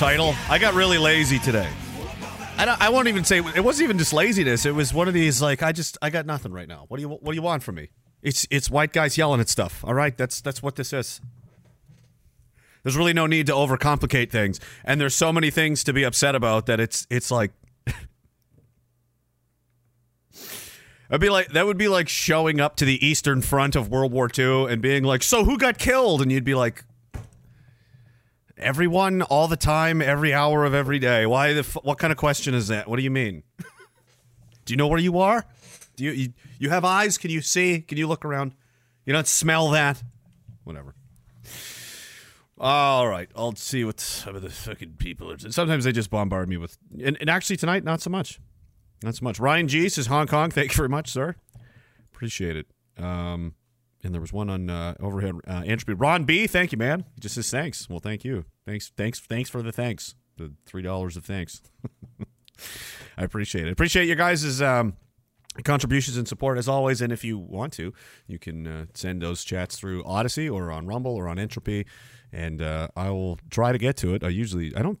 title? I got really lazy today. I I won't even say it wasn't even just laziness. It was one of these like I just I got nothing right now. What do you what do you want from me? It's it's white guys yelling at stuff. All right, that's that's what this is. There's really no need to overcomplicate things, and there's so many things to be upset about that it's it's like. I'd be like that would be like showing up to the Eastern Front of World War II and being like, "So who got killed?" And you'd be like, "Everyone, all the time, every hour of every day." Why the? F- what kind of question is that? What do you mean? do you know where you are? Do you, you you have eyes? Can you see? Can you look around? You don't smell that? Whatever. All right, I'll see what some of the fucking people are. Sometimes they just bombard me with, and, and actually tonight, not so much. Not so much. Ryan G says Hong Kong. Thank you very much, sir. Appreciate it. Um, and there was one on uh, overhead uh, entropy. Ron B. Thank you, man. He just says thanks. Well, thank you. Thanks. Thanks. Thanks for the thanks. The three dollars of thanks. I appreciate it. Appreciate you guys' um, contributions and support as always. And if you want to, you can uh, send those chats through Odysee or on Rumble or on Entropy, and uh, I will try to get to it. I usually I don't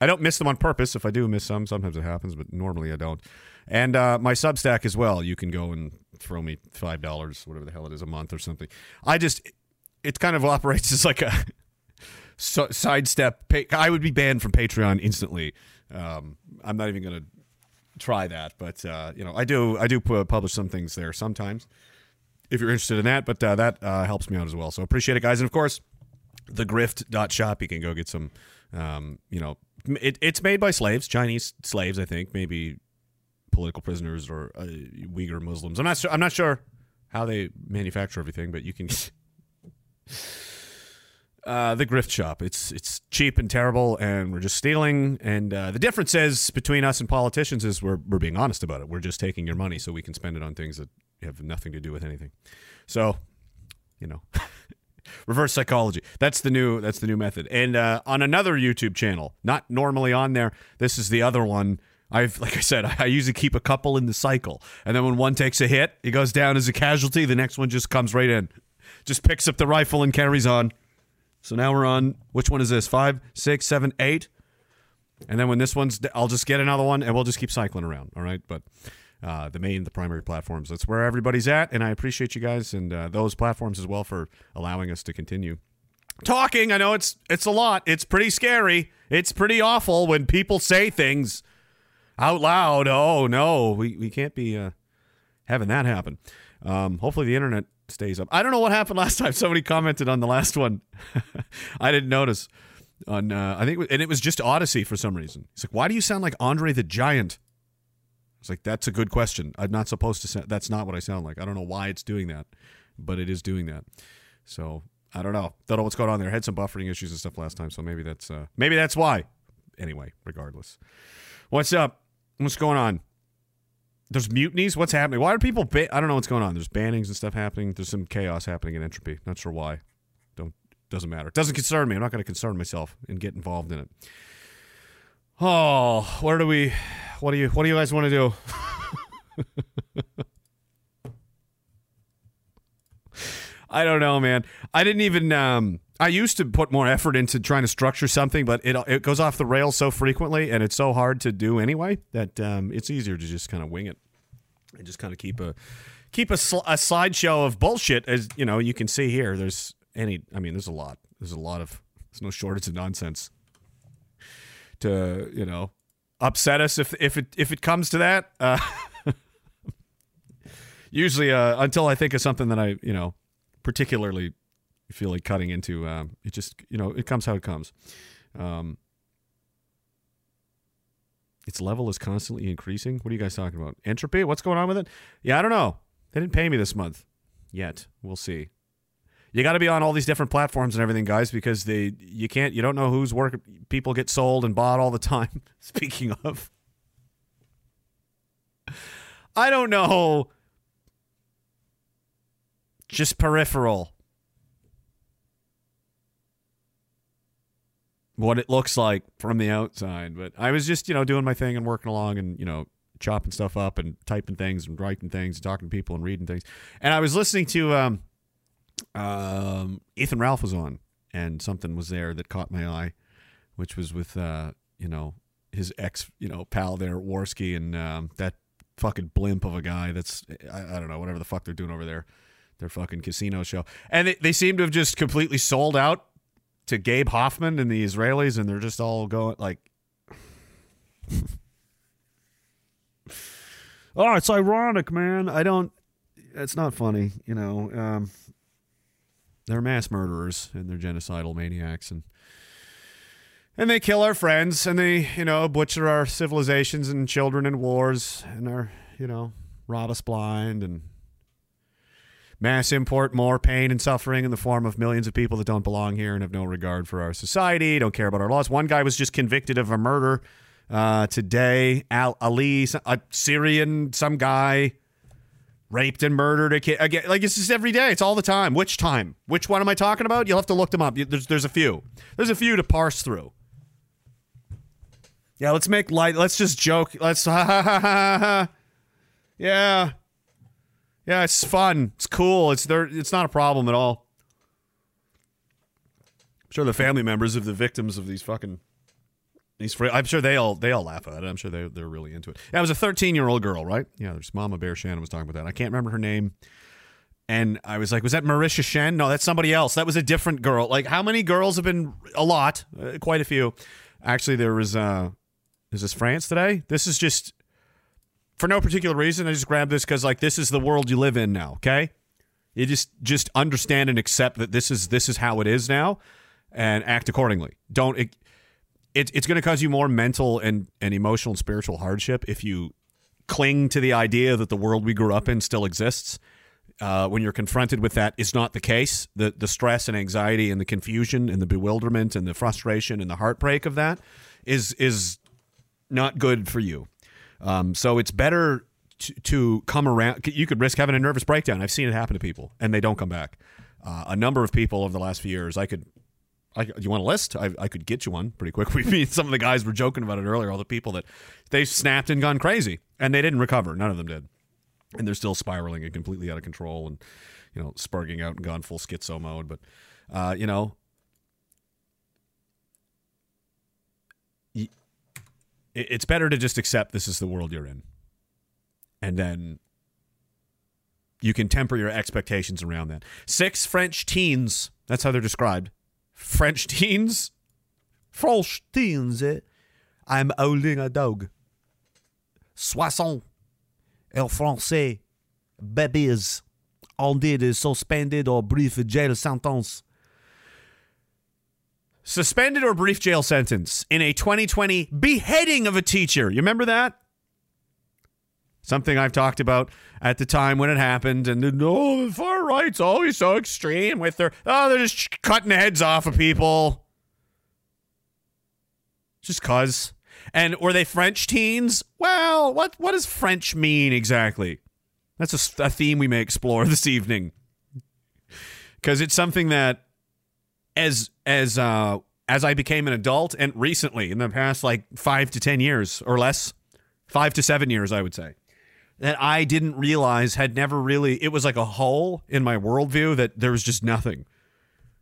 I don't miss them on purpose. If I do miss some, sometimes it happens, but normally I don't. And uh, my Substack as well. You can go and throw me five dollars, whatever the hell it is, a month or something. I just it kind of operates as like a so, sidestep. I would be banned from Patreon instantly. Um, I'm not even going to try that, but uh, you know, I do I do pu- publish some things there sometimes. If you're interested in that, but uh, that uh, helps me out as well. So appreciate it, guys. And of course, thegrift.shop. You can go get some. Um, you know, it, it's made by slaves, Chinese slaves, I think, maybe political prisoners or uh, Uyghur Muslims. I'm not sure. I'm not sure how they manufacture everything, but you can. Uh, the grift shop. It's it's cheap and terrible, and we're just stealing. And uh, the difference is between us and politicians is we're we're being honest about it. We're just taking your money so we can spend it on things that have nothing to do with anything. So, you know, reverse psychology. That's the new that's the new method. And uh, on another YouTube channel, not normally on there. This is the other one. I've like I said, I usually keep a couple in the cycle, and then when one takes a hit, he goes down as a casualty. The next one just comes right in, just picks up the rifle and carries on. So now we're on which one is this? Five, six, seven, eight. And then when this one's, I'll just get another one, and we'll just keep cycling around. All right, but uh, the main, the primary platforms, that's where everybody's at, and I appreciate you guys and uh, those platforms as well for allowing us to continue talking. I know it's it's a lot. It's pretty scary. It's pretty awful when people say things out loud. Oh no, we we can't be uh, having that happen. Um, hopefully the internet stays up. I don't know what happened last time. Somebody commented on the last one. I didn't notice. On uh, I think, and it was just Odysee for some reason. He's like, "Why do you sound like Andre the Giant?" It's like that's a good question. I'm not supposed to. Sound, that's not what I sound like. I don't know why it's doing that, but it is doing that. So I don't know. Don't know what's going on there. Had some buffering issues and stuff last time, so maybe that's uh, maybe that's why. Anyway, regardless, what's up? What's going on? There's mutinies. What's happening? Why are people? Ba- I don't know what's going on. There's bannings and stuff happening. There's some chaos happening in entropy. Not sure why. Don't doesn't matter. It doesn't concern me. I'm not going to concern myself and get involved in it. Oh, where do we? What do you? What do you guys want to do? I don't know, man. I didn't even. Um, I used to put more effort into trying to structure something, but it it goes off the rails so frequently, and it's so hard to do anyway that um, it's easier to just kind of wing it and just kind of keep a keep a, sl- a slideshow of bullshit. As you know, you can see here. There's any. I mean, there's a lot. There's a lot of. There's no shortage of nonsense. To you know, upset us if if it if it comes to that. Uh, usually, uh, until I think of something that I you know particularly feel like cutting into, um, it just you know it comes how it comes. Um, its level is constantly increasing. What are you guys talking about? Entropy? What's going on with it? Yeah, I don't know. They didn't pay me this month yet. We'll see. You got to be on all these different platforms and everything, guys, because they you can't you don't know whose work people get sold and bought all the time. Speaking of, I don't know. Just peripheral. What it looks like from the outside, but I was just you know doing my thing and working along and you know chopping stuff up and typing things and writing things and talking to people and reading things. And I was listening to um, um, Ethan Ralph was on, and something was there that caught my eye, which was with uh, you know his ex you know pal there Warski and um, that fucking blimp of a guy. That's I, I don't know whatever the fuck they're doing over there, their fucking casino show, and they, they seem to have just completely sold out to Gabe Hoffman and the Israelis, and they're just all going like. oh, it's ironic, man. I don't. It's not funny, you know. Um, they're mass murderers and they're genocidal maniacs, and and they kill our friends, and they, you know, butcher our civilizations and children in wars, and are, you know, rob us blind and mass import more pain and suffering in the form of millions of people that don't belong here and have no regard for our society, don't care about our laws. One guy was just convicted of a murder uh, today. Al Ali, a Syrian, some guy raped and murdered a kid. Again, like it's just every day. It's all the time. Which time? Which one am I talking about? You'll have to look them up. There's there's a few. There's a few to parse through. Yeah, let's make light. Let's just joke. Let's ha ha ha ha. ha. Yeah, yeah. It's fun. It's cool. It's there. It's not a problem at all. I'm sure the family members of the victims of these fucking these. Fr- I'm sure they all they all laugh at it. I'm sure they they're really into it. Yeah, it was a 13 year old girl, right? Yeah, there's Mama Bear Shannon was talking about that. I can't remember her name. And I was like, was that Marisha Shen? No, that's somebody else. That was a different girl. Like, how many girls have been? A lot, uh, quite a few. Actually, there was. uh Is this France today? This is just for no particular reason. I just grabbed this because like this is the world you live in now. Okay, you just just understand and accept that this is this is how it is now, and act accordingly. Don't. It, it it's going to cause you more mental and and emotional and spiritual hardship if you cling to the idea that the world we grew up in still exists. Uh, when you're confronted with that is not the case. The the stress and anxiety and the confusion and the bewilderment and the frustration and the heartbreak of that is is not good for you. Um, so it's better to, to come around. You could risk having a nervous breakdown. I've seen it happen to people, and they don't come back. Uh, a number of people over the last few years, I could. I, you want a list? I, I could get you one pretty quick. We mean some of the guys were joking about it earlier. All the people that they snapped and gone crazy, and they didn't recover. None of them did, and they're still spiraling and completely out of control, and you know, spurging out and gone full schizo mode. But uh, you know, y- it- it's better to just accept this is the world you're in, and then you can temper your expectations around that. Six French teens. That's how they're described. French teens. French teens. Eh? I'm holding a dog. Soixante. El français. Babies. On did suspended or brief jail sentence. Suspended or brief jail sentence in a 2020 beheading of a teacher. You remember that? Something I've talked about at the time when it happened, and oh, the far right's always so extreme with their oh, they're just cutting heads off of people, just cause. And were they French teens? Well, what what does French mean exactly? That's a theme we may explore this evening, because it's something that, as as uh as I became an adult, and recently in the past like five to ten years or less, five to seven years, I would say that I didn't realize had never really it was like a hole in my worldview that there was just nothing.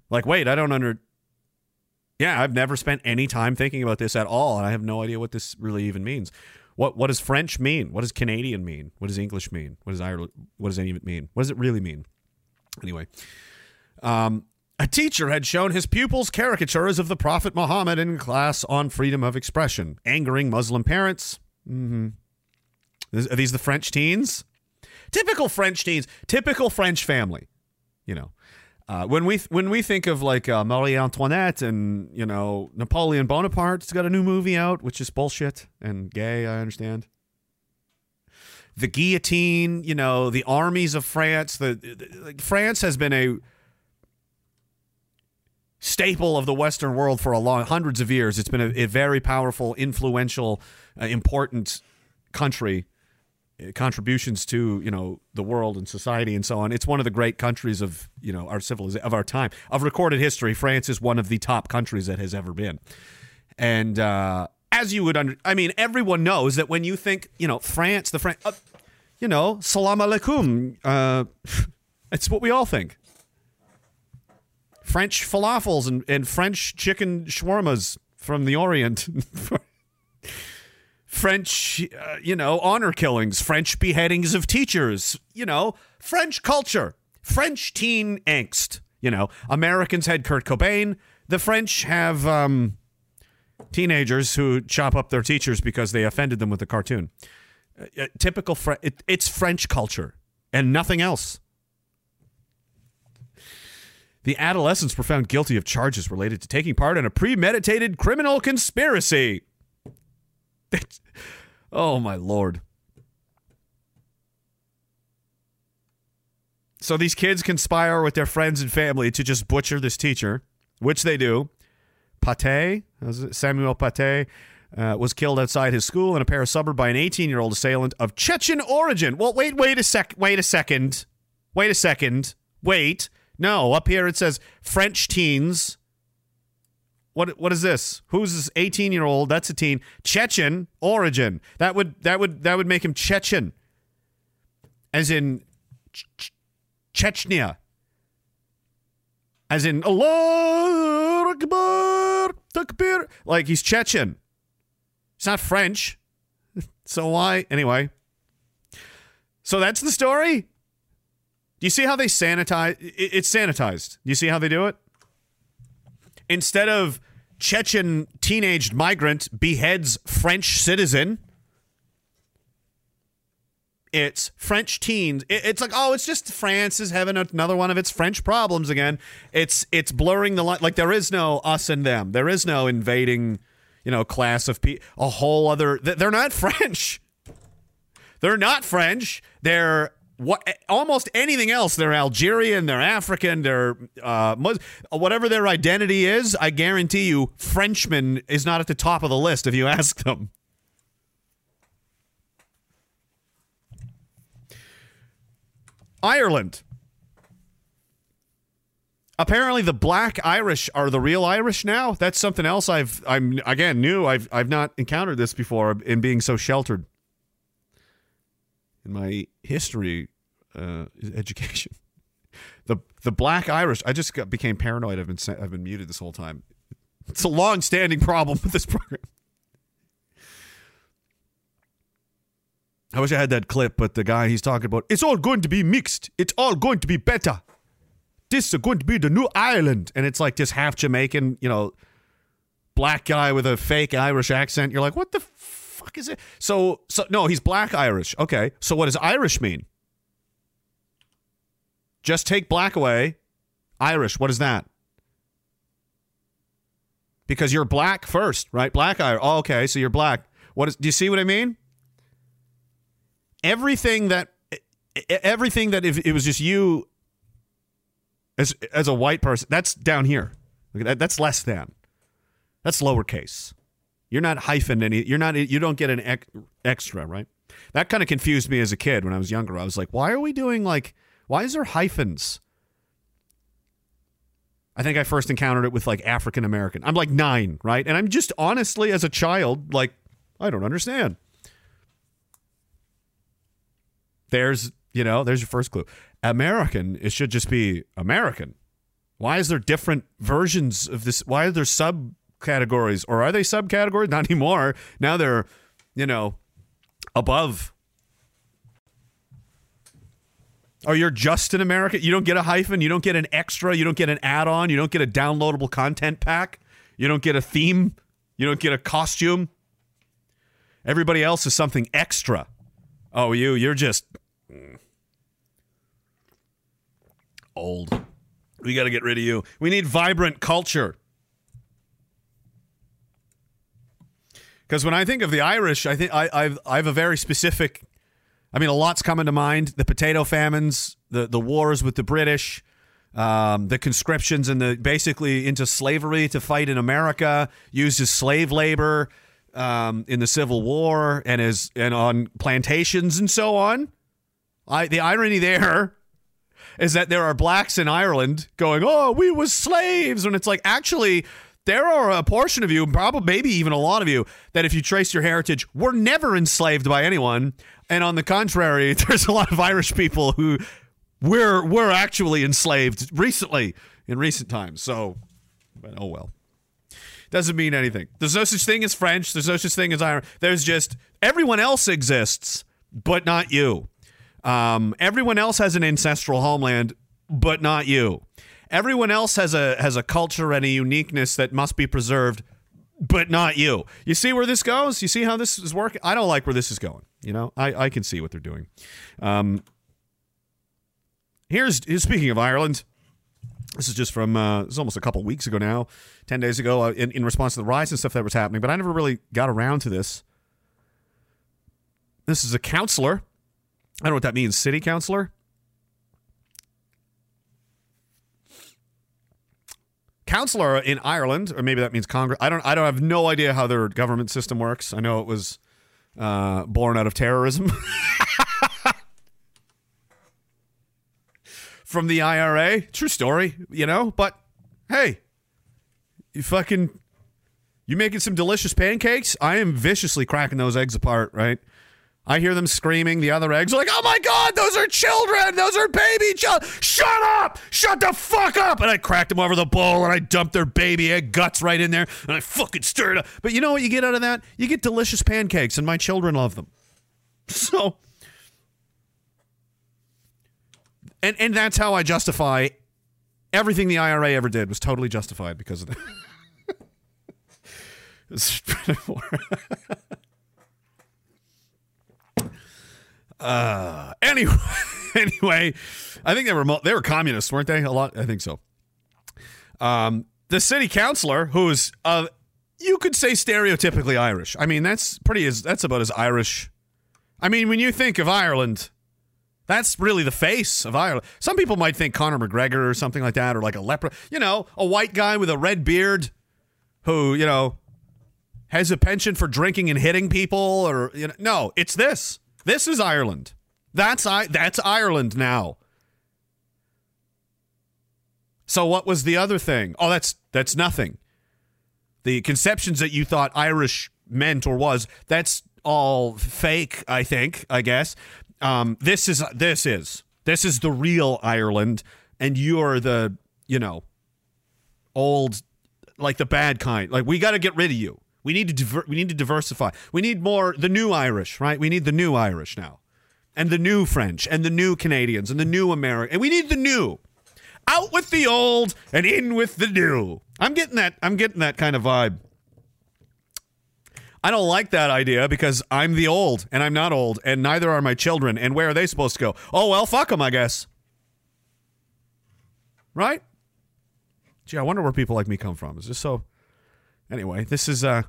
Like, wait, I don't under Yeah, I've never spent any time thinking about this at all, and I have no idea what this really even means. What what does French mean? What does Canadian mean? What does English mean? What does Ireland what does any of it mean? What does it really mean? Anyway. Um A teacher had shown his pupils caricatures of the Prophet Muhammad in class on freedom of expression, angering Muslim parents. Mm-hmm. Are these the French teens? Typical French teens, typical French family. You know, uh, when we when we think of like uh, Marie Antoinette and you know Napoleon Bonaparte's got a new movie out, which is bullshit and gay. I understand. The guillotine, you know, the armies of France. The, the France has been a staple of the Western world for a long hundreds of years. It's been a, a very powerful, influential, uh, important country. uh, Contributions to you know the world and society and so on. It's one of the great countries of you know our civilization of our time of recorded history. France is one of the top countries that has ever been, and uh, as you would under, I mean, everyone knows that when you think you know France, the French, uh, you know, salam alaikum. Uh, it's what we all think. French falafels and, and French chicken shawarmas from the Orient. French, uh, you know, honor killings, French beheadings of teachers, you know, French culture, French teen angst. You know, Americans had Kurt Cobain. The French have um, teenagers who chop up their teachers because they offended them with a cartoon. Uh, uh, typical, it, it's French culture and nothing else. The adolescents were found guilty of charges related to taking part in a premeditated criminal conspiracy. Oh, my lord. So these kids conspire with their friends and family to just butcher this teacher, which they do. Paty, Samuel Paty, uh, was killed outside his school in a Paris suburb by an 18-year-old assailant of Chechen origin. Well, wait, wait a sec, wait a second, wait a second, wait. No, up here it says French teens. What what is this? Who's this 18-year-old? That's a teen. Chechen origin. That would that would that would make him Chechen. As in Ch- Ch- Chechnya. As in. Like he's Chechen. He's not French. So why? Anyway. So that's the story? Do you see how they sanitize? It's sanitized. Do you see how they do it? Instead of Chechen teenage migrant beheads French citizen, it's French teens. It's like, oh, it's just France is having another one of its French problems again. It's it's blurring the line. Like there is no us and them. There is no invading, you know, class of people. A whole other. They're not French. They're not French. They're what almost anything else. They're Algerian. They're African. They're uh, Mus- whatever their identity is. I guarantee you, Frenchman is not at the top of the list if you ask them. Ireland. Apparently, the black Irish are the real Irish now. That's something else I've I'm again new. I've I've not encountered this before in being so sheltered in my history uh, education. The the black Irish. I just got, became paranoid. I've been I've been muted this whole time. It's a long standing problem with this program. I wish I had that clip, but the guy he's talking about, it's all going to be mixed. It's all going to be better. This is going to be the new Ireland. And it's like this half Jamaican, you know, black guy with a fake Irish accent. You're like, what the fuck is it? So, so no, he's black Irish. Okay. So what does Irish mean? Just take black away. Irish, what is that? Because you're black first, right? Black Irish. Oh, okay. So you're black. What is, do you see what I mean? everything that everything that if it was just you as as a white person that's down here that's less than that's lowercase you're not hyphen any you're not you don't get an ex, extra right? That kind of confused me as a kid when i was younger. I was like why are we doing like why is there hyphens? I think i first encountered it with like african american. I'm like nine right? And i'm just honestly as a child like i don't understand. There's you know there's your first clue. American it should just be american. Why is there different versions of this why are there subcategories or are they subcategories not anymore now they're you know above Oh, you're just in America? You don't get a hyphen? You don't get an extra? You don't get an add on? You don't get a downloadable content pack? You don't get a theme? You don't get a costume? Everybody else is something extra. Oh, you, you're just old. We got to get rid of you. We need vibrant culture. Because when I think of the Irish, I think I, I've I have a very specific. I mean, a lot's coming to mind: the potato famines, the the wars with the British, um, the conscriptions, and the basically into slavery to fight in America, used as slave labor um, in the Civil War, and as and on plantations and so on. I the irony there is that there are blacks in Ireland going, "Oh, we was slaves," and it's like actually there are a portion of you, probably maybe even a lot of you, that if you trace your heritage, were never enslaved by anyone. And on the contrary, there's a lot of Irish people who were were actually enslaved recently in recent times. So, but oh well. Doesn't mean anything. There's no such thing as French. There's no such thing as Irish. There's just everyone else exists, but not you. Um, everyone else has an ancestral homeland, but not you. Everyone else has a has a culture and a uniqueness that must be preserved, but not you. You see where this goes? You see how this is working? I don't like where this is going. You know, I, I can see what they're doing. Um, here's, here's speaking of Ireland. This is just from uh, it's almost a couple weeks ago now, ten days ago, uh, in, in response to the riots and stuff that was happening. But I never really got around to this. This is a counselor. I don't know what that means. City councilor. Counselor in Ireland, or maybe that means Congress. I don't. I don't have no idea how their government system works. I know it was uh, born out of terrorism. From the IRA. True story, you know? But hey, you fucking you making some delicious pancakes? I am viciously cracking those eggs apart, right? I hear them screaming. The other eggs are like, "Oh my god, those are children! Those are baby children! Shut up! Shut the fuck up!" And I cracked them over the bowl, and I dumped their baby egg guts right in there, and I fucking stirred up. But you know what you get out of that? You get delicious pancakes, and my children love them. So, and and that's how I justify everything the IRA ever did was totally justified because of that. It's- Uh, anyway, anyway, I think they were they were communists, weren't they? A lot, I think so. Um, the city councilor, who's uh, you could say stereotypically Irish. I mean, that's pretty as that's about as Irish. I mean, when you think of Ireland, that's really the face of Ireland. Some people might think Conor McGregor or something like that, or like a leper. You know, a white guy with a red beard, who you know has a penchant for drinking and hitting people, or you know, no, it's this. This is Ireland. That's I. That's Ireland now. So what was the other thing? Oh, that's that's nothing. The conceptions that you thought Irish meant or was that's all fake. I think. I guess. Um, this is this is this is the real Ireland, and you are the you know old like the bad kind. Like we got to get rid of you. We need to diver- we need to diversify. We need more the new Irish, right? We need the new Irish now. And the new French and the new Canadians and the new American. And we need the new. Out with the old and in with the new. I'm getting that I'm getting that kind of vibe. I don't like that idea because I'm the old and I'm not old and neither are my children and where are they supposed to go? Oh well, fuck them, I guess. Right? Gee, I wonder where people like me come from. Is this so Anyway, this is uh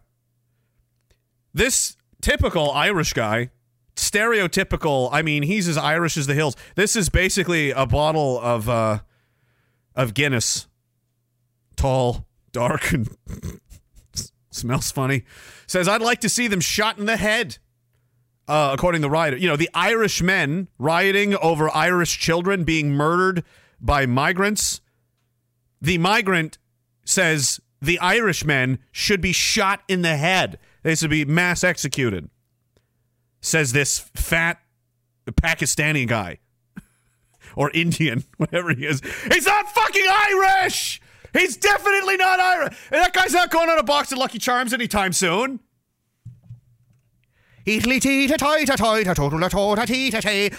this typical Irish guy, stereotypical. I mean, he's as Irish as the hills. This is basically a bottle of uh of Guinness, tall, dark, and smells funny. Says, "I'd like to see them shot in the head." Uh, according to the rioter, you know, the Irish men rioting over Irish children being murdered by migrants. The migrant says the Irishmen should be shot in the head. They should be mass executed. Says this fat Pakistani guy or Indian, whatever he is. He's not fucking Irish. He's definitely not Irish. And that guy's not going on a box of Lucky Charms anytime soon.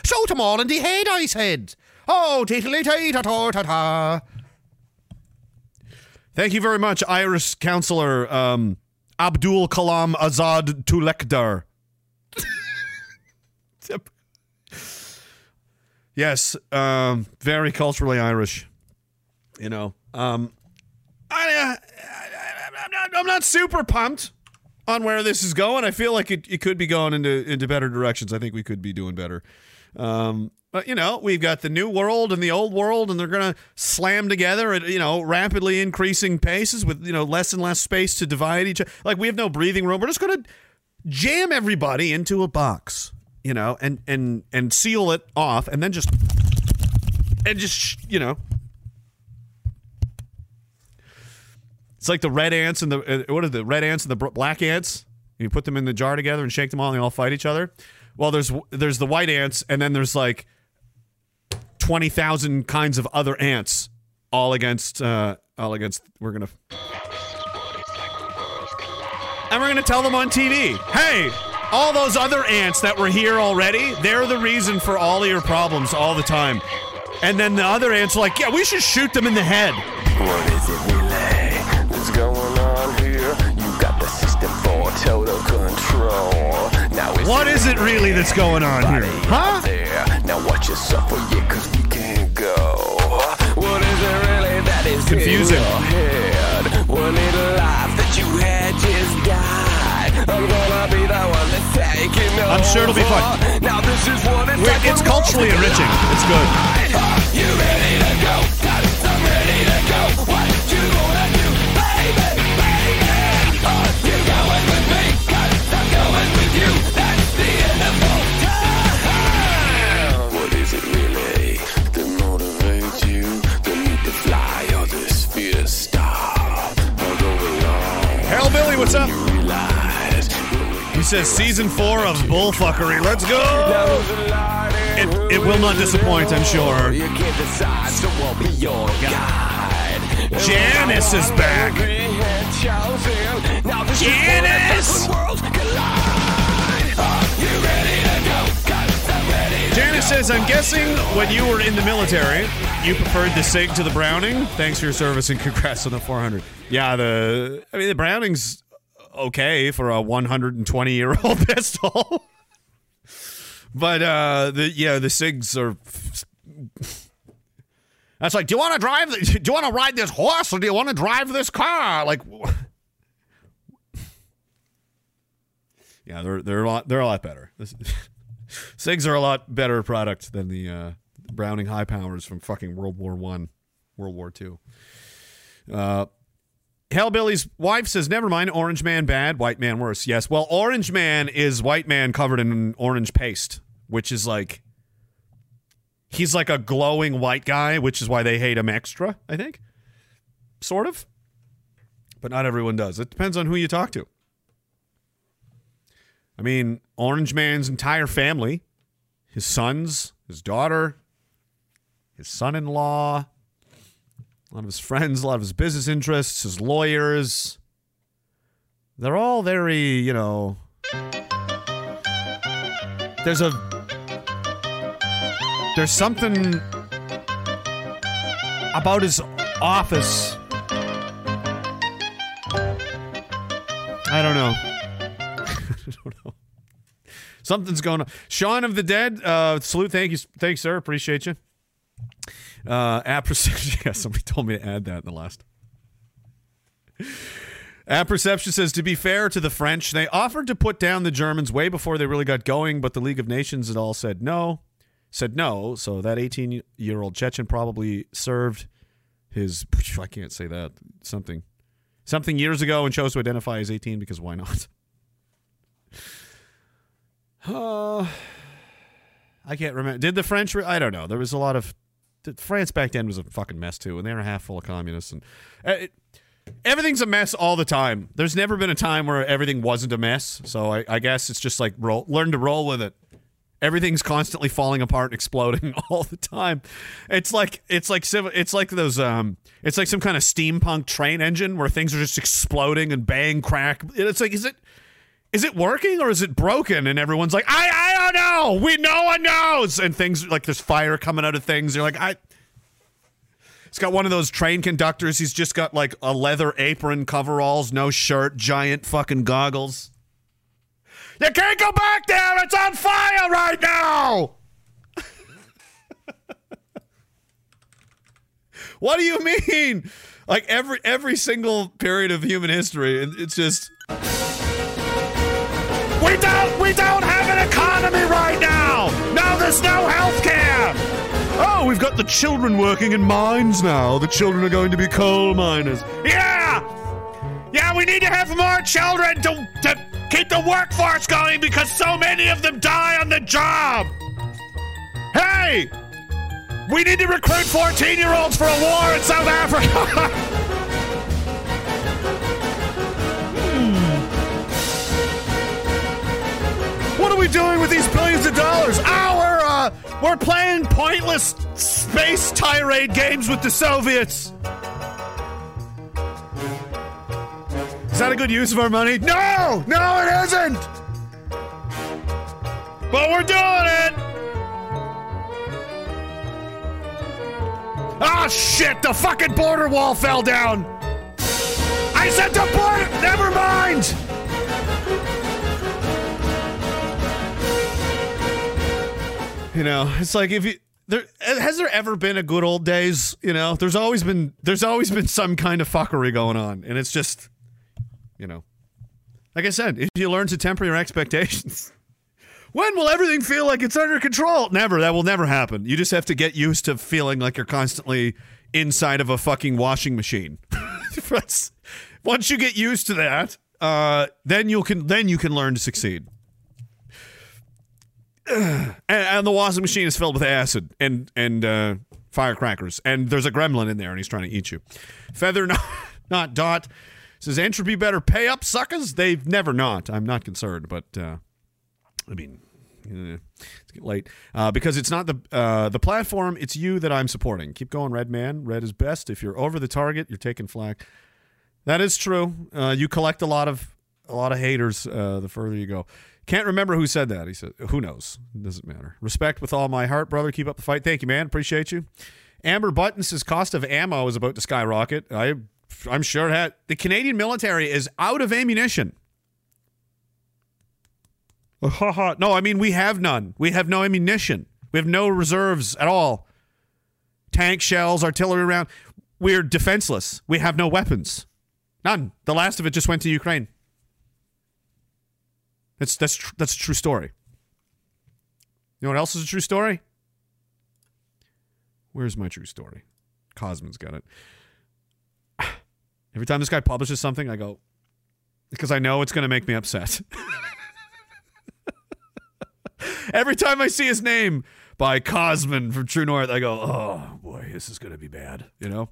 Shoot 'em all in the head, I said. Oh, teetly teeta tota ta. Thank you very much, Irish counselor um, Abdul Kalam Azad Talukder. yes, um, very culturally Irish. You know, um, I, uh, am not, I'm not super pumped on where this is going. I feel like it, it could be going into into better directions. I think we could be doing better. Um, but you know, we've got the new world and the old world, and they're gonna slam together at you know rapidly increasing paces with you know less and less space to divide each. other. Like we have no breathing room. We're just gonna jam everybody into a box, you know, and and and seal it off, and then just and just you know. It's like the red ants and the uh, what are the red ants and the black ants? You put them in the jar together and shake them all, and they all fight each other. Well, there's there's the white ants, and then there's like twenty thousand kinds of other ants, all against uh, all against. We're gonna and we're gonna tell them on TV, hey, all those other ants that were here already, they're the reason for all of your problems all the time. And then the other ants are like, yeah, we should shoot them in the head. What is it really? What's going What is it really that's going on here? Huh? Now watch yourself for yeah, cause we can't go. What is it really that is Confusing. in your head? One little life that you had just died. I'm gonna be the one that's taking over. I'm sure it'll be fun. Now this is what it's We're- like it's culturally enriching. It's good. you ready to go? Got it, I'm ready to go. What you gonna do, baby, baby? Are you going with me? 'Cause I'm going with you. Billy, what's up? He says season four of bullfuckery. Let's go. It, it will not disappoint, I'm sure. Janice is back. Janice! Janice says, I'm guessing when you were in the military, you preferred the SIG to the Browning. Thanks for your service and congrats on the 400. Yeah, the I mean the Browning's okay for a 120 year old pistol, but uh, the yeah the SIGs are. That's like, do you want to drive? The, do you want to ride this horse or do you want to drive this car? Like, yeah, they're they're a lot they're a lot better. This, SIGs are a lot better product than the uh, Browning high powers from fucking World War One, World War Two. Uh, Hellbilly's wife says, "Never mind. Orange man bad, white man worse." Yes. Well, Orange man is white man covered in orange paste, which is like he's like a glowing white guy, which is why they hate him extra. I think, sort of, but not everyone does. It depends on who you talk to. I mean, Orange Man's entire family, his sons, his daughter, his son in law, a lot of his friends, a lot of his business interests, his lawyers. They're all very, you know. There's a. There's something about his office. I don't know. Something's going on. Sean of the Dead, uh, salute. Thank you. Thanks, sir. Appreciate you. Uh, app perception. Yeah, somebody told me to add that in the last. App perception says to be fair to the French, they offered to put down the Germans way before they really got going, but the League of Nations had all said no. Said no. So that 18 year old Chechen probably served his. I can't say that. Something. Something years ago and chose to identify as 18 because why not? Uh, I can't remember. Did the French? Re- I don't know. There was a lot of France back then was a fucking mess too, and they were half full of communists, and uh, it, everything's a mess all the time. There's never been a time where everything wasn't a mess. So I, I guess it's just like roll, learn to roll with it. Everything's constantly falling apart and exploding all the time. It's like it's like it's like those um it's like some kind of steampunk train engine where things are just exploding and bang crack. It's like is it is it working or is it broken? And everyone's like, I I don't know. We no one knows. And things like there's fire coming out of things. You're like, I. He's got one of those train conductors. He's just got like a leather apron, coveralls, no shirt, giant fucking goggles. You can't go back there. It's on fire right now. what do you mean? Like every every single period of human history, it's just we don't we don't have an economy right now. No, there's no health care. Oh, we've got the children working in mines now. The children are going to be coal miners. Yeah, yeah. We need to have more children to to keep the workforce going because so many of them die on the job. Hey, we need to recruit 14 year olds for a war in South Africa. What are we doing with these billions of dollars? Oh, we're, uh, we're playing pointless space tirade games with the Soviets. Is that a good use of our money? No! No, it isn't! But we're doing it! Ah, shit! The fucking border wall fell down! I said the border! Never mind! You know, it's like if you there has there ever been a good old days, you know? There's always been there's always been some kind of fuckery going on and it's just you know. Like I said, if you learn to temper your expectations. When will everything feel like it's under control? Never. That will never happen. You just have to get used to feeling like you're constantly inside of a fucking washing machine. Once you get used to that, uh, then you can then you can learn to succeed. And, and the washing machine is filled with acid and and uh, firecrackers, and there's a gremlin in there, and he's trying to eat you. Feather not, not dot says entropy better pay up suckers. They've never not. I'm not concerned, but uh, I mean. It's getting late uh, because it's not the uh, the platform. It's you that I'm supporting. Keep going, Red Man. Red is best. If you're over the target, you're taking flack. That is true. Uh, you collect a lot of a lot of haters uh, the further you go. Can't remember who said that. He said, "Who knows? Doesn't matter." Respect with all my heart, brother. Keep up the fight. Thank you, man. Appreciate you. Amber Button says cost of ammo is about to skyrocket. I, I'm sure it had. The Canadian military is out of ammunition. no, I mean we have none. We have no ammunition. We have no reserves at all. Tank shells, artillery round. We're defenseless. We have no weapons. None. The last of it just went to Ukraine. That's that's tr- that's a true story. You know what else is a true story? Where's my true story? Cosmin's got it. Every time this guy publishes something, I go because I know it's going to make me upset. Every time I see his name by Cosmin from True North, I go, "Oh boy, this is going to be bad," you know?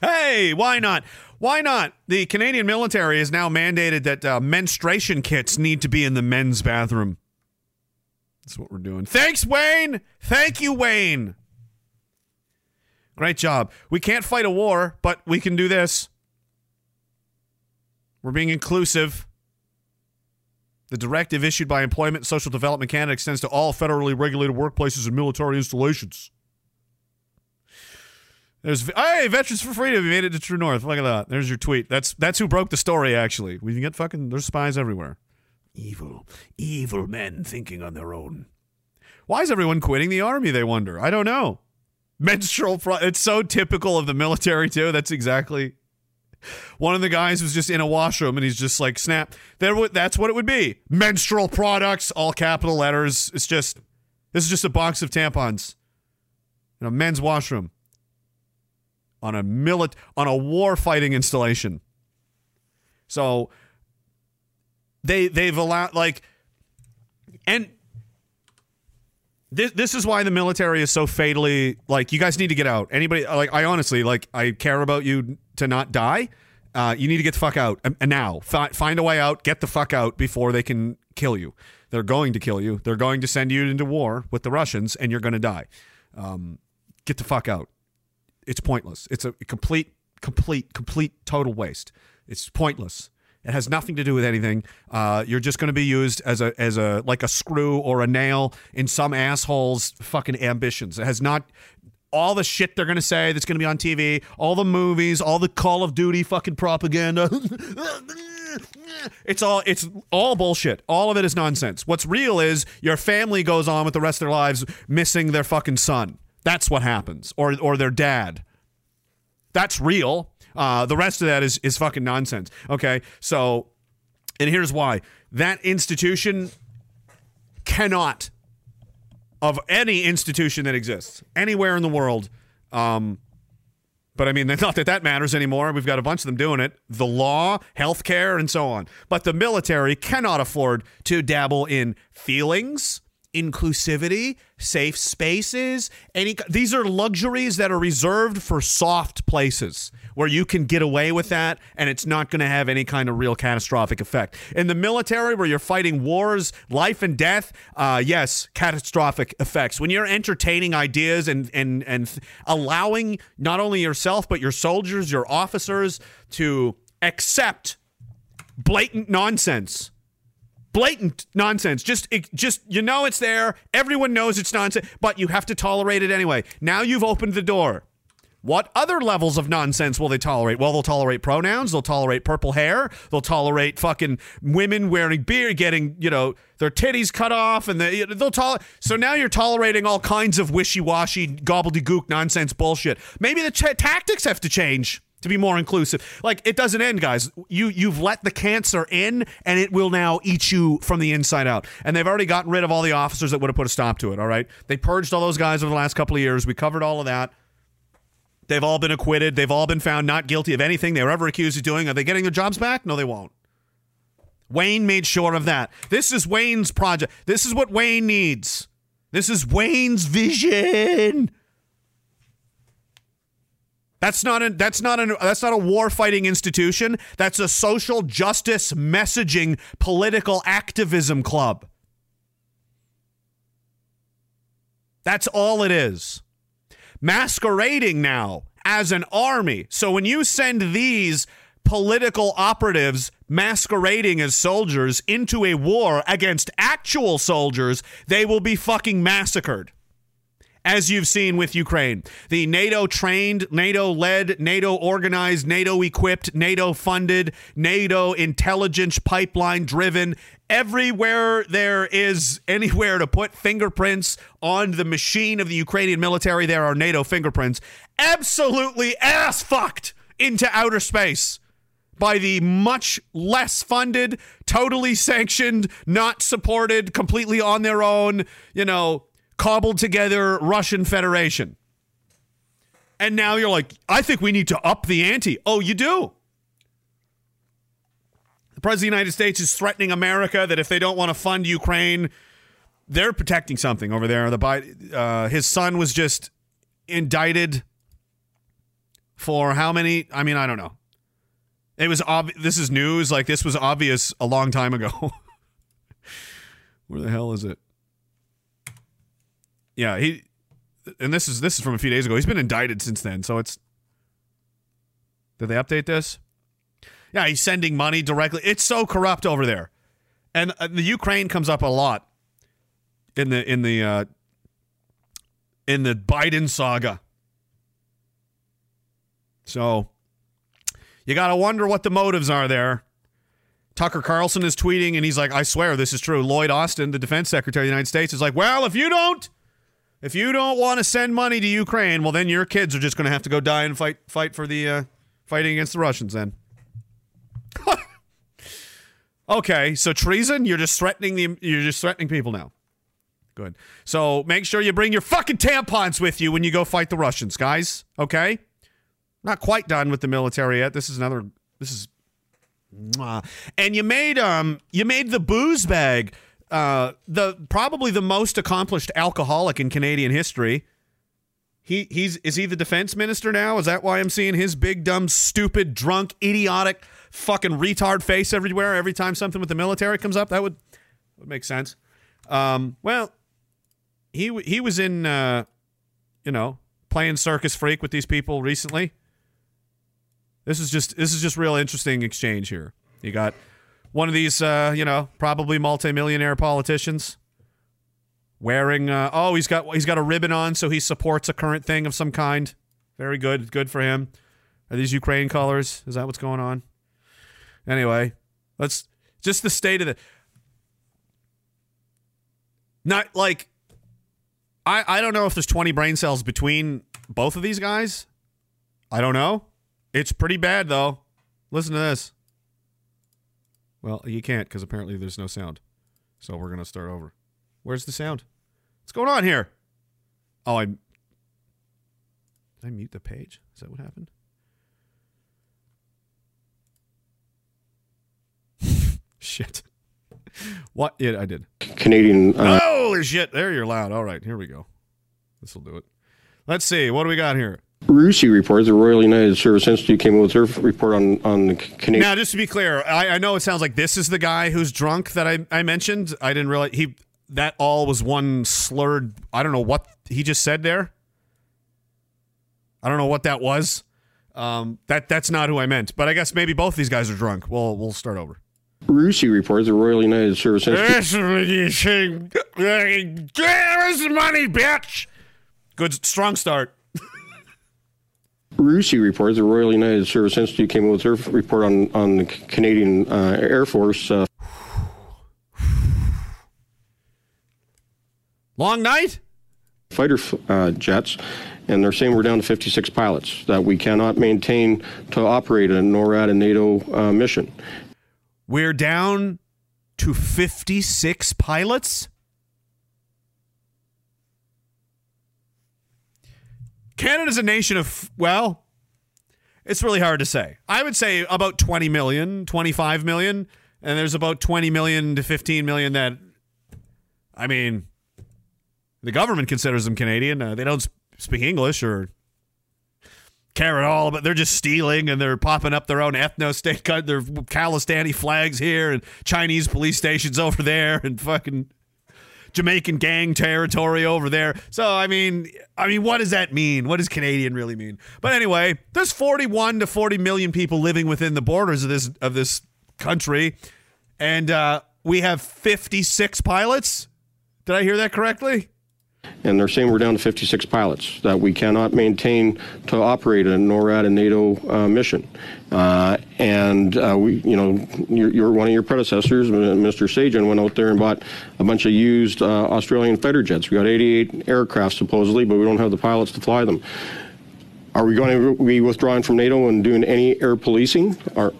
Hey, why not? Why not? The Canadian military has now mandated that uh, menstruation kits need to be in the men's bathroom. That's what we're doing. Thanks, Wayne. Thank you, Wayne. Great job. We can't fight a war, but we can do this. We're being inclusive. The directive issued by Employment and Social Development Canada extends to all federally regulated workplaces and military installations. There's hey, Veterans for Freedom. You made it to True North. Look at that. There's your tweet. That's that's who broke the story. Actually, we can get fucking. There's spies everywhere. Evil, evil men thinking on their own. Why is everyone quitting the army? They wonder. I don't know. Menstrual. Pro- it's so typical of the military too. That's exactly. One of the guys was just in a washroom and he's just like, snap. There, would- that's what it would be. Menstrual products, all capital letters. It's just, this is just a box of tampons in a men's washroom on a milit on a war fighting installation. So they they've allowed like and this this is why the military is so fatally like you guys need to get out. Anybody like I honestly like I care about you to not die. Uh, you need to get the fuck out and, and now. Fi- find a way out. Get the fuck out before they can kill you. They're going to kill you. They're going to send you into war with the Russians, and you're going to die. Um, get the fuck out it's pointless. It's a complete, complete, complete total waste. It's pointless. It has nothing to do with anything. Uh, you're just going to be used as a as a like a screw or a nail in some asshole's fucking ambitions. It has not all the shit they're going to say that's going to be on TV, all the movies, all the Call of Duty fucking propaganda. it's all it's all bullshit. All of it is nonsense. What's real is your family goes on with the rest of their lives missing their fucking son. That's what happens or or their dad. That's real. Uh, the rest of that is is fucking nonsense. Okay, so and here's why that institution cannot of any institution that exists anywhere in the world. Um, but I mean, not that that matters anymore. We've got a bunch of them doing it. The law, healthcare, and so on. But the military cannot afford to dabble in feelings, inclusivity, safe spaces. Any these are luxuries that are reserved for soft places where you can get away with that and it's not going to have any kind of real catastrophic effect. In the military, where you're fighting wars, life and death, uh, yes, catastrophic effects. When you're entertaining ideas and and and allowing not only yourself but your soldiers, your officers to accept blatant nonsense blatant nonsense. Just, it, just you know it's there. Everyone knows it's nonsense, but you have to tolerate it anyway. Now you've opened the door. What other levels of nonsense will they tolerate? Well, they'll tolerate pronouns. They'll tolerate purple hair. They'll tolerate fucking women wearing beer, getting you know their titties cut off, and they, they'll tolerate. So now you're tolerating all kinds of wishy-washy, gobbledygook nonsense bullshit. Maybe the tactics have to change to be more inclusive. Like it doesn't end, guys. You you've let the cancer in, and it will now eat you from the inside out. And they've already gotten rid of all the officers that would have put a stop to it. All right, they purged all those guys over the last couple of years. We covered all of that. They've all been acquitted. They've all been found not guilty of anything they were ever accused of doing. Are they getting their jobs back? No, they won't. Wayne made sure of that. This is Wayne's project. This is what Wayne needs. This is Wayne's vision. That's not a that's not a that's not a war fighting institution. That's a social justice messaging political activism club. That's all it is. Masquerading now as an army. So when you send these political operatives masquerading as soldiers into a war against actual soldiers, they will be fucking massacred as you've seen with Ukraine. The NATO trained, NATO led, NATO organized, NATO equipped, NATO funded, NATO intelligence pipeline driven. Everywhere there is anywhere to put fingerprints on the machine of the Ukrainian military, there are NATO fingerprints. Absolutely ass fucked into outer space by the much less funded, totally sanctioned, not supported, completely on their own, you know, cobbled together Russian Federation. And now you're like, I think we need to up the ante. Oh, you do? The President of the United States is threatening America that if they don't want to fund Ukraine, they're protecting something over there. The uh, his son was just indicted for how many? I mean, I don't know. It was obvious. This is news. Like this was obvious a long time ago. Where the hell is it? Yeah, he and this is this is from a few days ago. He's been indicted since then, so it's Did they update this? Yeah, he's sending money directly. It's so corrupt over there. And uh, the Ukraine comes up a lot in the in the uh in the Biden saga. So you got to wonder what the motives are there. Tucker Carlson is tweeting and he's like, I swear this is true. Lloyd Austin, the defense secretary of the United States, is like, well, if you don't if you don't want to send money to Ukraine, well, then your kids are just going to have to go die and fight fight for the uh, fighting against the Russians. Then, okay, so treason. You're just threatening the. You're just threatening people now. Good. So make sure you bring your fucking tampons with you when you go fight the Russians, guys. Okay. Not quite done with the military yet. This is another. This is. And you made um you made the booze bag uh, the probably the most accomplished alcoholic in Canadian history. He he's is he the defense minister now? Is that why I'm seeing his big dumb stupid drunk idiotic fucking retard face everywhere every time something with the military comes up? That would would make sense. Um, well, he he was in uh, you know playing circus freak with these people recently. This is just this is just real interesting exchange here. You got one of these, uh, you know, probably multimillionaire politicians wearing. Uh, oh, he's got he's got a ribbon on, so he supports a current thing of some kind. Very good, good for him. Are these Ukraine colors? Is that what's going on? Anyway, let's just the state of the. Not like, I I don't know if there's 20 brain cells between both of these guys. I don't know. It's pretty bad though. Listen to this. Well, you can't because apparently there's no sound. So we're gonna start over. Where's the sound? What's going on here? Oh, I. Did I mute the page? Is that what happened? Shit. What? Yeah, I did. Canadian uh, Holy shit! There you're loud. All right, here we go. This will do it. Let's see. What do we got here? RUSI report, the Royal United Service Institute, came out with their report on on the Canadian. Now, just to be clear, I, I know it sounds like this is the guy who's drunk that I, I mentioned. I didn't realize he that all was one slurred. I don't know what he just said there. I don't know what that was. Um, that that's not who I meant. But I guess maybe both these guys are drunk. We'll we'll start over. RUSI report, the Royal United Service Institute. The money, bitch? Good strong start. RUSI report, the Royal United Service Institute, came out with their report on on the Canadian uh, Air Force. Uh, Long night. fighter uh, jets, and they're saying we're down to 56 pilots that we cannot maintain to operate a NORAD and NATO uh, mission. We're down to 56 pilots. Canada's a nation of, well, it's really hard to say. I would say about 20 million, 25 million, and there's about 20 million to 15 million that, I mean, the government considers them Canadian. Uh, they don't speak English or care at all, but they're just stealing and they're popping up their own ethno state, their Khalistani flags here and Chinese police stations over there and fucking Jamaican gang territory over there. So I mean, I mean, what does that mean? What does Canadian really mean? But anyway, there's 41 to 40 million people living within the borders of this of this country, and uh, we have 56 pilots. Did I hear that correctly? And they're saying we're down to 56 pilots that we cannot maintain to operate a NORAD and NATO uh, mission. Uh, and uh, we, you know, your, your, one of your predecessors, Mr. Sajjan, went out there and bought a bunch of used uh, Australian fighter jets. We got 88 aircraft supposedly, but we don't have the pilots to fly them. Are we going to be withdrawing from NATO and doing any air policing? Or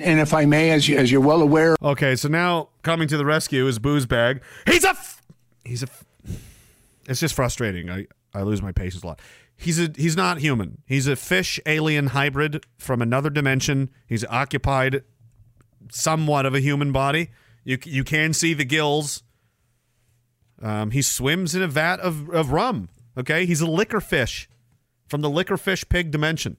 And if I may, as, you, as you're well aware, Okay, so now coming to the rescue is Booze Bag. He's a, f- he's a. F- it's just frustrating. I I lose my patience a lot. He's a he's not human. He's a fish alien hybrid from another dimension. He's occupied somewhat of a human body. You you can see the gills. Um, he swims in a vat of, of rum. Okay, he's a liquor fish from the liquor fish pig dimension.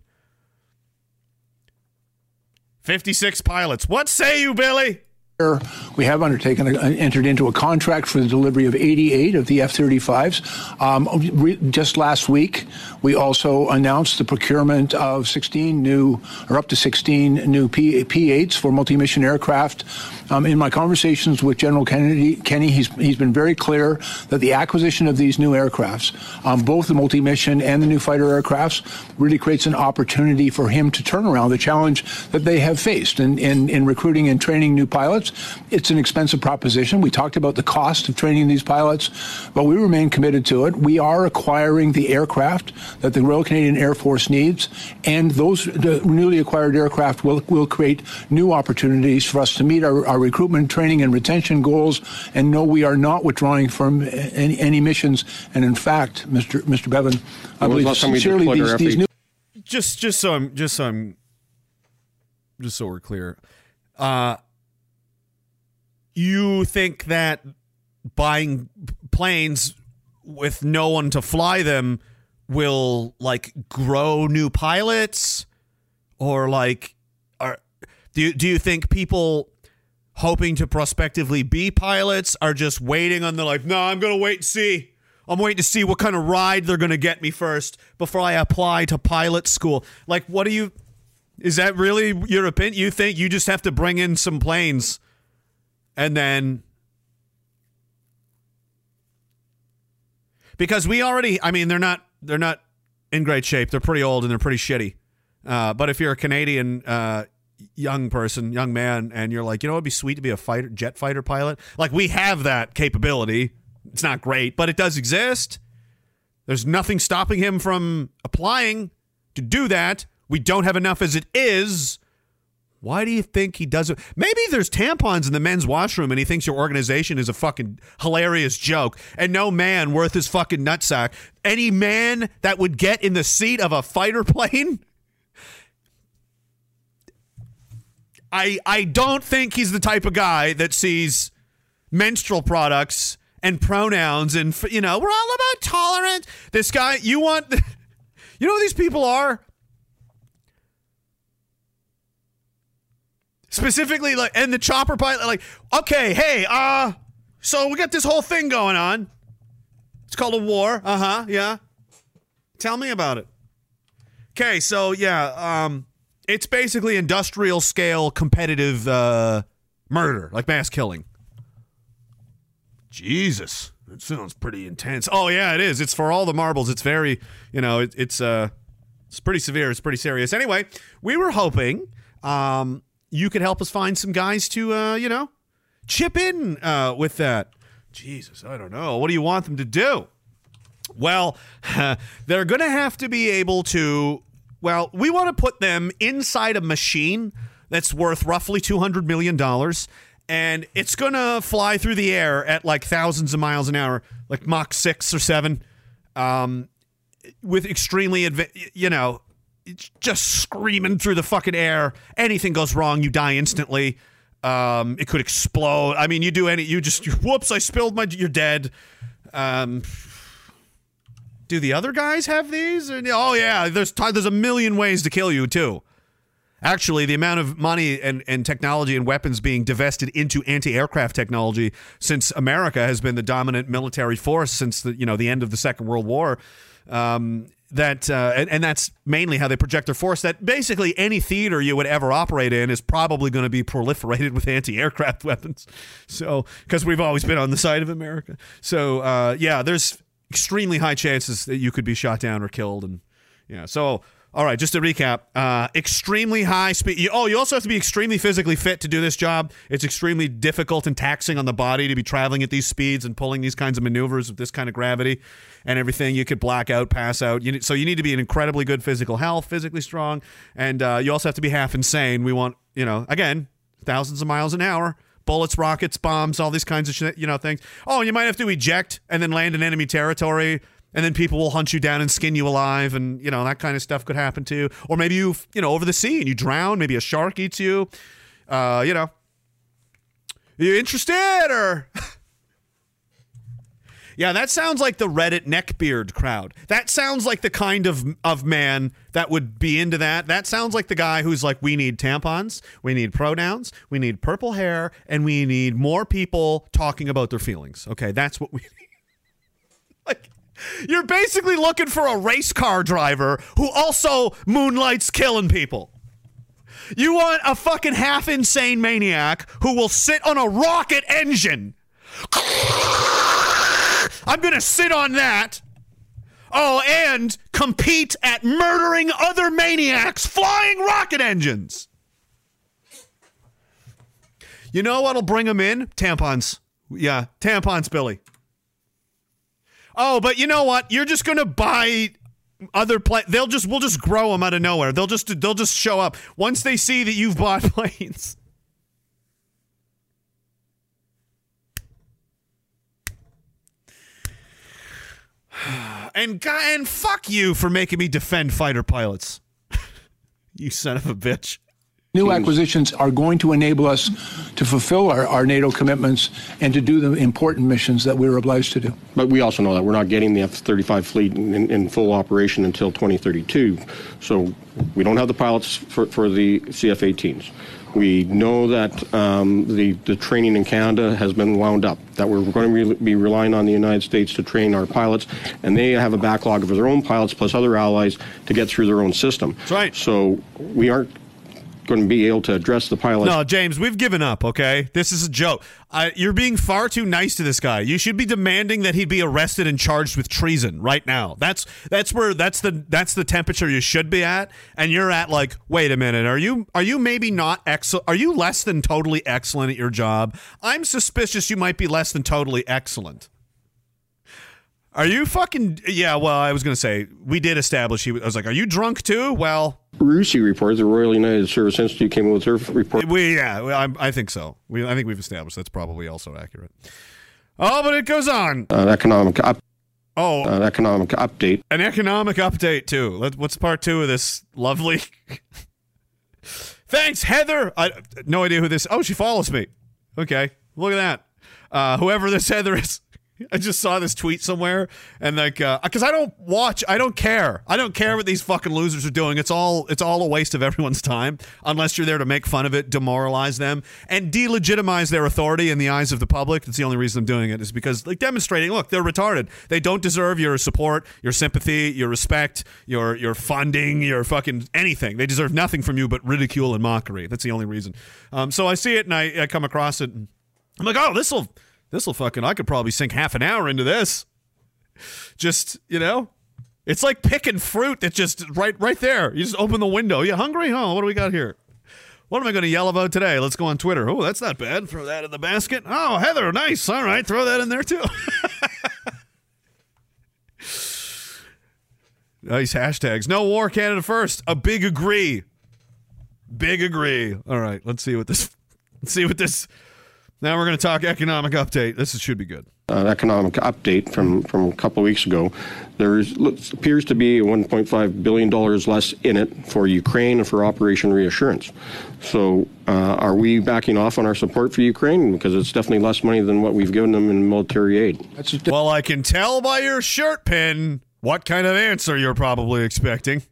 Fifty six pilots. What say you, Billy? We have undertaken, entered into a contract for the delivery of 88 of the F-35s. Um, re- just last week, we also announced the procurement of 16 new, or up to 16 new P- P-8s for multi-mission aircraft. Um, in my conversations with General Kennedy, Kenny, he's he's been very clear that the acquisition of these new aircrafts, um, both the multi-mission and the new fighter aircrafts, really creates an opportunity for him to turn around the challenge that they have faced in, in, in recruiting and training new pilots. It's an expensive proposition. We talked about the cost of training these pilots, but we remain committed to it. We are acquiring the aircraft that the Royal Canadian Air Force needs, and those newly acquired aircraft will, will create new opportunities for us to meet our, our recruitment, training, and retention goals. And no, we are not withdrawing from any, any missions. And in fact, Mr. Mr. Bezan, I When believe last time sincerely these, these new just just so I'm just so I'm just so we're clear. Uh you think that buying planes with no one to fly them will like grow new pilots or like are do you, do you think people hoping to prospectively be pilots are just waiting on the like no i'm gonna wait and see i'm waiting to see what kind of ride they're gonna get me first before i apply to pilot school like what do you Is that really your opinion? You think you just have to bring in some planes and then. Because we already, I mean, they're not, they're not in great shape. They're pretty old and they're pretty shitty. Uh, but if you're a Canadian uh, young person, young man, and you're like, you know, it'd be sweet to be a fighter, jet fighter pilot. Like we have that capability. It's not great, but it does exist. There's nothing stopping him from applying to do that. We don't have enough as it is. Why do you think he doesn't? Maybe there's tampons in the men's washroom and he thinks your organization is a fucking hilarious joke. And no man worth his fucking nutsack. Any man that would get in the seat of a fighter plane? I I don't think he's the type of guy that sees menstrual products and pronouns and you know we're all about tolerance. This guy, you want, you know who these people are? Specifically, like, and the chopper pilot, like, okay, hey, uh, so we got this whole thing going on. It's called a war. Uh huh. Yeah. Tell me about it. Okay, so yeah, um, it's basically industrial scale competitive uh, murder, like mass killing. Jesus, that sounds pretty intense. Oh yeah, it is. It's for all the marbles. It's very, you know, it, it's uh, it's pretty severe. It's pretty serious. Anyway, we were hoping um, you could help us find some guys to, uh, you know, chip in uh, with that. Jesus, I don't know. What do you want them to do? Well, they're going to have to be able to. Well, we want to put them inside a machine that's worth roughly $200 million. And it's going to fly through the air at like thousands of miles an hour, like Mach 6 or 7, um, with extremely, adva- you know, just screaming through the fucking air. Anything goes wrong, you die instantly. Um, it could explode. I mean, you do any, you just, whoops, I spilled my, you're dead. Um, do the other guys have these? And, oh yeah, there's t- there's a million ways to kill you too. Actually, the amount of money and, and technology and weapons being divested into anti-aircraft technology since America has been the dominant military force since the you know the end of the Second World War. Um, that uh, and, and that's mainly how they project their force. That basically any theater you would ever operate in is probably going to be proliferated with anti-aircraft weapons. So because we've always been on the side of America. So uh, yeah, there's extremely high chances that you could be shot down or killed, and yeah. So all right, just to recap, uh, extremely high speed. Oh, you also have to be extremely physically fit to do this job. It's extremely difficult and taxing on the body to be traveling at these speeds and pulling these kinds of maneuvers with this kind of gravity and everything. You could black out, pass out. You so you need to be in incredibly good physical health, physically strong, and uh, you also have to be half insane. We want, you know, again, thousands of miles an hour. Bullets, rockets, bombs, all these kinds of shit, you know, things. Oh, you might have to eject and then land in enemy territory and then people will hunt you down and skin you alive and you know that kind of stuff could happen to you or maybe you you know over the sea and you drown maybe a shark eats you. Uh you know. Are you interested or yeah that sounds like the reddit neckbeard crowd that sounds like the kind of of man that would be into that that sounds like the guy who's like we need tampons we need pronouns we need purple hair and we need more people talking about their feelings okay that's what we like you're basically looking for a race car driver who also moonlights killing people. You want a fucking half insane maniac who will sit on a rocket engine. I'm going to sit on that. Oh, and compete at murdering other maniacs flying rocket engines. You know what'll bring them in? Tampons. Yeah, tampons, Billy. Oh, but you know what? You're just gonna buy other plane. They'll just we'll just grow them out of nowhere. They'll just they'll just show up once they see that you've bought planes. And guy and fuck you for making me defend fighter pilots. you son of a bitch. New acquisitions are going to enable us to fulfill our, our NATO commitments and to do the important missions that we're obliged to do. But we also know that we're not getting the F-35 fleet in, in, in full operation until 2032. So we don't have the pilots for, for the CF-18s. We know that um, the, the training in Canada has been wound up, that we're going to re- be relying on the United States to train our pilots, and they have a backlog of their own pilots plus other allies to get through their own system. That's right. So we aren't going to be able to address the pilot. No, James, we've given up. Okay, this is a joke. Uh, you're being far too nice to this guy. You should be demanding that he be arrested and charged with treason right now. That's that's where that's the that's the temperature you should be at, and you're at like, wait a minute, are you are you maybe not excellent? Are you less than totally excellent at your job? I'm suspicious you might be less than totally excellent. Are you fucking yeah? Well, I was gonna say we did establish he. I was like, are you drunk too? Well, RUSI report, the Royal United Service Institute came up with their report. we yeah, I, I think so. We I think we've established that's probably also accurate. Oh, but it goes on. Uh, economic up, Oh, uh, economic update. an economic update too. Let, what's part two of this lovely? Thanks, Heather. I no idea who this. Oh, she follows me. Okay, look at that. Uh, whoever this Heather is. I just saw this tweet somewhere, and like, because I don't watch, I don't care, I don't care what these fucking losers are doing. It's all, it's all a waste of everyone's time, unless you're there to make fun of it, demoralize them, and delegitimize their authority in the eyes of the public. That's the only reason I'm doing it is because, like, demonstrating, look, they're retarded. They don't deserve your support, your sympathy, your respect, your your funding, your fucking anything. They deserve nothing from you but ridicule and mockery. That's the only reason. Um, so I see it and I, I come across it. And I'm like, oh, this will this will fucking I could probably sink half an hour into this. Just, you know, it's like picking fruit that's just right right there. You just open the window. You hungry? Huh? what do we got here? What am I going to yell about today? Let's go on Twitter. Oh, that's not bad. Throw that in the basket. Oh, Heather, nice. All right, throw that in there too. nice hashtags. No war, Canada first. A big agree. Big agree. All right, let's see what this. Let's see what this. Now we're going to talk economic update. This should be good. uh, economic update from, from a couple of weeks ago, there is, looks, appears to be $1.5 billion less in it for Ukraine and for Operation Reassurance. So, uh, are we backing off on our support for Ukraine? Because it's definitely less money than what we've given them in military aid. That's a Well, I can tell by your shirt pin what kind of answer you're probably expecting.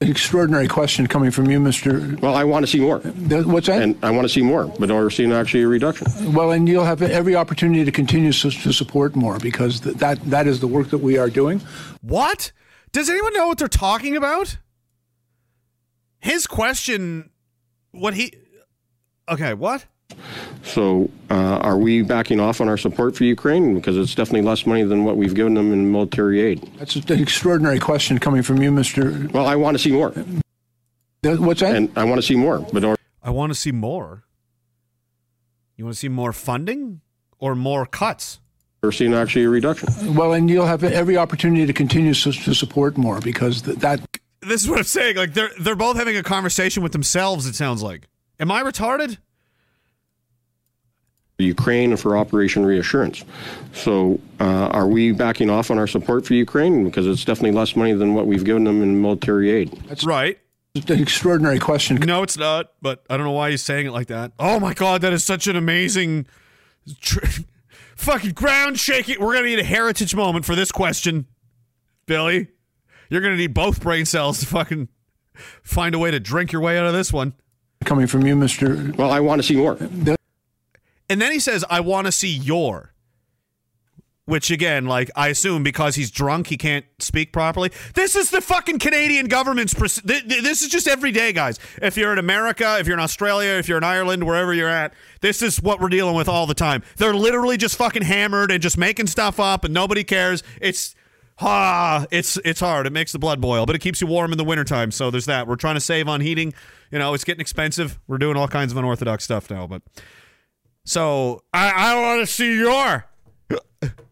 An extraordinary question coming from you, Mr. Well, I want to see more. What's that? And I want to see more, but we're seeing actually a reduction. Well, and you'll have every opportunity to continue to, to support more because that that is the work that we are doing. What? Does anyone know what they're talking about? His question, what he. Okay, what? So, uh, are we backing off on our support for Ukraine? Because it's definitely less money than what we've given them in military aid. That's an extraordinary question coming from you, Mr. Well, I want to see more. What's that? And I want to see more, but we're I want to see more. You want to see more funding or more cuts? Or seeing actually a reduction. well, and you'll have every opportunity to continue to, to support more because th- that This is what I'm saying. Like they're they're both having a conversation with themselves. It sounds like. Am I retarded? Ukraine and for Operation Reassurance. So, uh, are we backing off on our support for Ukraine? Because it's definitely less money than what we've given them in military aid. That's right. an extraordinary question. No, it's not. But I don't know why he's saying it like that. Oh my god, that is such an amazing, tr- fucking ground shaking. We're gonna need a heritage moment for this question, Billy. You're gonna need both brain cells to fucking find a way to drink your way out of this one. Coming from you, Mr. Well, I want to see more. And then he says, "I want to see your." Which again, like I assume because he's drunk, he can't speak properly. This is the fucking Canadian government's. Pres- th- th- this is just every day, guys. If you're in America, if you're in Australia, if you're in Ireland, wherever you're at, this is what we're dealing with all the time. They're literally just fucking hammered and just making stuff up, and nobody cares. It's ah, it's it's hard. It makes the blood boil, but it keeps you warm in the wintertime. So there's that. We're trying to save on heating. You know, it's getting expensive. We're doing all kinds of unorthodox stuff now, but. So I, I want to see your.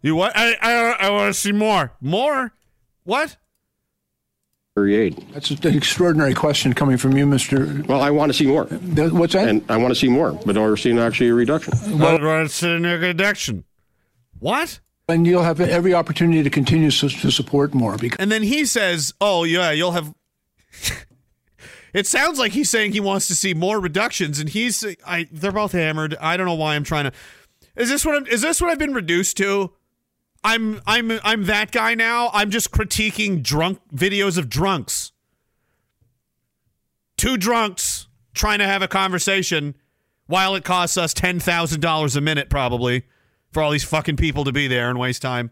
You what? I I, I want to see more. More? What? Military aid. That's an extraordinary question coming from you, Mr. Well, I want to see more. What's that? And I want to see more, but we're seeing actually a reduction. Well, I want to see an reduction. What? and you'll have every opportunity to continue to, to support more because And then he says, "Oh yeah, you'll have." It sounds like he's saying he wants to see more reductions, and he's I. They're both hammered. I don't know why I'm trying to. Is this what I'm? Is this what I've been reduced to? I'm I'm I'm that guy now. I'm just critiquing drunk videos of drunks. Two drunks trying to have a conversation while it costs us ten thousand dollars a minute probably for all these fucking people to be there and waste time.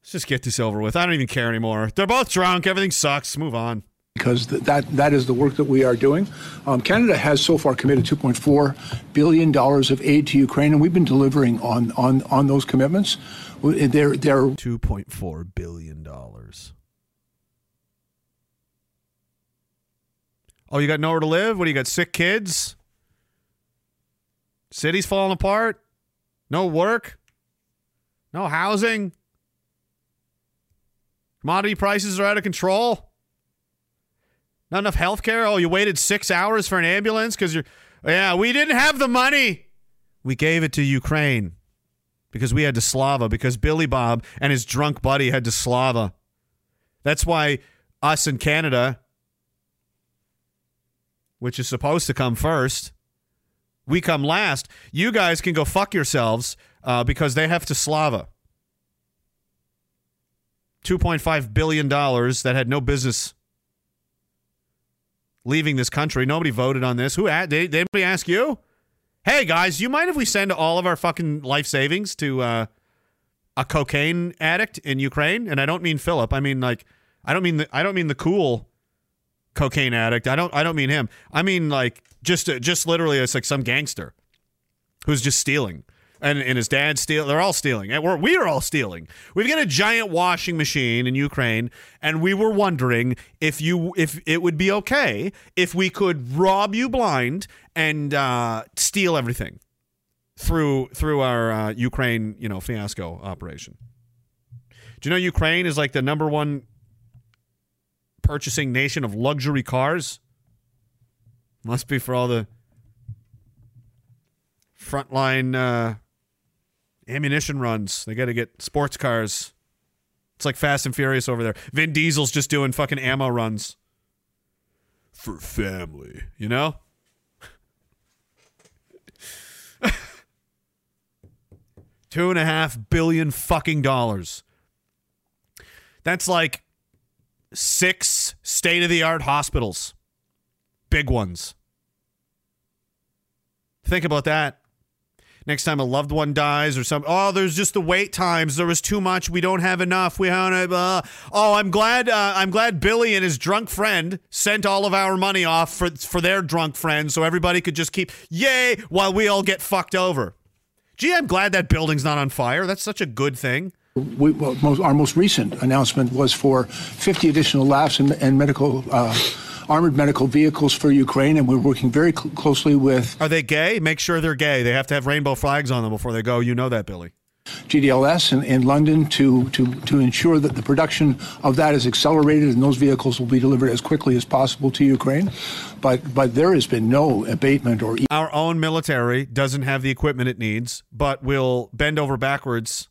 Let's just get this over with. I don't even care anymore. They're both drunk. Everything sucks. Move on. Because th- that that is the work that we are doing. Um, Canada has so far committed 2.4 billion dollars of aid to Ukraine, and we've been delivering on on on those commitments. Two point four billion dollars. Oh, you got nowhere to live? What do you got? Sick kids? Cities falling apart? No work? No housing? Commodity prices are out of control? Not enough health care? Oh, you waited six hours for an ambulance because you're. Yeah, we didn't have the money. We gave it to Ukraine because we had to Slava, because Billy Bob and his drunk buddy had to Slava. That's why us in Canada, which is supposed to come first, we come last. You guys can go fuck yourselves uh, because they have to Slava. $2.5 billion that had no business leaving this country. Nobody voted on this. Who did, did anybody ask you? Hey guys, you mind if we send all of our fucking life savings to uh, a cocaine addict in Ukraine? And I don't mean Philip. I mean like I don't mean the I don't mean the cool cocaine addict. I don't I don't mean him. I mean like just just literally it's like some gangster who's just stealing. And, and his dad steal. They're all stealing, and we're we are all stealing. We've got a giant washing machine in Ukraine, and we were wondering if you if it would be okay if we could rob you blind and uh, steal everything through through our uh, Ukraine you know fiasco operation. Do you know Ukraine is like the number one purchasing nation of luxury cars? Must be for all the frontline uh, ammunition runs. They got to get sports cars. It's like Fast and Furious over there. Vin Diesel's just doing fucking ammo runs for family, you know? Two and a half billion fucking dollars. That's like six state of the art hospitals, big ones. Think about that. Next time a loved one dies or something, oh, there's just the wait times. There was too much. We don't have enough. We have. Uh, oh, I'm glad. Uh, I'm glad Billy and his drunk friend sent all of our money off for for their drunk friend, so everybody could just keep yay while we all get fucked over. Gee, I'm glad that building's not on fire. That's such a good thing. we, well, most, our most recent announcement was for 50 additional labs and, and medical uh, armored medical vehicles for Ukraine, and we're working very cl- closely with Are they gay? Make sure they're gay. They have to have rainbow flags on them before they go. You know that, Billy. GDLS in, in London to, to, to ensure that the production of that is accelerated and those vehicles will be delivered as quickly as possible to Ukraine. But, but there has been no abatement or Our own military doesn't have the equipment it needs, but will bend over backwards.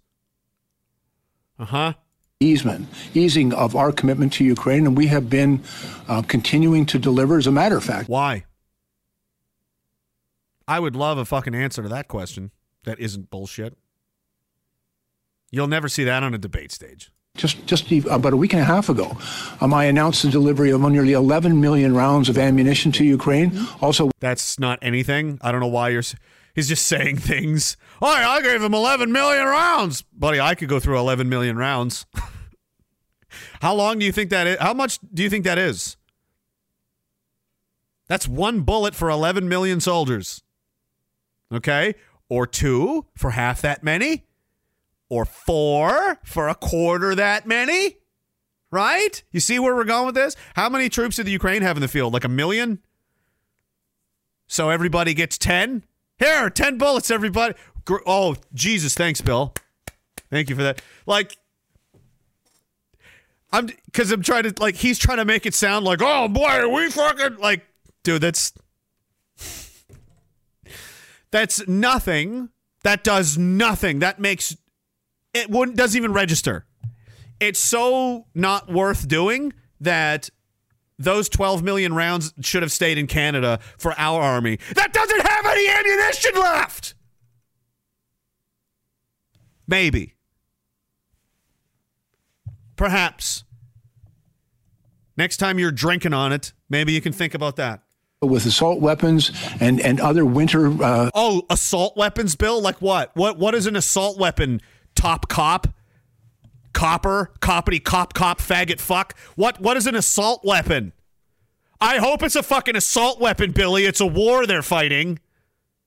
Uh huh. Easement, easing of our commitment to Ukraine, and we have been uh, continuing to deliver. As a matter of fact, Why? I would love a fucking answer to that question. That isn't bullshit. You'll never see that on a debate stage. just just about a week and a half ago, um, I announced the delivery of nearly 11 million rounds of ammunition to Ukraine. Also, That's not anything. I don't know why you're. He's just saying things. Oh, I gave him 11 million rounds, buddy. I could go through 11 million rounds. How long do you think that is? How much do you think that is? That's one bullet for 11 million soldiers. Okay? Or two for half that many? Or four for a quarter that many? Right? You see where we're going with this? How many troops did the Ukraine have in the field? Like a million? So everybody gets 10? Here, 10 bullets, everybody. Oh, Jesus. Thanks, Bill. Thank you for that. Like, I'm because I'm trying to, like, he's trying to make it sound like, oh boy, we fucking, like, dude, that's, that's nothing. That does nothing. That makes, it wouldn't, doesn't even register. It's so not worth doing that those 12 million rounds should have stayed in Canada for our army that doesn't have any ammunition left. Maybe. Perhaps. Next time you're drinking on it, maybe you can think about that. with assault weapons and, and other winter uh, Oh, assault weapons, Bill? Like what? What what is an assault weapon? Top cop? Copper? Coppity cop cop faggot fuck? What what is an assault weapon? I hope it's a fucking assault weapon, Billy. It's a war they're fighting.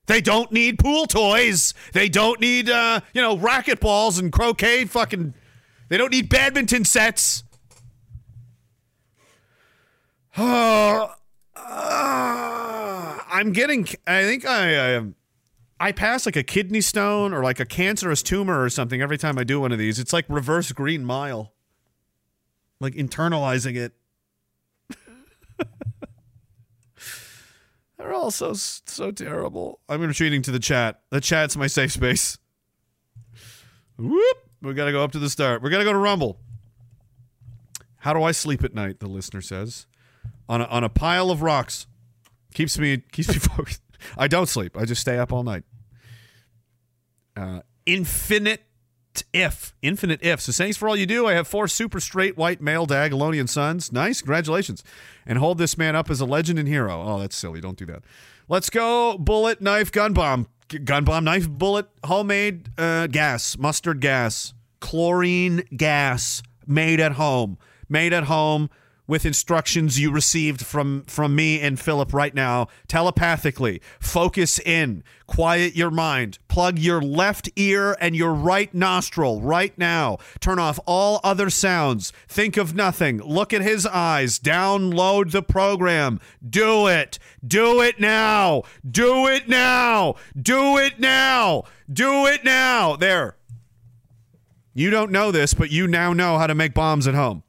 They don't need pool toys. They don't need, uh, you know, racquetballs and croquet. Fucking, they don't need badminton sets. Oh, uh, I'm getting. I think I. I I pass like a kidney stone or like a cancerous tumor or something every time I do one of these. It's like reverse green mile. Like internalizing it. They're all so so terrible. I'm retreating to the chat. The chat's my safe space. Whoop! We gotta go up to the start. We're gonna go to Rumble. How do I sleep at night? The listener says, on a, on a pile of rocks. Keeps me keeps me focused. I don't sleep. I just stay up all night. Uh, infinite if. Infinite if. So thanks for all you do. I have four super straight white male Diagolonian sons. Nice. Congratulations. And hold this man up as a legend and hero. Oh, that's silly. Don't do that. Let's go. Bullet, knife, gun bomb. Gun bomb, knife, bullet, homemade uh, gas, mustard gas, chlorine gas, made at home. Made at home with instructions you received from from me and Philip right now telepathically. Focus in, quiet your mind, plug your left ear and your right nostril right now. Turn off all other sounds. Think of nothing. Look at his eyes. Download the program. Do it. Do it now. Do it now. Do it now. Do it now. There. You don't know this, but you now know how to make bombs at home.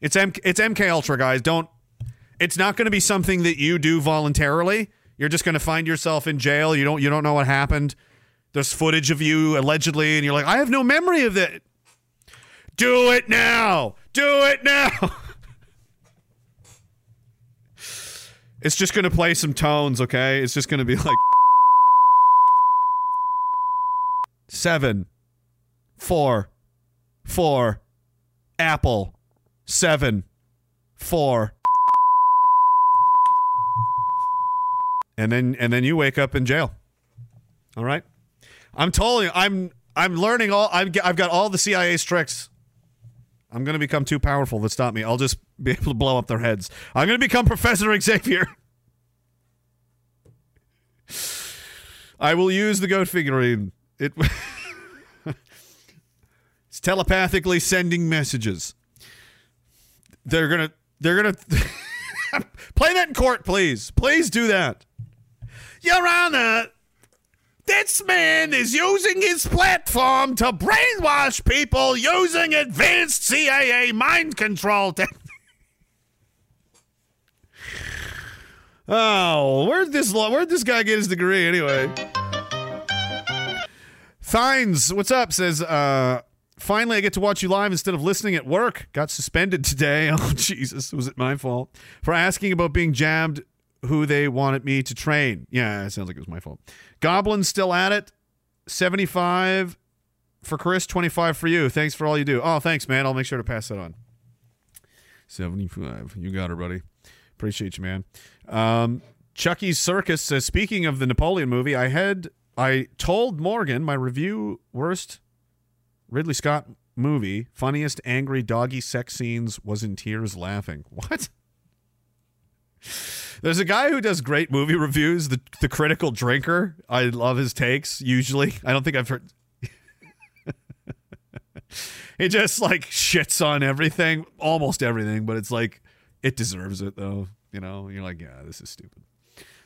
It's M- it's MK Ultra, guys. Don't. It's not going to be something that you do voluntarily. You're just going to find yourself in jail. You don't you don't know what happened. There's footage of you allegedly, and you're like, I have no memory of that. Do it now. Do it now. it's just going to play some tones, okay? It's just going to be like seven, four, four, apple seven, four, and then and then you wake up in jail. All right, I'm you, I'm I'm learning all. I've I've got all the CIA's tricks. I'm going to become too powerful to stop me. I'll just be able to blow up their heads. I'm going to become Professor Xavier. I will use the goat figurine. It. it's telepathically sending messages they're gonna they're gonna play that in court, please. Please do that. Your Honor, this man is using his platform to brainwash people using advanced CIA mind control techniques. Oh, where'd this where'd this guy get his degree anyway? Fines, what's up? Says uh Finally, I get to watch you live instead of listening at work. Got suspended today. Oh, Jesus. Was it my fault? For asking about being jabbed who they wanted me to train. Yeah, it sounds like it was my fault. Goblin's still at it. 75 for Chris, 25 for you. Thanks for all you do. Oh, thanks, man. I'll make sure to pass that on. 75. You got it, buddy. Appreciate you, man. Um, Chucky's Circus says, speaking of the Napoleon movie, I had I told Morgan my review worst Ridley Scott movie, funniest angry doggy sex scenes was in tears laughing. What? There's a guy who does great movie reviews, the the critical drinker. I love his takes usually. I don't think I've heard He just like shits on everything, almost everything, but it's like it deserves it though, you know. You're like, yeah, this is stupid.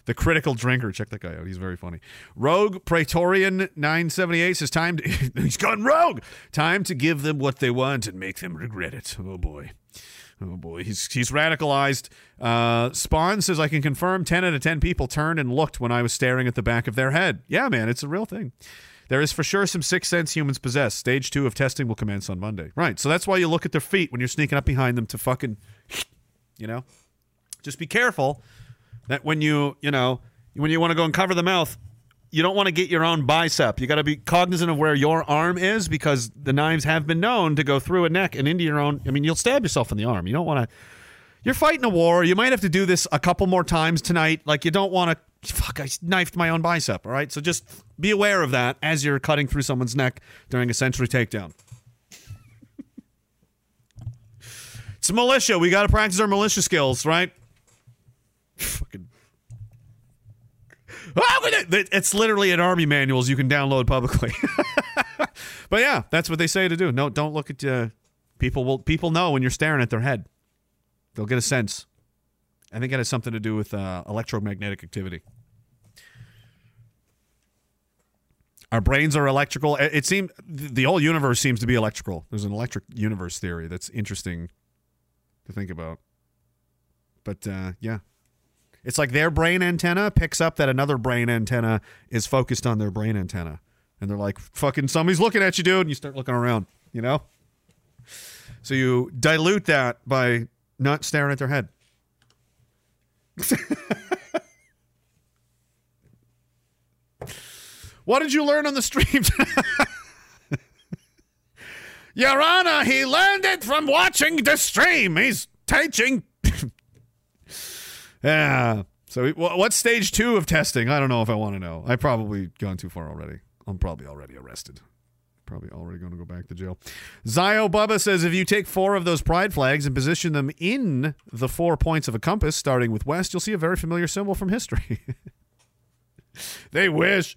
The critical drinker. Check that guy out. He's very funny. Rogue Praetorian 978 says time to, he's gone rogue. Time to give them what they want and make them regret it. Oh boy. Oh boy, he's he's radicalized. Uh, Spawn says I can confirm ten out of ten people turned and looked when I was staring at the back of their head. Yeah, man, it's a real thing. There is for sure some sixth sense humans possess. Stage two of testing will commence on Monday. Right, so that's why you look at their feet when you're sneaking up behind them to fucking, you know, just be careful that when you you know when you want to go and cover the mouth you don't want to get your own bicep. You got to be cognizant of where your arm is because the knives have been known to go through a neck and into your own i mean you'll stab yourself in the arm. You don't want to you're fighting a war. You might have to do this a couple more times tonight. Like you don't want to fuck i knifed my own bicep all right? So just be aware of that as you're cutting through someone's neck during a century takedown. It's militia. We got to practice our militia skills, right? Fucking. It's literally in army manuals you can download publicly. but yeah, that's what they say to do. No, don't look at uh, people. Will people know when you're staring at their head? They'll get a sense. I think it has something to do with uh, electromagnetic activity. Our brains are electrical. It seems the whole universe seems to be electrical. There's an electric universe theory that's interesting to think about. But uh, yeah, it's like their brain antenna picks up that another brain antenna is focused on their brain antenna, and they're like, "Fucking somebody's looking at you, dude!" And you start looking around. You know. So you dilute that by not staring at their head. What did you learn on the stream? Your Honor, he learned it from watching the stream. He's teaching. Yeah. So, wh- what's stage two of testing? I don't know if I want to know. I've probably gone too far already. I'm probably already arrested. Probably already going to go back to jail. Zio Bubba says if you take four of those pride flags and position them in the four points of a compass, starting with west, you'll see a very familiar symbol from history. they wish.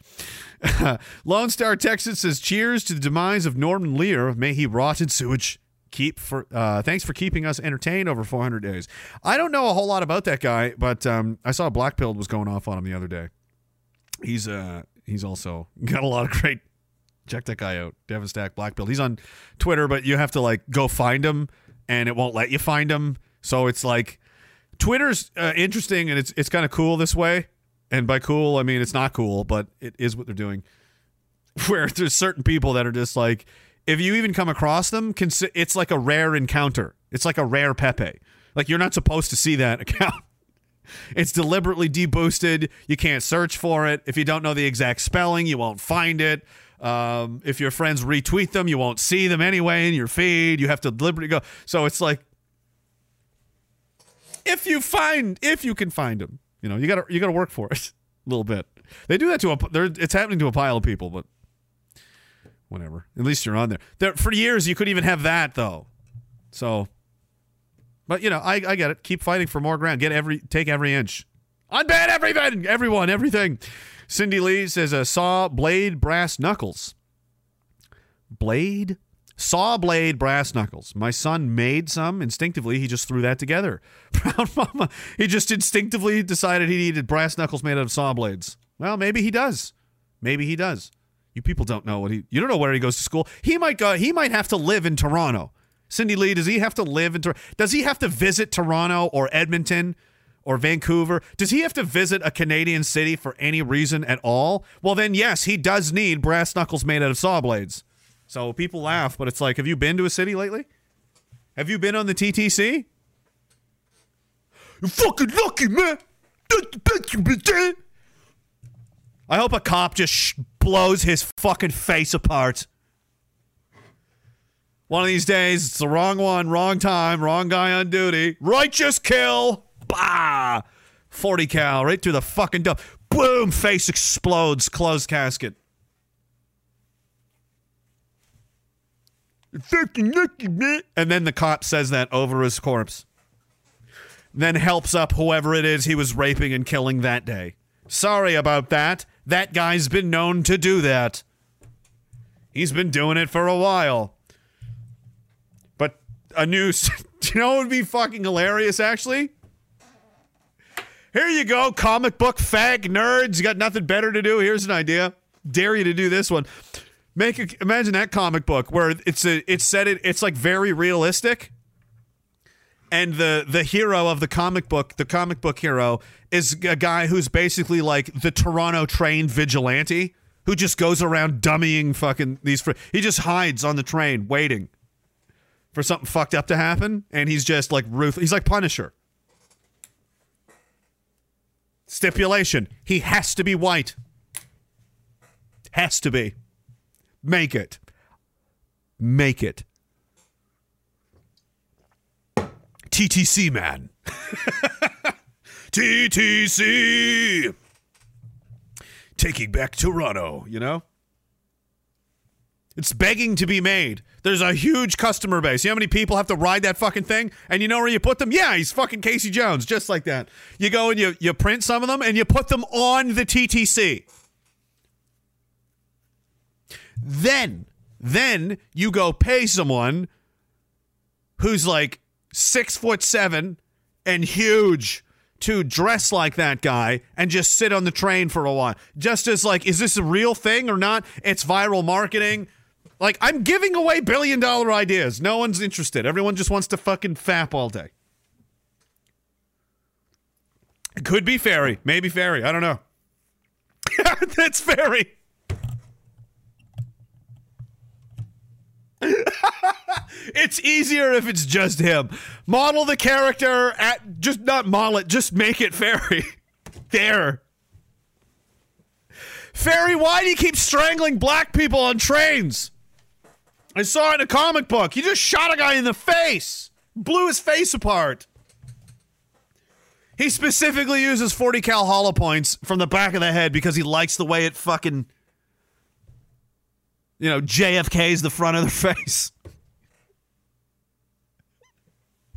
Lone Star Texas says, "Cheers to the demise of Norman Lear. May he rot in sewage." Keep for uh, thanks for keeping us entertained over 400 days. I don't know a whole lot about that guy, but um, I saw Black Pilled was going off on him the other day. He's uh he's also got a lot of great. Check that guy out, Devon Stack Black Pilled. He's on Twitter, but you have to like go find him, and it won't let you find him. So it's like Twitter's uh, interesting and it's it's kind of cool this way. And by cool, I mean it's not cool, but it is what they're doing. Where there's certain people that are just like, if you even come across them, it's like a rare encounter. It's like a rare Pepe. Like you're not supposed to see that account. It's deliberately deboosted. You can't search for it. If you don't know the exact spelling, you won't find it. Um, if your friends retweet them, you won't see them anyway in your feed. You have to deliberately go. So it's like if you find if you can find them, you know, you gotta you gotta work for it a little bit. They do that to a. It's happening to a pile of people, but whatever. At least you're on there. There for years you could even have that though. So, but you know, I I get it. Keep fighting for more ground. Get every take every inch. Unban everything, everyone, everything. Cindy Lee says a saw blade brass knuckles. Blade saw blade brass knuckles. My son made some instinctively. He just threw that together. Brown mama. He just instinctively decided he needed brass knuckles made out of saw blades. Well, maybe he does. Maybe he does. You people don't know what he. You don't know where he goes to school. He might go. He might have to live in Toronto. Cindy Lee, does he have to live in? Tor- Does he have to visit Toronto or Edmonton? Or Vancouver? Does he have to visit a Canadian city for any reason at all? Well, then, yes, he does need brass knuckles made out of saw blades. So people laugh, but it's like, have you been to a city lately? Have you been on the TTC? You're fucking lucky, man. I hope a cop just sh- blows his fucking face apart. One of these days, it's the wrong one, wrong time, wrong guy on duty. Righteous kill. Bah! 40 cal right through the fucking door. Boom! Face explodes. Closed casket. And then the cop says that over his corpse. Then helps up whoever it is he was raping and killing that day. Sorry about that. That guy's been known to do that. He's been doing it for a while. But a new. You know would be fucking hilarious, actually? Here you go, comic book fag nerds. You got nothing better to do. Here's an idea. Dare you to do this one. Make a, imagine that comic book where it's a it's said it it's like very realistic. And the the hero of the comic book, the comic book hero, is a guy who's basically like the Toronto train vigilante who just goes around dummying fucking these. Fr- he just hides on the train waiting for something fucked up to happen, and he's just like ruth. He's like Punisher. Stipulation: He has to be white. Has to be. Make it. Make it. TTC man. TTC. Taking back Toronto, you know? It's begging to be made. There's a huge customer base. You know how many people have to ride that fucking thing? And you know where you put them? Yeah, he's fucking Casey Jones, just like that. You go and you, you print some of them and you put them on the TTC. Then, then you go pay someone who's like six foot seven and huge to dress like that guy and just sit on the train for a while. Just as like, is this a real thing or not? It's viral marketing. Like, I'm giving away billion dollar ideas. No one's interested. Everyone just wants to fucking fap all day. It could be fairy. Maybe fairy. I don't know. That's fairy. it's easier if it's just him. Model the character at just not model it, just make it fairy. there. Fairy, why do you keep strangling black people on trains? I saw it in a comic book. He just shot a guy in the face, blew his face apart. He specifically uses 40 cal hollow points from the back of the head because he likes the way it fucking, you know, JFK's the front of the face.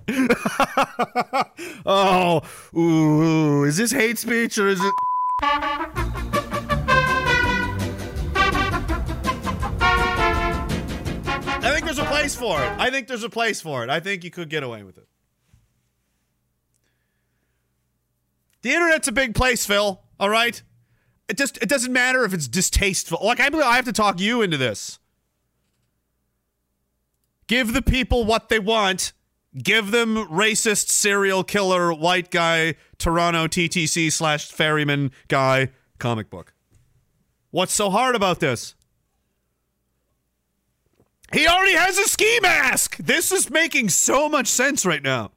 oh, ooh, is this hate speech or is it? I think there's a place for it. I think there's a place for it. I think you could get away with it. The internet's a big place, Phil. All right. It just it doesn't matter if it's distasteful. Like I believe I have to talk you into this. Give the people what they want. Give them racist serial killer white guy Toronto TTC slash ferryman guy comic book. What's so hard about this? He already has a ski mask. This is making so much sense right now.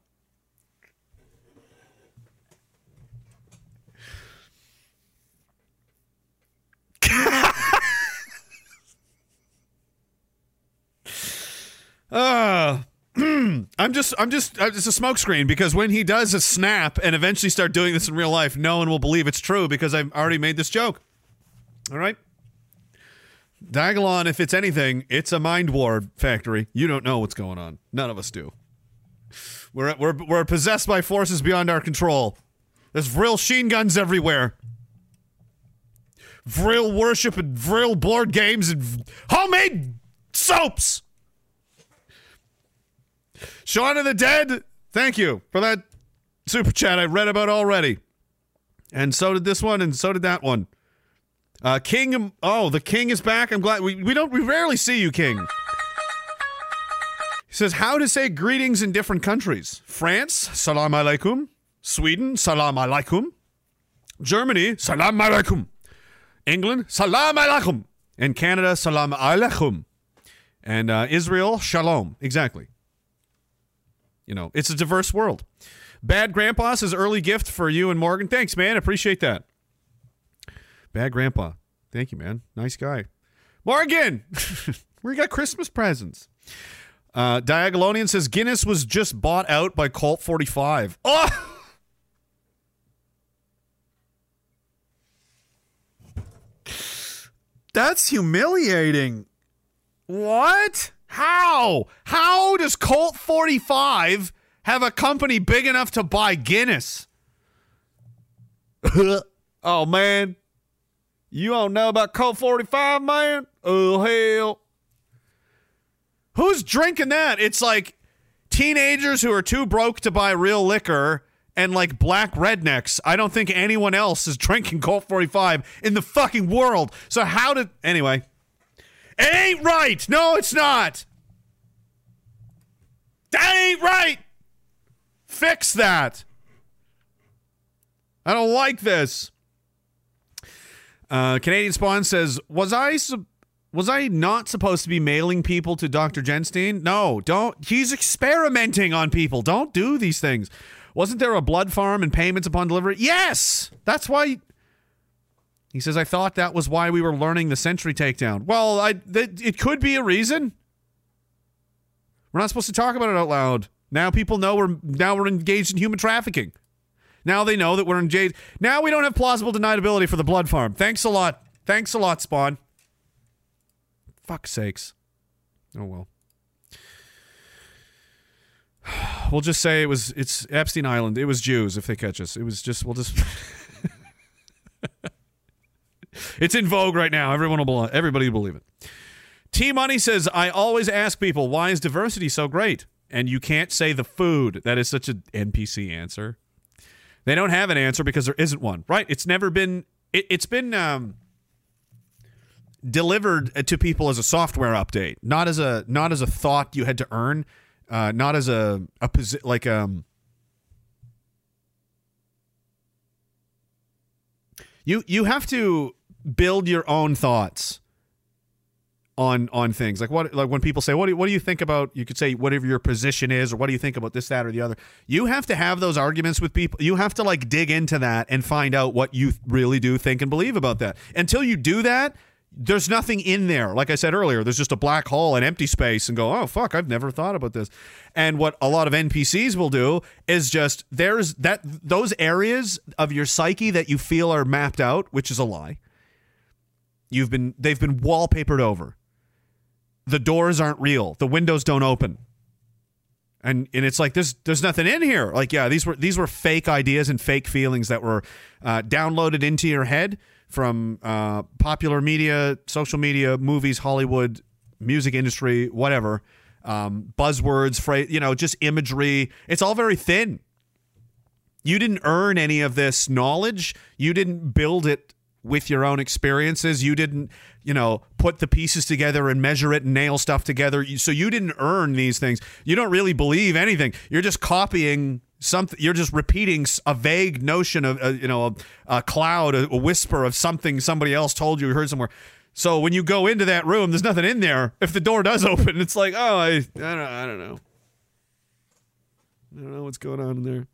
Uh, I'm just, I'm just, uh, it's a smokescreen because when he does a snap and eventually start doing this in real life, no one will believe it's true because I've already made this joke. All right. Diagolon, if it's anything, it's a mind war factory. You don't know what's going on. None of us do. We're, we're, we're possessed by forces beyond our control. There's Vril sheen guns everywhere. Vril worship and Vril board games and homemade soaps. Shaun of the Dead, thank you for that super chat I read about already. And so did this one, and so did that one. Uh, King, oh, the King is back. I'm glad we, we don't we rarely see you, King. He says how to say greetings in different countries: France, salam alaikum; Sweden, salam alaikum; Germany, salam alaikum; England, salam alaikum; and Canada, salam alaikum; and uh, Israel, shalom. Exactly. You know, it's a diverse world. Bad Grandpa says early gift for you and Morgan. Thanks, man. Appreciate that. Bad Grandpa. Thank you, man. Nice guy. Morgan, we got Christmas presents. Uh, Diagolonian says Guinness was just bought out by Colt 45. Oh! That's humiliating. What? How? How does Colt 45 have a company big enough to buy Guinness? oh, man. You don't know about Colt 45, man? Oh, hell. Who's drinking that? It's like teenagers who are too broke to buy real liquor and like black rednecks. I don't think anyone else is drinking Colt 45 in the fucking world. So, how did. Anyway. It ain't right. No, it's not. That ain't right. Fix that. I don't like this. Uh, Canadian Spawn says, "Was I was I not supposed to be mailing people to Dr. Genstein? No, don't. He's experimenting on people. Don't do these things. Wasn't there a blood farm and payments upon delivery? Yes, that's why." He says, "I thought that was why we were learning the Sentry takedown." Well, I th- it could be a reason. We're not supposed to talk about it out loud. Now people know we're now we're engaged in human trafficking. Now they know that we're engaged. Now we don't have plausible deniability for the blood farm. Thanks a lot. Thanks a lot, Spawn. Fuck's sakes. Oh well. We'll just say it was it's Epstein Island. It was Jews if they catch us. It was just we'll just It's in vogue right now. Everyone will everybody will believe it. T Money says, I always ask people, why is diversity so great? And you can't say the food. That is such an NPC answer. They don't have an answer because there isn't one. Right? It's never been it, it's been um delivered to people as a software update, not as a not as a thought you had to earn, uh, not as a a posi- like um. You you have to build your own thoughts on on things. Like what like when people say what do you, what do you think about you could say whatever your position is or what do you think about this that or the other. You have to have those arguments with people. You have to like dig into that and find out what you really do think and believe about that. Until you do that there's nothing in there. Like i said earlier there's just a black hole and empty space and go oh fuck i've never thought about this. And what a lot of npcs will do is just there's that those areas of your psyche that you feel are mapped out which is a lie you've been they've been wallpapered over. The doors aren't real. The windows don't open. And and it's like there's there's nothing in here. Like yeah these were these were fake ideas and fake feelings that were uh, downloaded into your head from uh, popular media social media movies hollywood music industry whatever. Um, buzzwords phrase you know just imagery. It's all very thin. You didn't earn any of this knowledge. You didn't build it with your own experiences. You didn't you know put the pieces together and measure it and nail stuff together. So you didn't earn these things. You don't really believe anything. You're just copying something you're just repeating a vague notion of uh, you know a, a cloud a, a whisper of something somebody else told you or heard somewhere. So when you go into that room there's nothing in there. If the door does open it's like oh i i don't, I don't know. I don't know what's going on in there.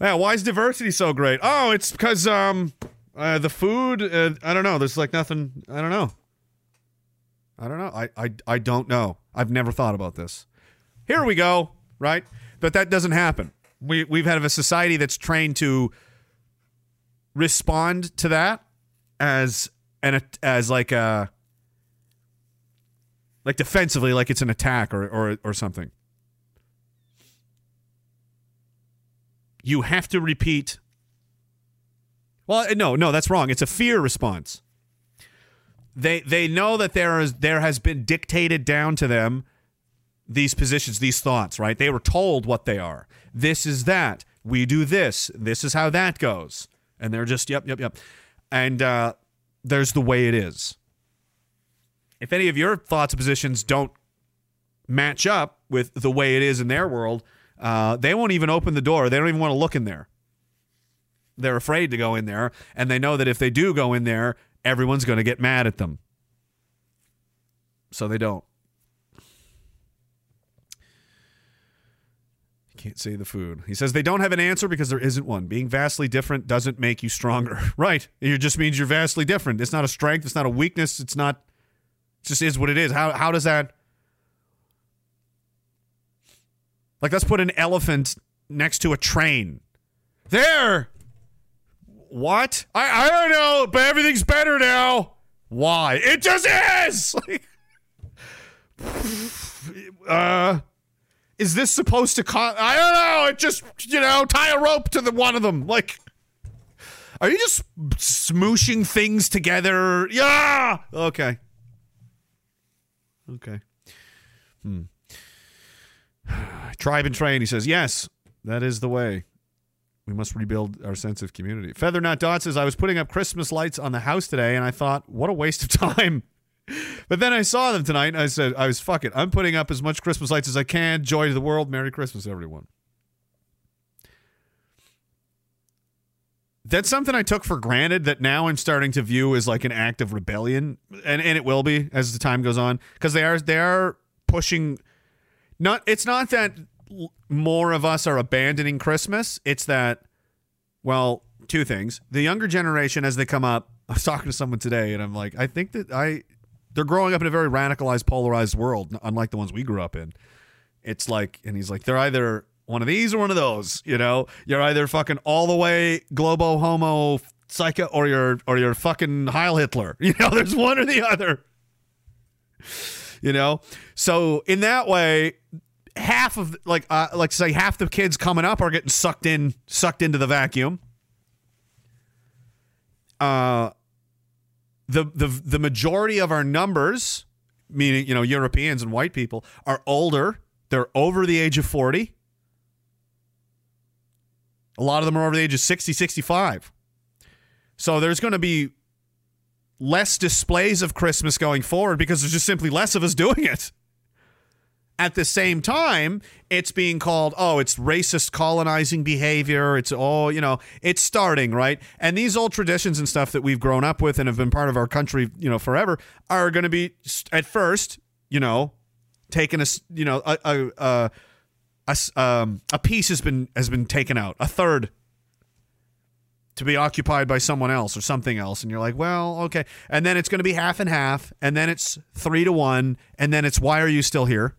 Yeah, why is diversity so great? Oh, it's because um, uh, the food. Uh, I don't know. There's like nothing. I don't know. I don't know. I, I I don't know. I've never thought about this. Here we go. Right, but that doesn't happen. We we've had a society that's trained to respond to that as an as like a like defensively, like it's an attack or or or something. you have to repeat. Well, no, no, that's wrong. It's a fear response. They they know that there is there has been dictated down to them these positions, these thoughts, right? They were told what they are. This is that. We do this. This is how that goes. And they're just yep, yep, yep. And uh, there's the way it is. If any of your thoughts and positions don't match up with the way it is in their world, uh, they won't even open the door. They don't even want to look in there. They're afraid to go in there, and they know that if they do go in there, everyone's going to get mad at them. So they don't. Can't say the food. He says they don't have an answer because there isn't one. Being vastly different doesn't make you stronger. right. It just means you're vastly different. It's not a strength. It's not a weakness. It's not. It just is what it is. How, how does that. Like, let's put an elephant next to a train. There. What? I, I don't know, but everything's better now. Why? It just is. uh, is this supposed to? Con- I don't know. It just you know tie a rope to the one of them. Like, are you just smooshing things together? Yeah. Okay. Okay. Hmm. Tribe and train. He says yes. That is the way. We must rebuild our sense of community. Feather Not Dot says, I was putting up Christmas lights on the house today and I thought, what a waste of time. But then I saw them tonight and I said, I was, fuck it. I'm putting up as much Christmas lights as I can. Joy to the world. Merry Christmas, everyone. That's something I took for granted that now I'm starting to view as like an act of rebellion. And, and it will be as the time goes on. Because they are they are pushing not it's not that more of us are abandoning Christmas. It's that well, two things. The younger generation as they come up, I was talking to someone today and I'm like, I think that I they're growing up in a very radicalized, polarized world, unlike the ones we grew up in. It's like and he's like, they're either one of these or one of those, you know? You're either fucking all the way globo homo psycho or you're or you're fucking Heil Hitler. You know, there's one or the other. you know, so in that way, half of like uh, like say half the kids coming up are getting sucked in sucked into the vacuum. Uh, the the the majority of our numbers, meaning you know Europeans and white people, are older. They're over the age of forty. A lot of them are over the age of 60, 65. So there's going to be less displays of Christmas going forward because there's just simply less of us doing it. At the same time, it's being called, oh, it's racist colonizing behavior. It's all, you know, it's starting, right? And these old traditions and stuff that we've grown up with and have been part of our country, you know, forever are going to be, at first, you know, taken us, you know, a, a, a, a, um, a piece has been has been taken out, a third to be occupied by someone else or something else, and you're like, well, okay, and then it's going to be half and half, and then it's three to one, and then it's why are you still here?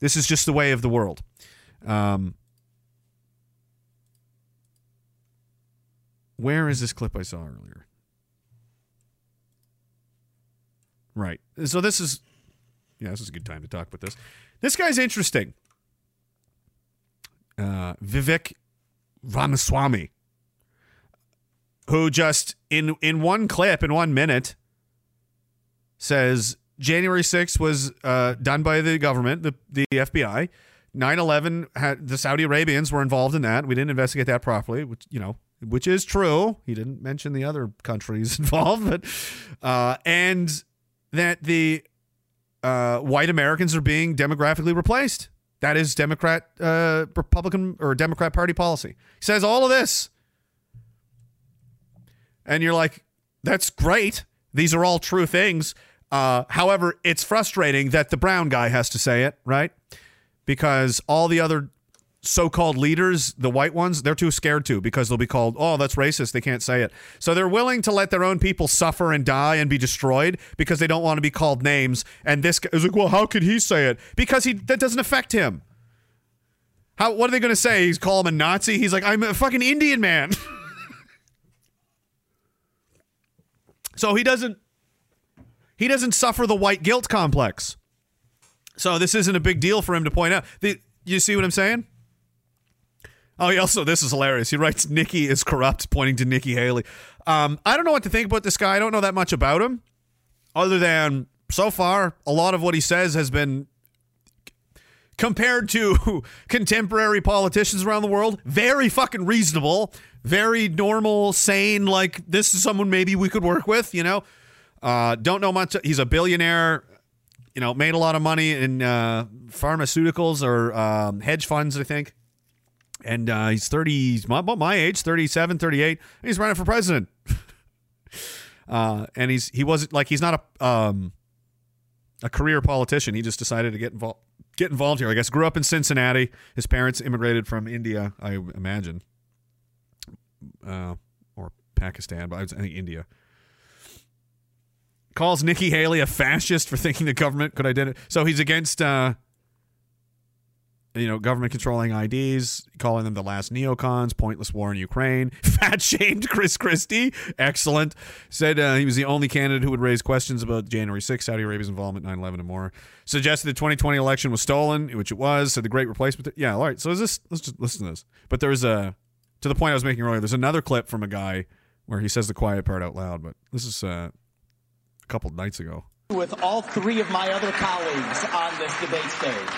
This is just the way of the world. Um, where is this clip I saw earlier? Right. So this is yeah, this is a good time to talk about this. This guy's interesting. Uh, Vivek Ramaswamy, who just in in one clip in one minute says January 6th was uh, done by the government, the the FBI. 9/11 had the Saudi Arabians were involved in that. We didn't investigate that properly, which you know, which is true. He didn't mention the other countries involved, but uh, and that the uh, white Americans are being demographically replaced. That is Democrat, uh, Republican, or Democrat Party policy. He says all of this. And you're like, that's great. These are all true things. Uh, however, it's frustrating that the brown guy has to say it, right? Because all the other so called leaders, the white ones, they're too scared to because they'll be called, oh, that's racist. They can't say it. So they're willing to let their own people suffer and die and be destroyed because they don't want to be called names. And this guy is like, well, how could he say it? Because he that doesn't affect him. How what are they gonna say? He's call him a Nazi? He's like, I'm a fucking Indian man. so he doesn't he doesn't suffer the white guilt complex. So this isn't a big deal for him to point out. The, you see what I'm saying? Oh, he also, this is hilarious. He writes, Nikki is corrupt, pointing to Nikki Haley. Um, I don't know what to think about this guy. I don't know that much about him, other than so far, a lot of what he says has been compared to contemporary politicians around the world, very fucking reasonable, very normal, sane. Like, this is someone maybe we could work with, you know? Uh, don't know much. He's a billionaire, you know, made a lot of money in uh, pharmaceuticals or um, hedge funds, I think. And uh, he's 30 he's my- about my age 37 38 and he's running for president. Uh, and he's he wasn't like he's not a um, a career politician. He just decided to get involved get involved here i guess. Grew up in cincinnati. His parents immigrated from india i imagine. Uh, or pakistan but i think india calls nikki haley a fascist for thinking the government could identify so he's against uh, you know, government controlling IDs, calling them the last neocons, pointless war in Ukraine, fat shamed Chris Christie, excellent. Said uh, he was the only candidate who would raise questions about January 6th, Saudi Arabia's involvement, 9 11, and more. Suggested the 2020 election was stolen, which it was. Said the great replacement. Yeah, all right. So is this, let's just listen to this. But there's a, to the point I was making earlier, there's another clip from a guy where he says the quiet part out loud, but this is uh, a couple nights ago. with all three of my other colleagues on this debate stage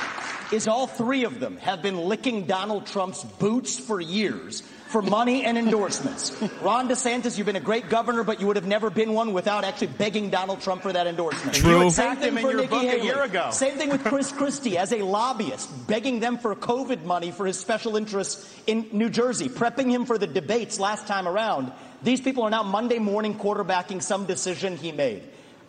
is all three of them have been licking Donald Trump's boots for years for money and endorsements. Ron DeSantis, you've been a great governor, but you would have never been one without actually begging Donald Trump for that endorsement. True. You Same thing him in for your Nikki book a Haley. year ago. Same thing with Chris Christie as a lobbyist, begging them for COVID money for his special interests in New Jersey, prepping him for the debates last time around. These people are now Monday morning quarterbacking some decision he made.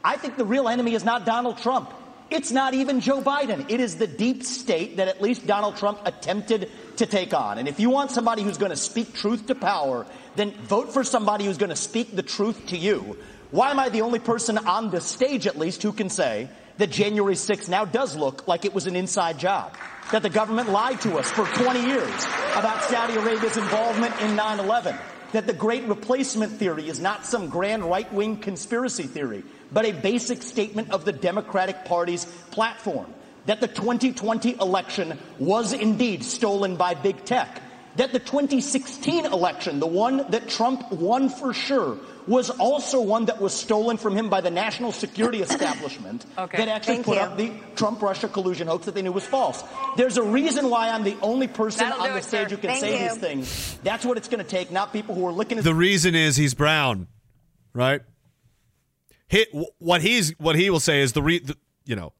I think the real enemy is not Donald Trump. It's not even Joe Biden. It is the deep state that at least Donald Trump attempted to take on. And if you want somebody who's going to speak truth to power, then vote for somebody who's going to speak the truth to you. Why am I the only person on the stage, at least, who can say that January 6th now does look like it was an inside job? That the government lied to us for 20 years about Saudi Arabia's involvement in 9 11? that the great replacement theory is not some grand right wing conspiracy theory, but a basic statement of the Democratic Party's platform. That the 2020 election was indeed stolen by big tech. That the 2016 election, the one that Trump won for sure, was also one that was stolen from him by the national security establishment Okay, that actually thank put you. up the Trump Russia collusion hoax that they knew was false. There's a reason why I'm the only person That'll on the it, stage sir. who can Thank say you. these things. That's what it's going to take, not people who are looking his The reason is he's brown, right? Hit what he's what he will say is the re the, you know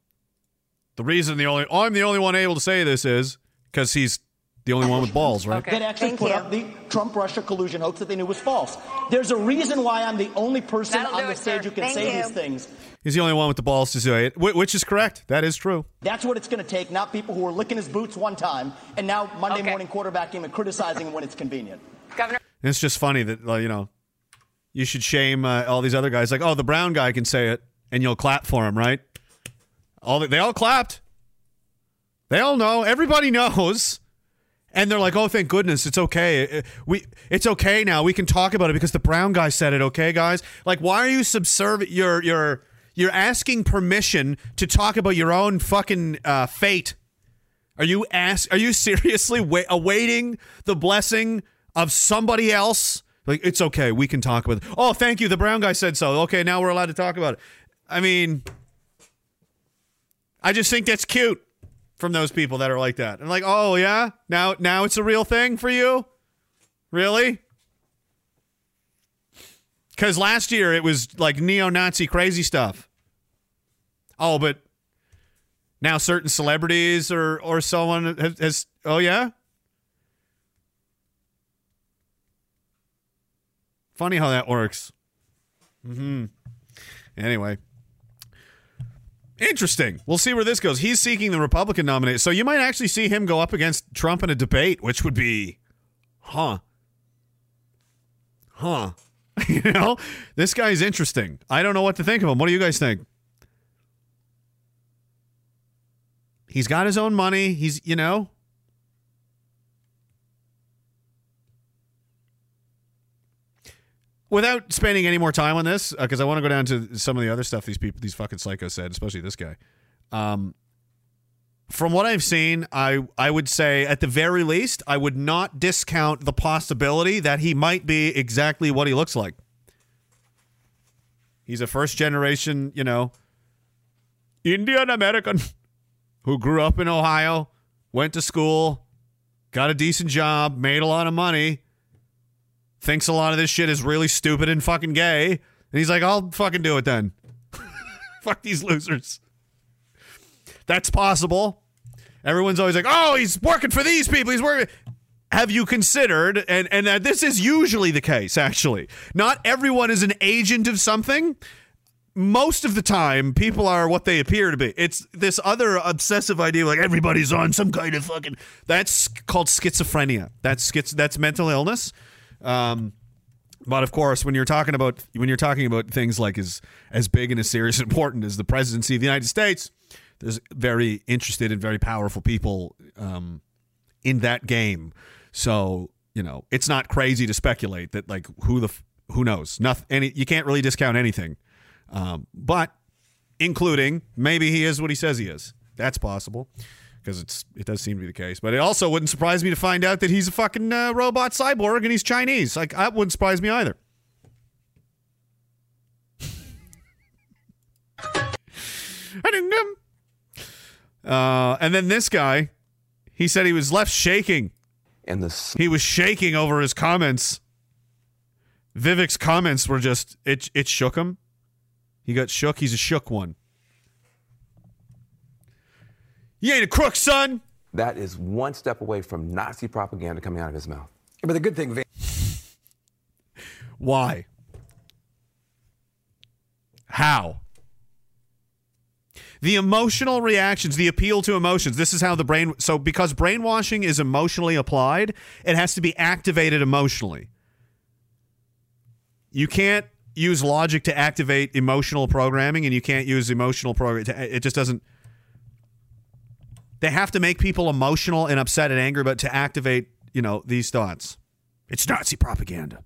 the reason the only I'm the only one able to say this is because he's the only one with balls, right? Okay. that actually Thank put you. up the Trump Russia collusion hoax that they knew was false. There's a reason why I'm the only person That'll on the it, stage sir. who can Thank say you. these things. He's the only one with the balls to say it, which is correct. That is true. That's what it's going to take, not people who are licking his boots one time and now Monday Okay. morning quarterbacking and criticizing him when it's convenient. Governor. It's just funny that you know you should shame uh, all these other guys. Like, oh, the brown guy can say it, and you'll clap for him, right? All the, they all clapped. They all know. Everybody knows. And they're like, "Oh, thank goodness, it's okay. Uh, We, it's okay now. We can talk about it because the brown guy said it. Okay, guys. Like, why are you subservient? You're, you're, you're asking permission to talk about your own fucking uh, fate. Are you ask? Are you seriously wa- awaiting the blessing of somebody else? Like, it's okay. We can talk about it. Oh, thank you. The brown guy said so. Okay, now we're allowed to talk about it. I mean, I just think that's cute from those people that are like that. And like, oh yeah, now now it's a real thing for you, really? Because last year it was like neo-Nazi crazy stuff. Oh, but now certain celebrities or or someone has, has oh yeah. Funny how that works. Hmm. Anyway. Interesting. We'll see where this goes. He's seeking the Republican nomination. So you might actually see him go up against Trump in a debate, which would be, huh? Huh? you know, this guy's interesting. I don't know what to think of him. What do you guys think? He's got his own money. He's, you know, without spending any more time on this, because I want to go down to some of the other stuff these people, these fucking psychos said, especially this guy. Um, from what I've seen, I I would say at the very least, I would not discount the possibility that he might be exactly what he looks like. He's a first generation, you know, Indian American who grew up in Ohio, went to school, got a decent job, made a lot of money, thinks a lot of this shit is really stupid and fucking gay. And he's like, I'll fucking do it then. Fuck these losers. That's possible. Everyone's always like, oh, he's working for these people. He's working. Have you considered, and, and uh, this is usually the case, actually. Not everyone is an agent of something. Most of the time, people are what they appear to be. It's this other obsessive idea, like everybody's on some kind of fucking. That's called schizophrenia. That's schiz- That's mental illness. Um, but of course, when you're talking about when you're talking about things like as as big and as serious and important as the presidency of the United States, there's very interested and very powerful people um, in that game. So you know, it's not crazy to speculate that like who the who knows nothing. Any you can't really discount anything, um, but including maybe he is what he says he is. That's possible because it's it does seem to be the case. But it also wouldn't surprise me to find out that he's a fucking uh, robot cyborg and he's Chinese. Like that wouldn't surprise me either. Uh, and then this guy, he said he was left shaking. And the He was shaking over his comments. Vivek's comments were just it. It shook him. He got shook. He's a shook one. You ain't a crook, son. that is one step away from Nazi propaganda coming out of his mouth. But the good thing, Van- Why? How? The emotional reactions, the appeal to emotions. This is how the brain. So, because brainwashing is emotionally applied, it has to be activated emotionally. You can't use logic to activate emotional programming, and you can't use emotional program. to- It just doesn't. They have to make people emotional and upset and angry, but to activate, you know, these thoughts. It's Nazi propaganda.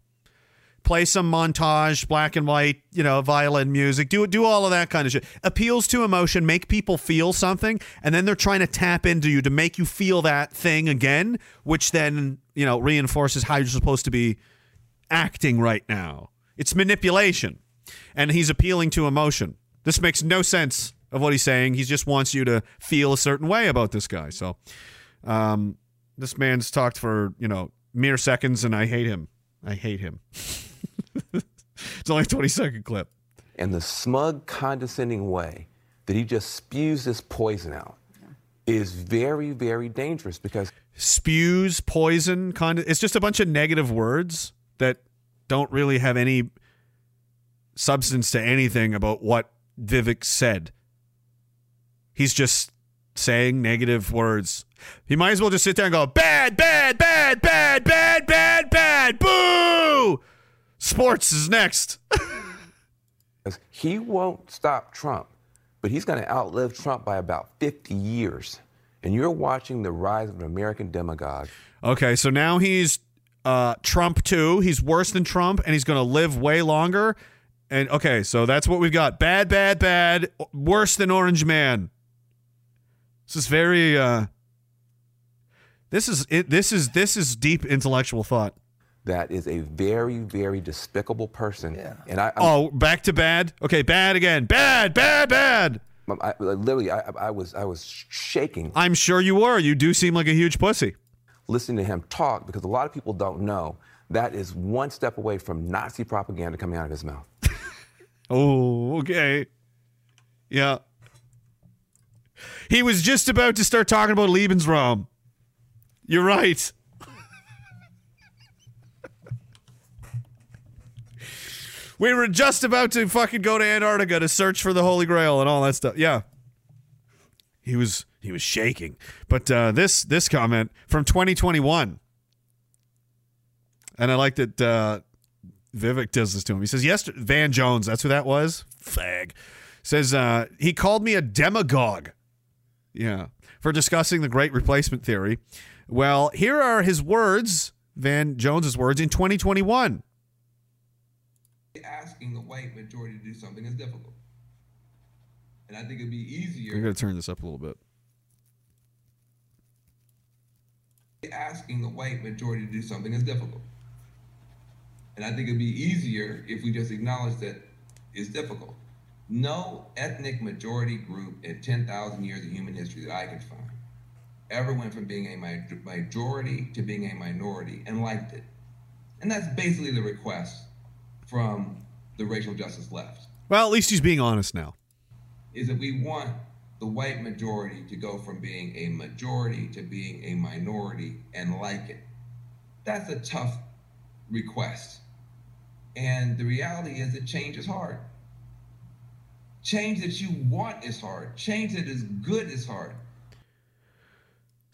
play some montage, black and white, you know, violin music, do do all of that kind of shit. Appeals to emotion, make people feel something, and then they're trying to tap into you to make you feel that thing again, which then, you know, reinforces how you're supposed to be acting right now. It's manipulation. And he's appealing to emotion. This makes no sense of what he's saying. He just wants you to feel a certain way about this guy. So, um, this man's talked for, you know, mere seconds, and I hate him. I hate him. it's only a 20 second clip. And the smug, condescending way that he just spews this poison out is very, very dangerous because Spews, poison, kind of. It's just a bunch of negative words that don't really have any substance to anything about what Vivek said. He's just saying negative words. He might as well just sit there and go, bad, bad, bad, bad, bad, bad, bad, boo! Sports is next. he won't stop Trump, but he's going to outlive Trump by about 50 years. And you're watching the rise of an American demagogue. Okay, so now he's uh, Trump too. He's worse than Trump, and he's going to live way longer. And okay, so that's what we've got: bad, bad, bad, worse than Orange Man. This is very. Uh, this is it. This is this is deep intellectual thought. That is a very, very despicable person. Yeah. And I, I'm- Oh, back to bad. Okay, bad again. Bad, bad, bad. I, I- literally, I, I was, I was shaking I'm sure you were. You do seem like a huge pussy. listening to him talk because a lot of people don't know that is one step away from Nazi propaganda coming out of his mouth. Oh, okay. Yeah. He was just about to start talking about Lebensraum. You're right. we were just about to fucking go to Antarctica to search for the Holy Grail and all that stuff. Yeah. He was he was shaking. But uh, this this comment from 2021. And I like that uh, Vivek does this to him. He says, yesterday, Van Jones, that's who that was? Fag. Says, uh, he called me a demagogue. Yeah. For discussing the great replacement theory. Well, here are his words, Van Jones's words, in 2021. asking the white majority to do something is difficult. And I think it'd be easier I'm going to turn this up a little bit. asking the white majority to do something is difficult. And I think it'd be easier if we just acknowledge that it's difficult. No ethnic majority group in 10,000 years of human history that I could find ever went from being a majority to being a minority and liked it. And that's basically the request from the racial justice left. Well, at least he's being honest now. is that we want the white majority to go from being a majority to being a minority and like it. That's a tough request. And the reality is that change is hard. Change that you want is hard. Change that is good is hard.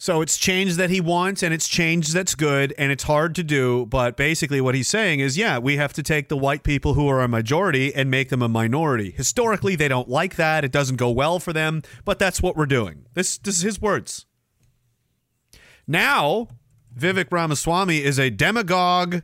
So it's change that he wants and it's change that's good and it's hard to do. But basically, what he's saying is, yeah, we have to take the white people who are a majority and make them a minority. Historically, they don't like that. It doesn't go well for them, but that's what we're doing. This, this is his words. Now, Vivek Ramaswamy is a demagogue,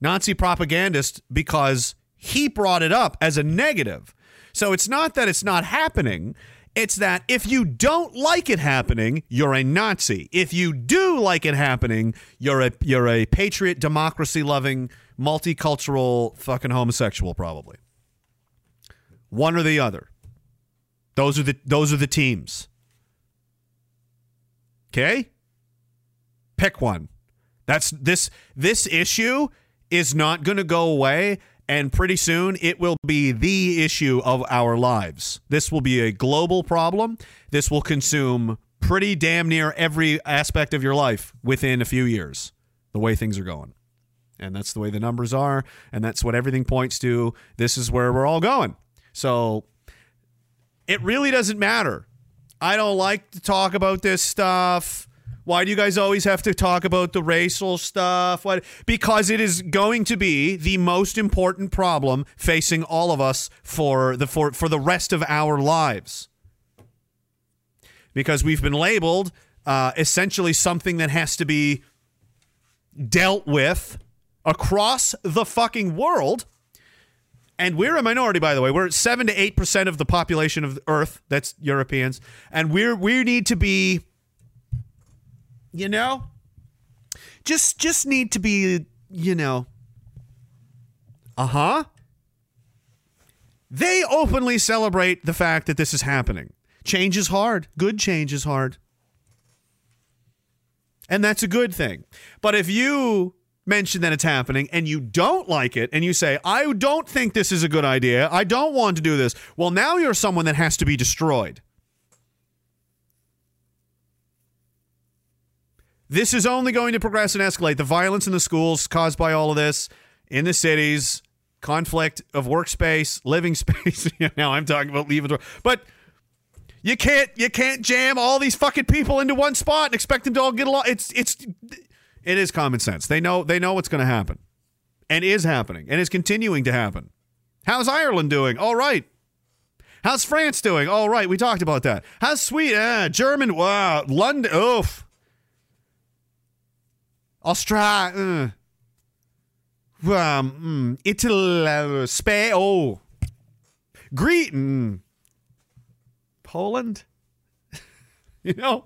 Nazi propagandist because he brought it up as a negative. So it's not that it's not happening. It's that if you don't like it happening, you're a Nazi. If you do like it happening, you're a you're a patriot, democracy loving, multicultural fucking homosexual probably. One or the other. Those are the those are the teams. Okay? Pick one. That's this this issue is not going to go away and pretty soon it will be the issue of our lives. This will be a global problem. This will consume pretty damn near every aspect of your life within a few years. The way things are going. And that's the way the numbers are and that's what everything points to. This is where we're all going. So it really doesn't matter. I don't like to talk about this stuff. Why do you guys always have to talk about the racial stuff? What? Because it is going to be the most important problem facing all of us for the for, for the rest of our lives. Because we've been labeled uh, essentially something that has to be dealt with across the fucking world. And we're a minority, by the way. We're seven to eight percent of the population of Earth. That's Europeans, and we're we need to be, you know, just just need to be, you know, uh huh. They openly celebrate the fact that this is happening. Change is hard. Good change is hard. And that's a good thing. But if you mention that it's happening and you don't like it and you say, I don't think this is a good idea, I don't want to do this, well, now you're someone that has to be destroyed. This is only going to progress and escalate. The violence in the schools caused by all of this, in the cities, conflict of workspace, living space. now I'm talking about leaving but you can't you can't jam all these fucking people into one spot and expect them to all get along. It's it's it is common sense. They know they know what's going to happen, and is happening, and is continuing to happen. How's Ireland doing? All right. How's France doing? All right. We talked about that. How's Sweden? Uh, German? Wow. London? Oof. Australia? Uh. Um, mm, Italy? Spain? Oh. Greece? Mm. Poland? you know?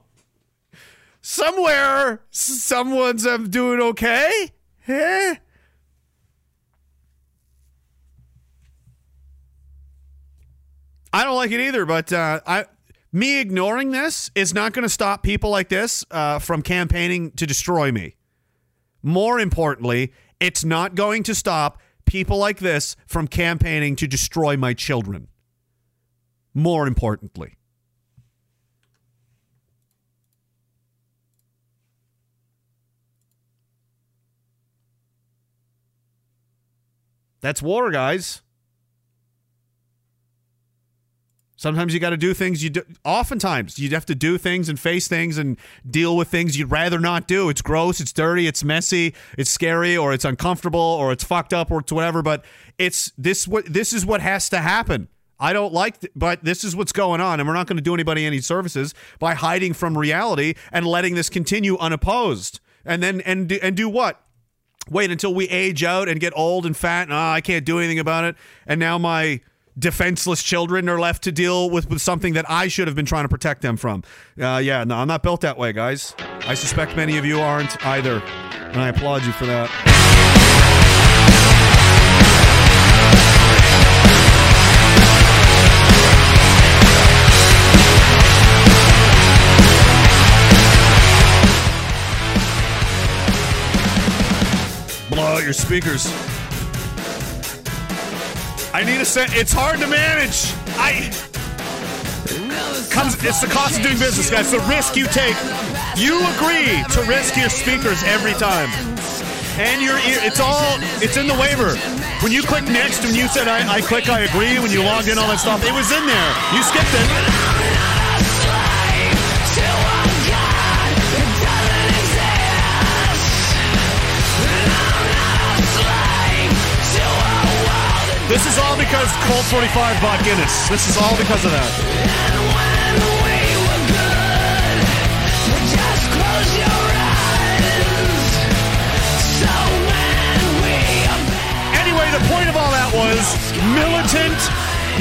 somewhere someone's um, doing okay. Eh? I don't like it either, but uh, I me ignoring this is not going to stop people like this uh, from campaigning to destroy me. More importantly, it's not going to stop people like this from campaigning to destroy my children. More importantly. That's war, guys. Sometimes you got to do things you do. Oftentimes, you have to do things and face things and deal with things you'd rather not do. It's gross, it's dirty, it's messy, it's scary, or it's uncomfortable, or it's fucked up, or it's whatever. But it's this what this is what has to happen. I don't like, th- but this is what's going on, and we're not going to do anybody any services by hiding from reality and letting this continue unopposed. And then and do, and do what? wait until we age out and get old and fat and oh, I can't do anything about it. And now my defenseless children are left to deal with, with something that I should have been trying to protect them from. Uh, yeah, no, I'm not built that way, guys. I suspect many of you aren't either. And I applaud you for that. Blow out your speakers. I need a set. It's hard to manage. I comes. It's the cost of doing business, guys. The risk you take. You agree to risk your speakers every time, and your ear. It's all. It's in the waiver. When you click next, when you said I, I click I agree, when you logged in all that stuff, it was in there. You skipped it. This is all because Colt 45 bought Guinness. This is all because of that. Anyway, the point of all that was militant,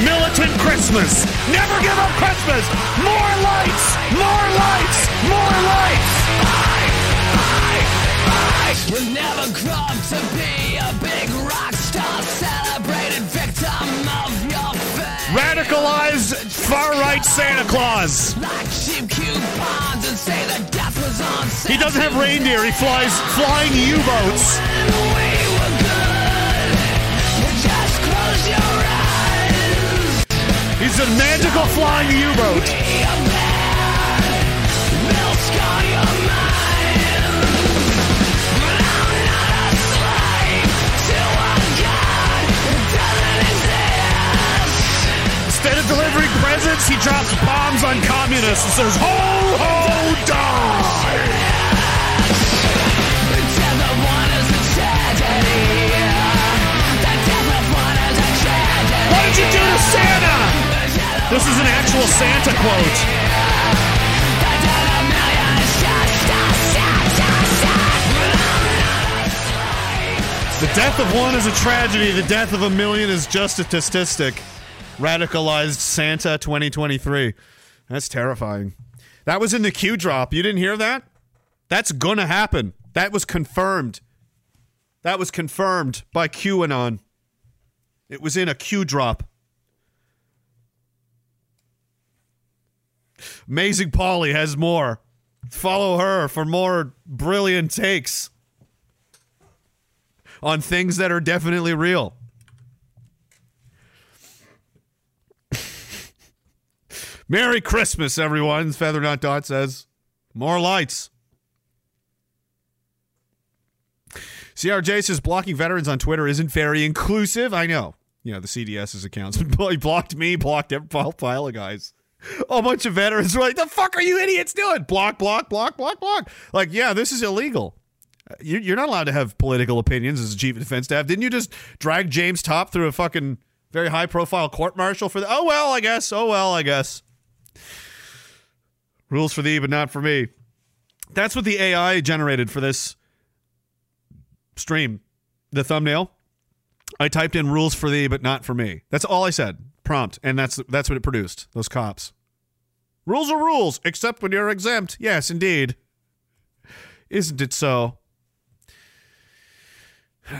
militant Christmas. Never give up Christmas. More lights, more lights, more lights. You'll never grow up to be a big Radicalized far right Santa Claus. He doesn't have reindeer. He flies flying U-boats. He's a magical flying U-boat. Of delivering presents, he drops bombs on communists and says, "Ho ho die!" What did you do to Santa? This is an actual Santa quote. The death of one is a tragedy. The death of a million is just a statistic. Radicalized Santa 2023. That's terrifying. That was in the Q drop. You didn't hear that? That's gonna happen. That was confirmed. That was confirmed by QAnon. It was in a Q drop. Amazing Polly has more. Follow her for more brilliant takes on things that are definitely real. Merry Christmas, everyone. Feather Not Dot says. More lights. CRJ says blocking veterans on Twitter isn't very inclusive. I know. You know, the CDS's accounts. he blocked me, blocked every pile- of guys. A bunch of veterans were like, the fuck are you idiots doing? Block, block, block, block, block. Like, yeah, this is illegal. Uh, you- You're not allowed to have political opinions as a chief of defense staff. Didn't you just drag James Topp through a fucking very high profile court martial for the. Oh, well, I guess. Oh, well, I guess. Rules for thee, but not for me. That's what the AI generated for this stream. The thumbnail. I typed in rules for thee, but not for me. That's all I said. Prompt, and that's that's what it produced. Those cops. Rules are rules, except when you're exempt. Yes, indeed. Isn't it so?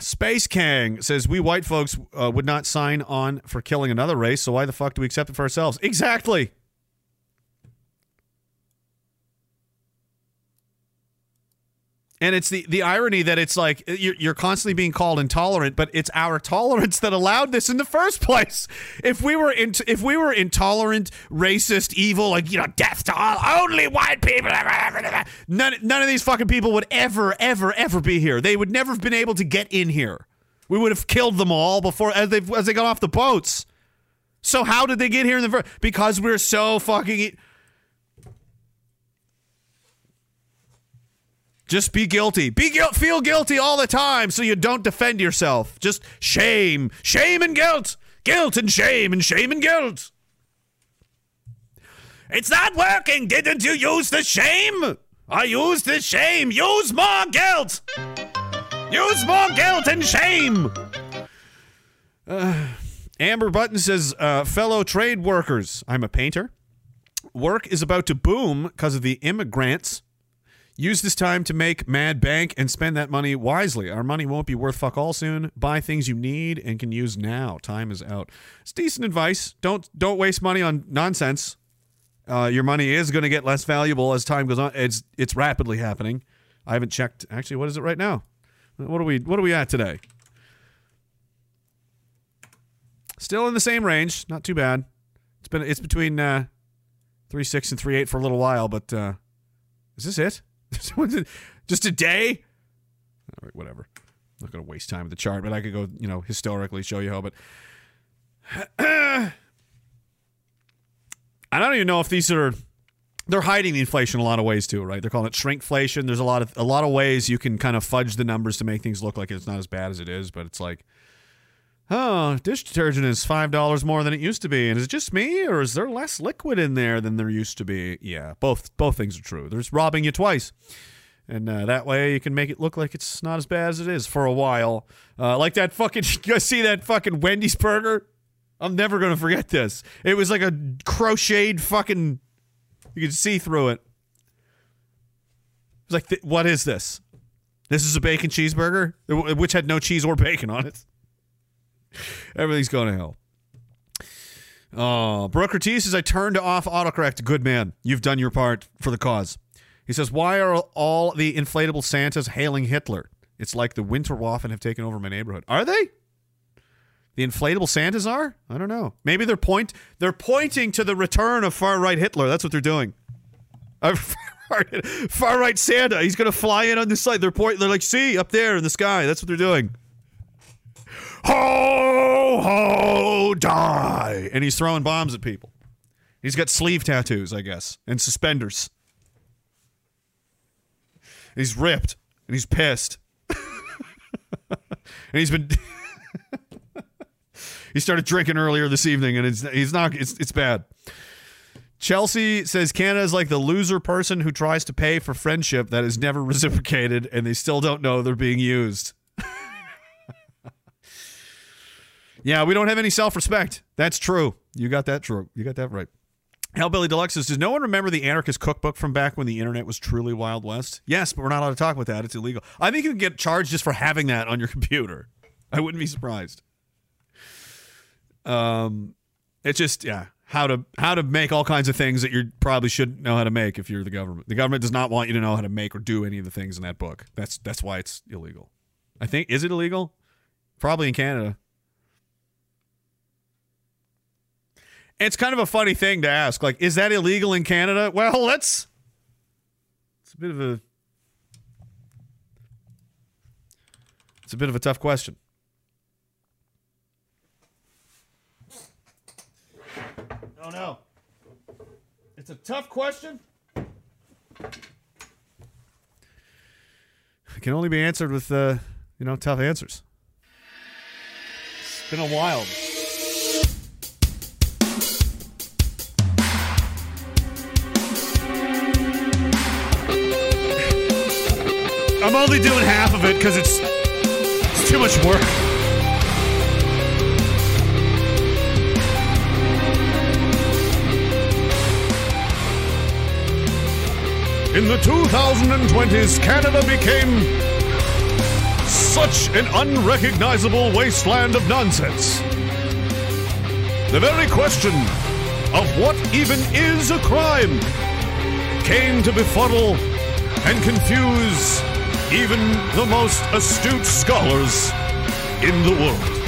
Space Kang says we white folks uh, would not sign on for killing another race, so why the fuck do we accept it for ourselves? Exactly. And it's the, the irony that it's like uh, you're, you're constantly being called intolerant, but it's our tolerance that allowed this in the first place. If we were in, if we were intolerant, racist, evil, like you know, death to all, only white people, none none of these fucking people would ever, ever, ever be here. They would never have been able to get in here. We would have killed them all before as they as they got off the boats. So how did they get here in the first? Because we're so fucking. Just be guilty. Be. Feel guilty all the time, so you don't defend yourself. Just shame, shame and guilt, guilt and shame and shame and guilt. It's not working. Didn't you use the shame? I used the shame. Use more guilt. Use more guilt and shame. Uh, Amber Button says, uh, fellow trade workers, I'm a painter. Work is about to boom because of the immigrants. Use this time to make mad bank and spend that money wisely. Our money won't be worth fuck all soon. Buy things you need and can use now. Time is out. It's decent advice. Don't don't waste money on nonsense. Uh, your money is going to get less valuable as time goes on. It's it's rapidly happening. I haven't checked. Actually, what is it right now? What are we What are we at today? Still in the same range. Not too bad. It's been it's between uh, three six and three eight for a little while, but uh, is this it? Just a day? All right, whatever. I'm not going to waste time with the chart, but I could go, you know, historically show you how. But I don't even know if these are. They're hiding the inflation in a lot of ways too, right? They're calling it shrinkflation. There's a lot of a lot of ways you can kind of fudge the numbers to make things look like it's not as bad as it is, but it's like, oh, dish detergent is five dollars more than it used to be, and is it just me, or is there less liquid in there than there used to be? Yeah, both both things are true. There's robbing you twice, and uh, that way you can make it look like it's not as bad as it is for a while. Uh, like that fucking, you guys see that fucking Wendy's burger? I'm never gonna forget this. It was like a crocheted fucking. You could see through it. It was like, th- what is this? This is a bacon cheeseburger, which had no cheese or bacon on it. Everything's going to hell. Oh, Brooke Ortiz says, I turned off autocorrect. Good man. You've done your part for the cause. He says, Why are all the inflatable Santas hailing Hitler? It's like the Winter Winterwaffen have taken over my neighborhood. Are they? The inflatable Santas are? I don't know. Maybe they're point they're pointing to the return of far right Hitler. That's what they're doing. Uh, far right Santa. He's gonna fly in on this side. They're point. They're like, see up there in the sky. That's what they're doing. Ho ho die! And he's throwing bombs at people. He's got sleeve tattoos, I guess, and suspenders. And he's ripped and he's pissed. and he's been he started drinking earlier this evening and it's he's not it's it's bad. Chelsea says Canada is like the loser person who tries to pay for friendship that is never reciprocated and they still don't know they're being used. Yeah, we don't have any self-respect. That's true. You got that true. You got that right. Hellbilly Deluxe says, Does no one remember the anarchist cookbook from back when the internet was truly Wild West? Yes, but we're not allowed to talk about that. It's illegal. I think you can get charged just for having that on your computer. I wouldn't be surprised. Um, it's just yeah, how to how to make all kinds of things that you probably shouldn't know how to make if you're the government. The government does not want you to know how to make or do any of the things in that book. That's that's why it's illegal. I think is it illegal? Probably in Canada. It's kind of a funny thing to ask. Like, is that illegal in Canada? Well, let's. it's a bit of a it's a bit of a tough question. Oh no. It's a tough question. It can only be answered with uh, you know, tough answers. It's been a while. Only doing half of it because it's it's too much work. In the 2020s, Canada became such an unrecognizable wasteland of nonsense. The very question of what even is a crime came to befuddle and confuse even the most astute scholars in the world.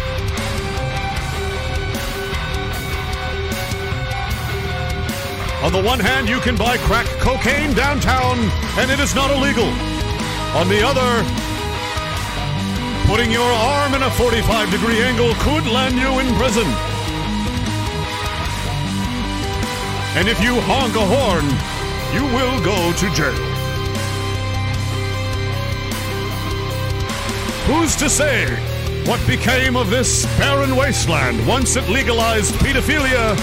On the one hand, you can buy crack cocaine downtown and it is not illegal. On the other, putting your arm in a 45 degree angle could land you in prison. And if you honk a horn, you will go to jail. Who's to say what became of this barren wasteland once it legalized pedophilia?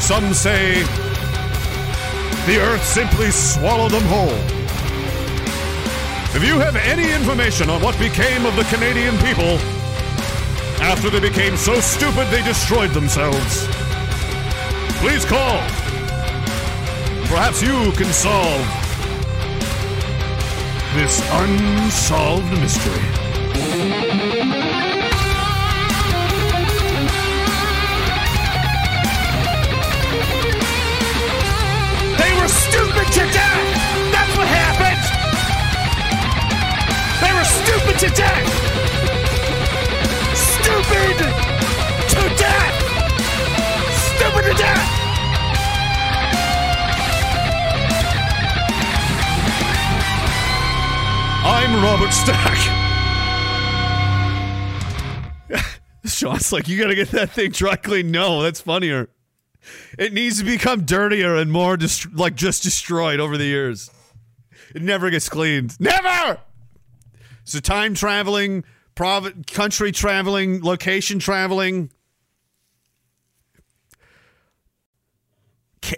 Some say the earth simply swallowed them whole. If you have any information on what became of the Canadian people after they became so stupid they destroyed themselves, please call. Perhaps you can solve this unsolved mystery. They were stupid to death! That's what happened! They were stupid to death! Stupid to death! Stupid to death! I'm Robert Stack. Sean's like, you gotta get that thing dry clean. No, that's funnier. It needs to become dirtier and more dest- like just destroyed over the years. It never gets cleaned. Never. So time traveling, prov- country traveling, location traveling.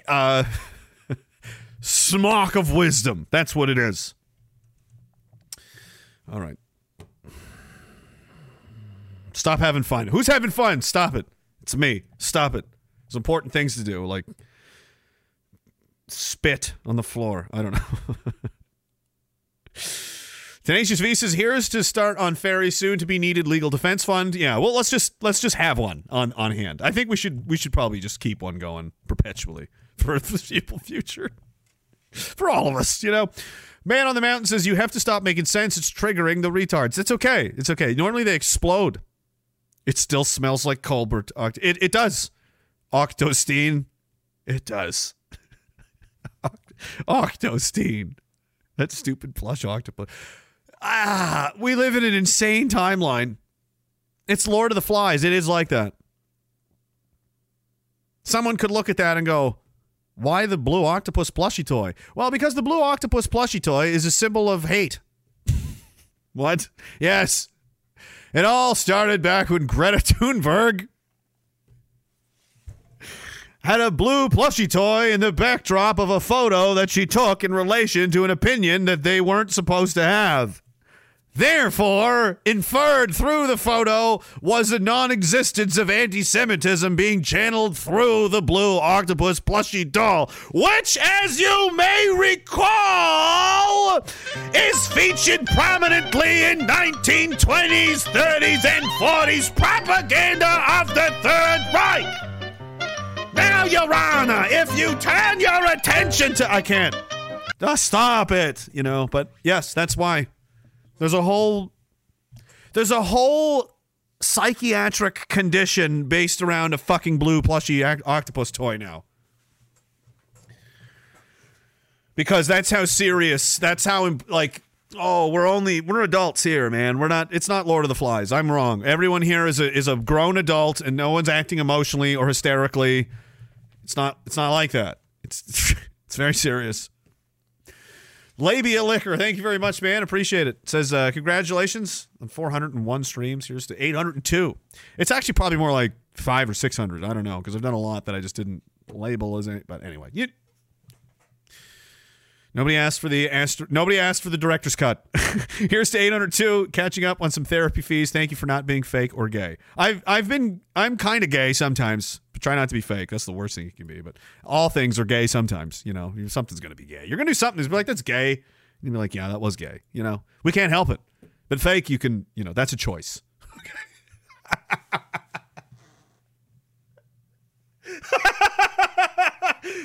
Uh, smock of wisdom. That's what it is. All right. Stop having fun. Who's having fun? Stop it. It's me. Stop it. There's important things to do, like spit on the floor. I don't know. Tenacious V says, "Here's to start on ferry soon to be needed legal defense fund." Yeah, well, let's just let's just have one on on hand. I think we should we should probably just keep one going perpetually for the foreseeable future for all of us. You know, man on the mountain says you have to stop making sense. It's triggering the retards. It's okay. It's okay. Normally they explode. It still smells like Colbert. Oct- It it does. Octostein. It does. Octostein. That stupid plush octopus. Ah, we live in an insane timeline. It's Lord of the Flies. It is like that. Someone could look at that and go, why the blue octopus plushie toy? Well, because the blue octopus plushie toy is a symbol of hate. what? Yes. It all started back when Greta Thunberg had a blue plushie toy in the backdrop of a photo that she took in relation to an opinion that they weren't supposed to have. Therefore, inferred through the photo was a non existence of anti Semitism being channeled through the blue octopus plushie doll, which, as you may recall, is featured prominently in 1920s, 30s, and 40s propaganda of the Third Reich. Now, Your Honor, if you turn your attention to. I can't. Just stop it, you know, but yes, that's why. There's a whole there's a whole psychiatric condition based around a fucking blue plushy octopus toy now. Because that's how serious, that's how like oh, we're only we're adults here, man. We're not it's not Lord of the Flies. I'm wrong. Everyone here is a is a grown adult and no one's acting emotionally or hysterically. It's not it's not like that. It's it's very serious. Labia Liquor, thank you very much, man. Appreciate it. Says, uh, congratulations on 401 streams. Here's to 802. It's actually probably more like five or 600. I don't know, because I've done a lot that I just didn't label as it. But anyway, you, nobody asked for the astro- nobody asked for the director's cut. Here's to 802. Catching up on some therapy fees. Thank you for not being fake or gay. I've I've been I'm kind of gay sometimes. But try not to be fake. That's the worst thing you can be. But all things are gay sometimes. You know, something's gonna be gay. You're gonna do something that's be like that's gay. And you'll be like, yeah, that was gay. You know, we can't help it. But fake, you can. You know, that's a choice.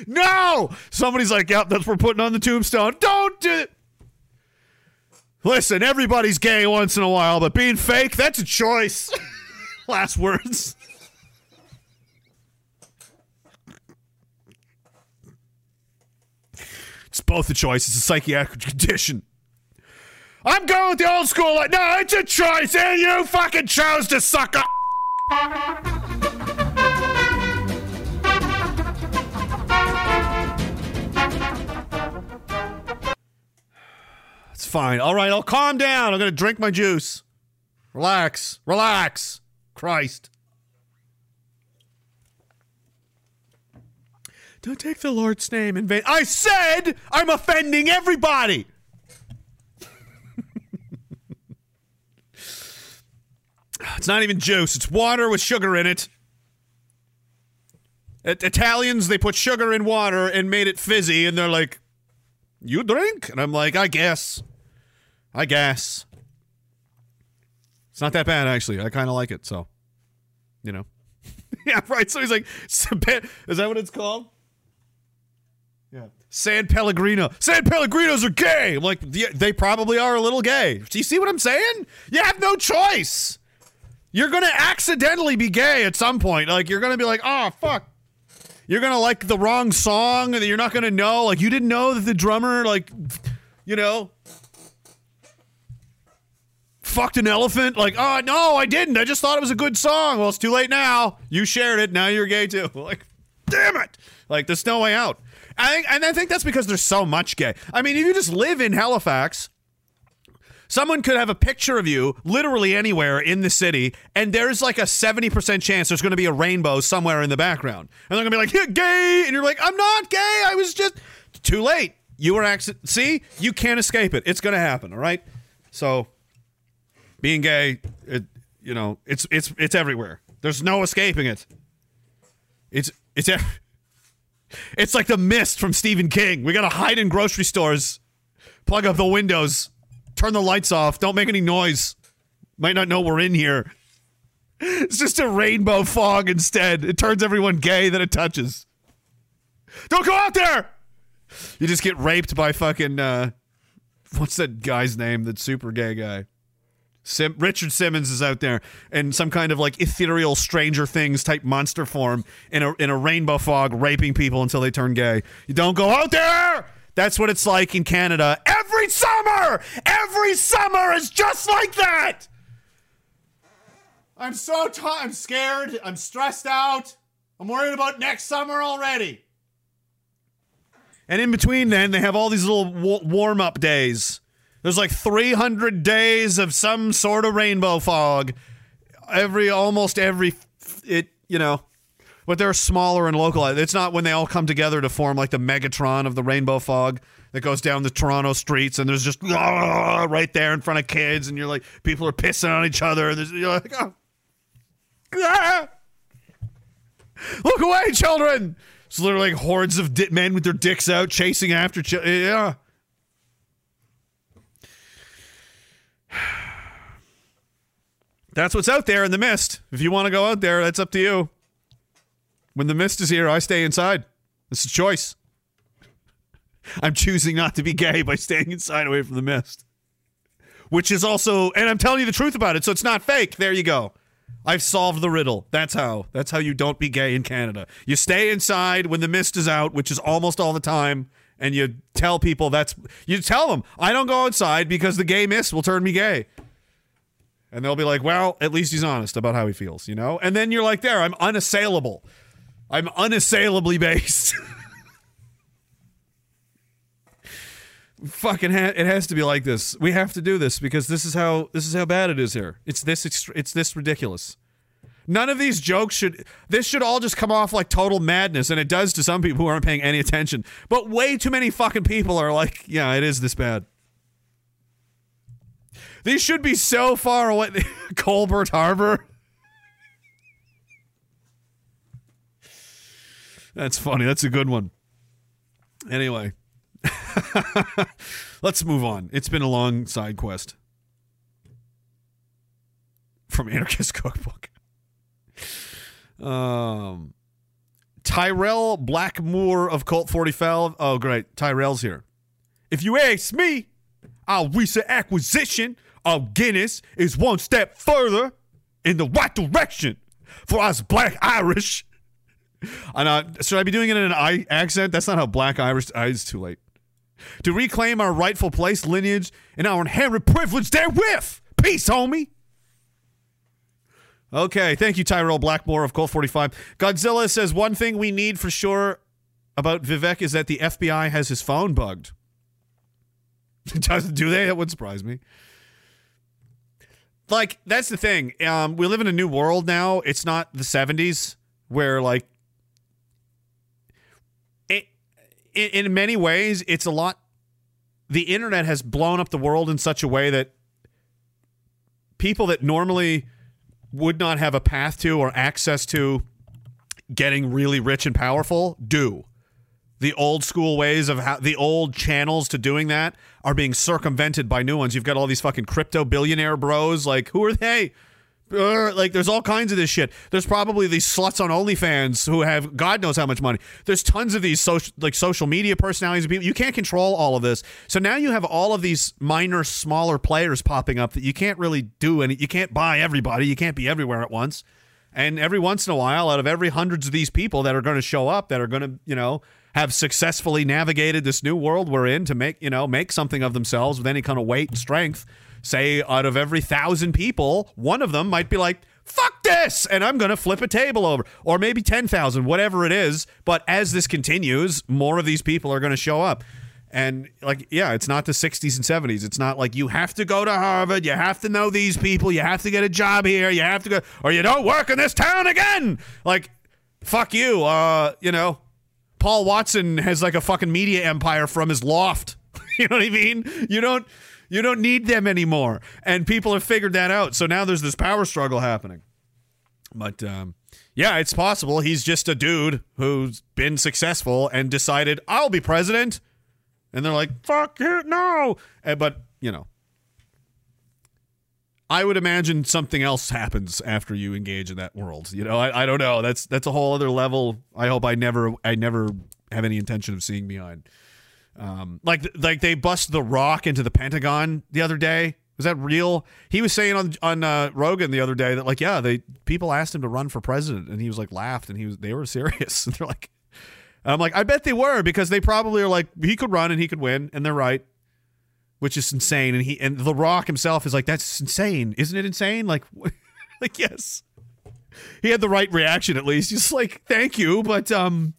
no! Somebody's like, yep, that's what we're putting on the tombstone. Don't do it. Listen, everybody's gay once in a while, but being fake, that's a choice. Last words. It's both a choice. It's a psychiatric condition. I'm going with the old school. Like, no, it's a choice, and you fucking chose to suck up. Fine. All right, I'll calm down. I'm going to drink my juice. Relax. Relax. Christ. Don't take the Lord's name in vain. I said I'm offending everybody. it's not even juice, it's water with sugar in it. It- Italians, they put sugar in water and made it fizzy, and they're like, You drink? And I'm like, I guess. I guess. It's not that bad, actually. I kind of like it, so, you know. yeah, right. So he's like, is that what it's called? Yeah. San Pellegrino. San Pellegrinos are gay. I'm like, they probably are a little gay. Do you see what I'm saying? You have no choice. You're going to accidentally be gay at some point. Like, you're going to be like, oh, fuck. You're going to like the wrong song and you're not going to know. Like, you didn't know that the drummer, like, you know, fucked an elephant. Like, oh, no, I didn't. I just thought it was a good song. Well, it's too late now. You shared it. Now you're gay too. Like, damn it. Like, there's no way out. I think, and I think that's because there's so much gay. I mean, if you just live in Halifax, someone could have a picture of you literally anywhere in the city, and there's like a 70% chance there's going to be a rainbow somewhere in the background. And they're going to be like, gay. And you're like, I'm not gay. I was just too late. You were accident. See, you can't escape it. It's going to happen. All right. So being gay, it, you know, it's, it's, it's everywhere. There's no escaping it. It's, it's, it's like the mist from Stephen King. We got to hide in grocery stores, plug up the windows, turn the lights off, don't make any noise. Might not know we're in here. It's just a rainbow fog instead. It turns everyone gay that it touches. Don't go out there. You just get raped by fucking uh what's that guy's name? That super gay guy. Sim- Richard Simmons is out there in some kind of like ethereal Stranger Things type monster form in a in a rainbow fog, raping people until they turn gay. You don't go out there. That's what it's like in Canada every summer. Every summer is just like that. I'm so I'm scared. I'm stressed out. I'm worried about next summer already. And in between, then they have all these little wa- warm up days. There's like 300 days of some sort of rainbow fog. Every almost every it you know but they're smaller and localized. It's not when they all come together to form like the Megatron of the rainbow fog that goes down the Toronto streets, and there's just right there in front of kids, and you're like, people are pissing on each other, and there's- you're like, oh, ah! look away, children! It's literally like hordes of di- men with their dicks out chasing after children. Yeah. That's what's out there in the mist. If you want to go out there, that's up to you. When the mist is here, I stay inside. It's a choice. I'm choosing not to be gay by staying inside away from the mist. Which is also, and I'm telling you the truth about it, so it's not fake. There you go. I've solved the riddle. That's how. That's how you don't be gay in Canada. You stay inside when the mist is out, which is almost all the time, and you tell people that's, you tell them, I don't go outside because the gay mist will turn me gay. And they'll be like, well, at least he's honest about how he feels, you know? And then you're like, there, I'm unassailable. I'm unassailably based. Fucking, ha- it has to be like this. We have to do this because this is how this is how bad it is here. It's this ext- it's this ridiculous. None of these jokes should. This should all just come off like total madness, and it does to some people who aren't paying any attention. But way too many fucking people are like, yeah, it is this bad. These should be so far away. Colbert Harbor. That's funny. That's a good one. Anyway, let's move on. It's been a long side quest from Anarchist Cookbook. Um, Tyrell Blackmore of Colt 45. Oh, great. Tyrell's here. If you ask me, our recent acquisition of Guinness is one step further in the right direction for us black Irish. And uh, should I be doing it in an I accent? That's not how black Irish. Uh, it's too late. To reclaim our rightful place, lineage, and our inherent privilege therewith. Peace, homie. Okay, thank you, Tyrell Blackmore of Colt 45. Godzilla says one thing we need for sure about Vivek is that the FBI has his phone bugged. Do they? That wouldn't surprise me. Like that's the thing. Um, we live in a new world now. It's not the '70s where like it, in many ways it's a lot. The internet has blown up the world in such a way that people that normally would not have a path to or access to getting really rich and powerful do the old school ways of how the old channels to doing that are being circumvented by new ones. You've got all these fucking crypto billionaire bros. Like, who are they? Like, there's all kinds of this shit. There's probably these sluts on OnlyFans who have God knows how much money. There's tons of these social, like social media personalities and people. You can't control all of this. So now you have all of these minor, smaller players popping up that you can't really do any. You can't buy everybody. You can't be everywhere at once. And every once in a while, out of every hundreds of these people that are going to show up, that are going to, you know, have successfully navigated this new world we're in to make, you know, make something of themselves with any kind of weight and strength. Say, out of every thousand people, one of them might be like, fuck this, and I'm going to flip a table over. Or maybe 10,000, whatever it is. But as this continues, more of these people are going to show up. And like, yeah, it's not the 60s and 70s. It's not like you have to go to Harvard, you have to know these people, you have to get a job here, you have to go, or you don't work in this town again. Like, fuck you. Uh, you know, Paul Watson has like a fucking media empire from his loft. you know what I mean? You don't, you don't need them anymore. And people have figured that out. So now there's this power struggle happening. But um, yeah, it's possible he's just a dude who's been successful and decided I'll be president and they're like, "Fuck it, no!" Uh, but you know, I would imagine something else happens after you engage in that world. You know, I, I don't know. That's that's a whole other level. I hope I never I never have any intention of seeing behind. Um, like like they bust the Rock into the Pentagon the other day. Was that real? He was saying on on uh, Rogan the other day that like yeah, they people asked him to run for president and he was like laughed and he was they were serious. And they're like, and I'm like I bet they were because they probably are like he could run and he could win and they're right, which is insane. And he and the Rock himself is like that's insane, isn't it insane? Like like yes, he had the right reaction at least. Just like thank you, but um,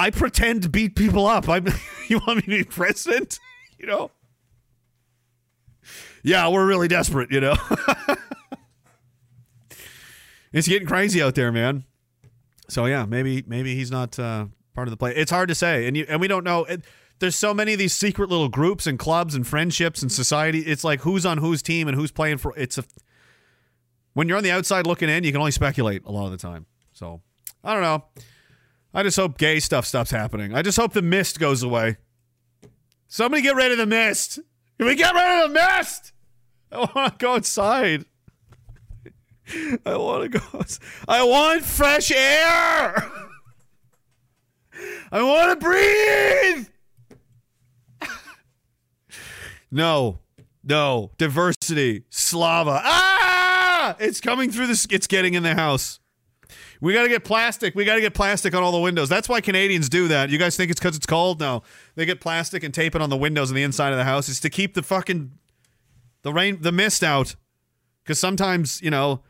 I pretend to beat people up. I'm you want me to be president? You know. Yeah, we're really desperate, you know. it's getting crazy out there, man. So yeah, maybe maybe he's not uh, part of the play. It's hard to say, and you, and we don't know. It, there's so many of these secret little groups and clubs and friendships and society. It's like who's on whose team and who's playing for. It's a when you're on the outside looking in, you can only speculate a lot of the time. So I don't know. I just hope gay stuff stops happening. I just hope the mist goes away. Somebody get rid of the mist. Can we get rid of the mist? I want to go outside. I want to go. outs- I want fresh air. I want to breathe. no, no diversity, Slava. Ah, it's coming through the. It's getting in the house. We got to get plastic. We got to get plastic on all the windows. That's why Canadians do that. You guys think it's because it's cold? No, they get plastic and tape it on the windows and the inside of the house. It's to keep the fucking the rain, the mist out. Because sometimes you know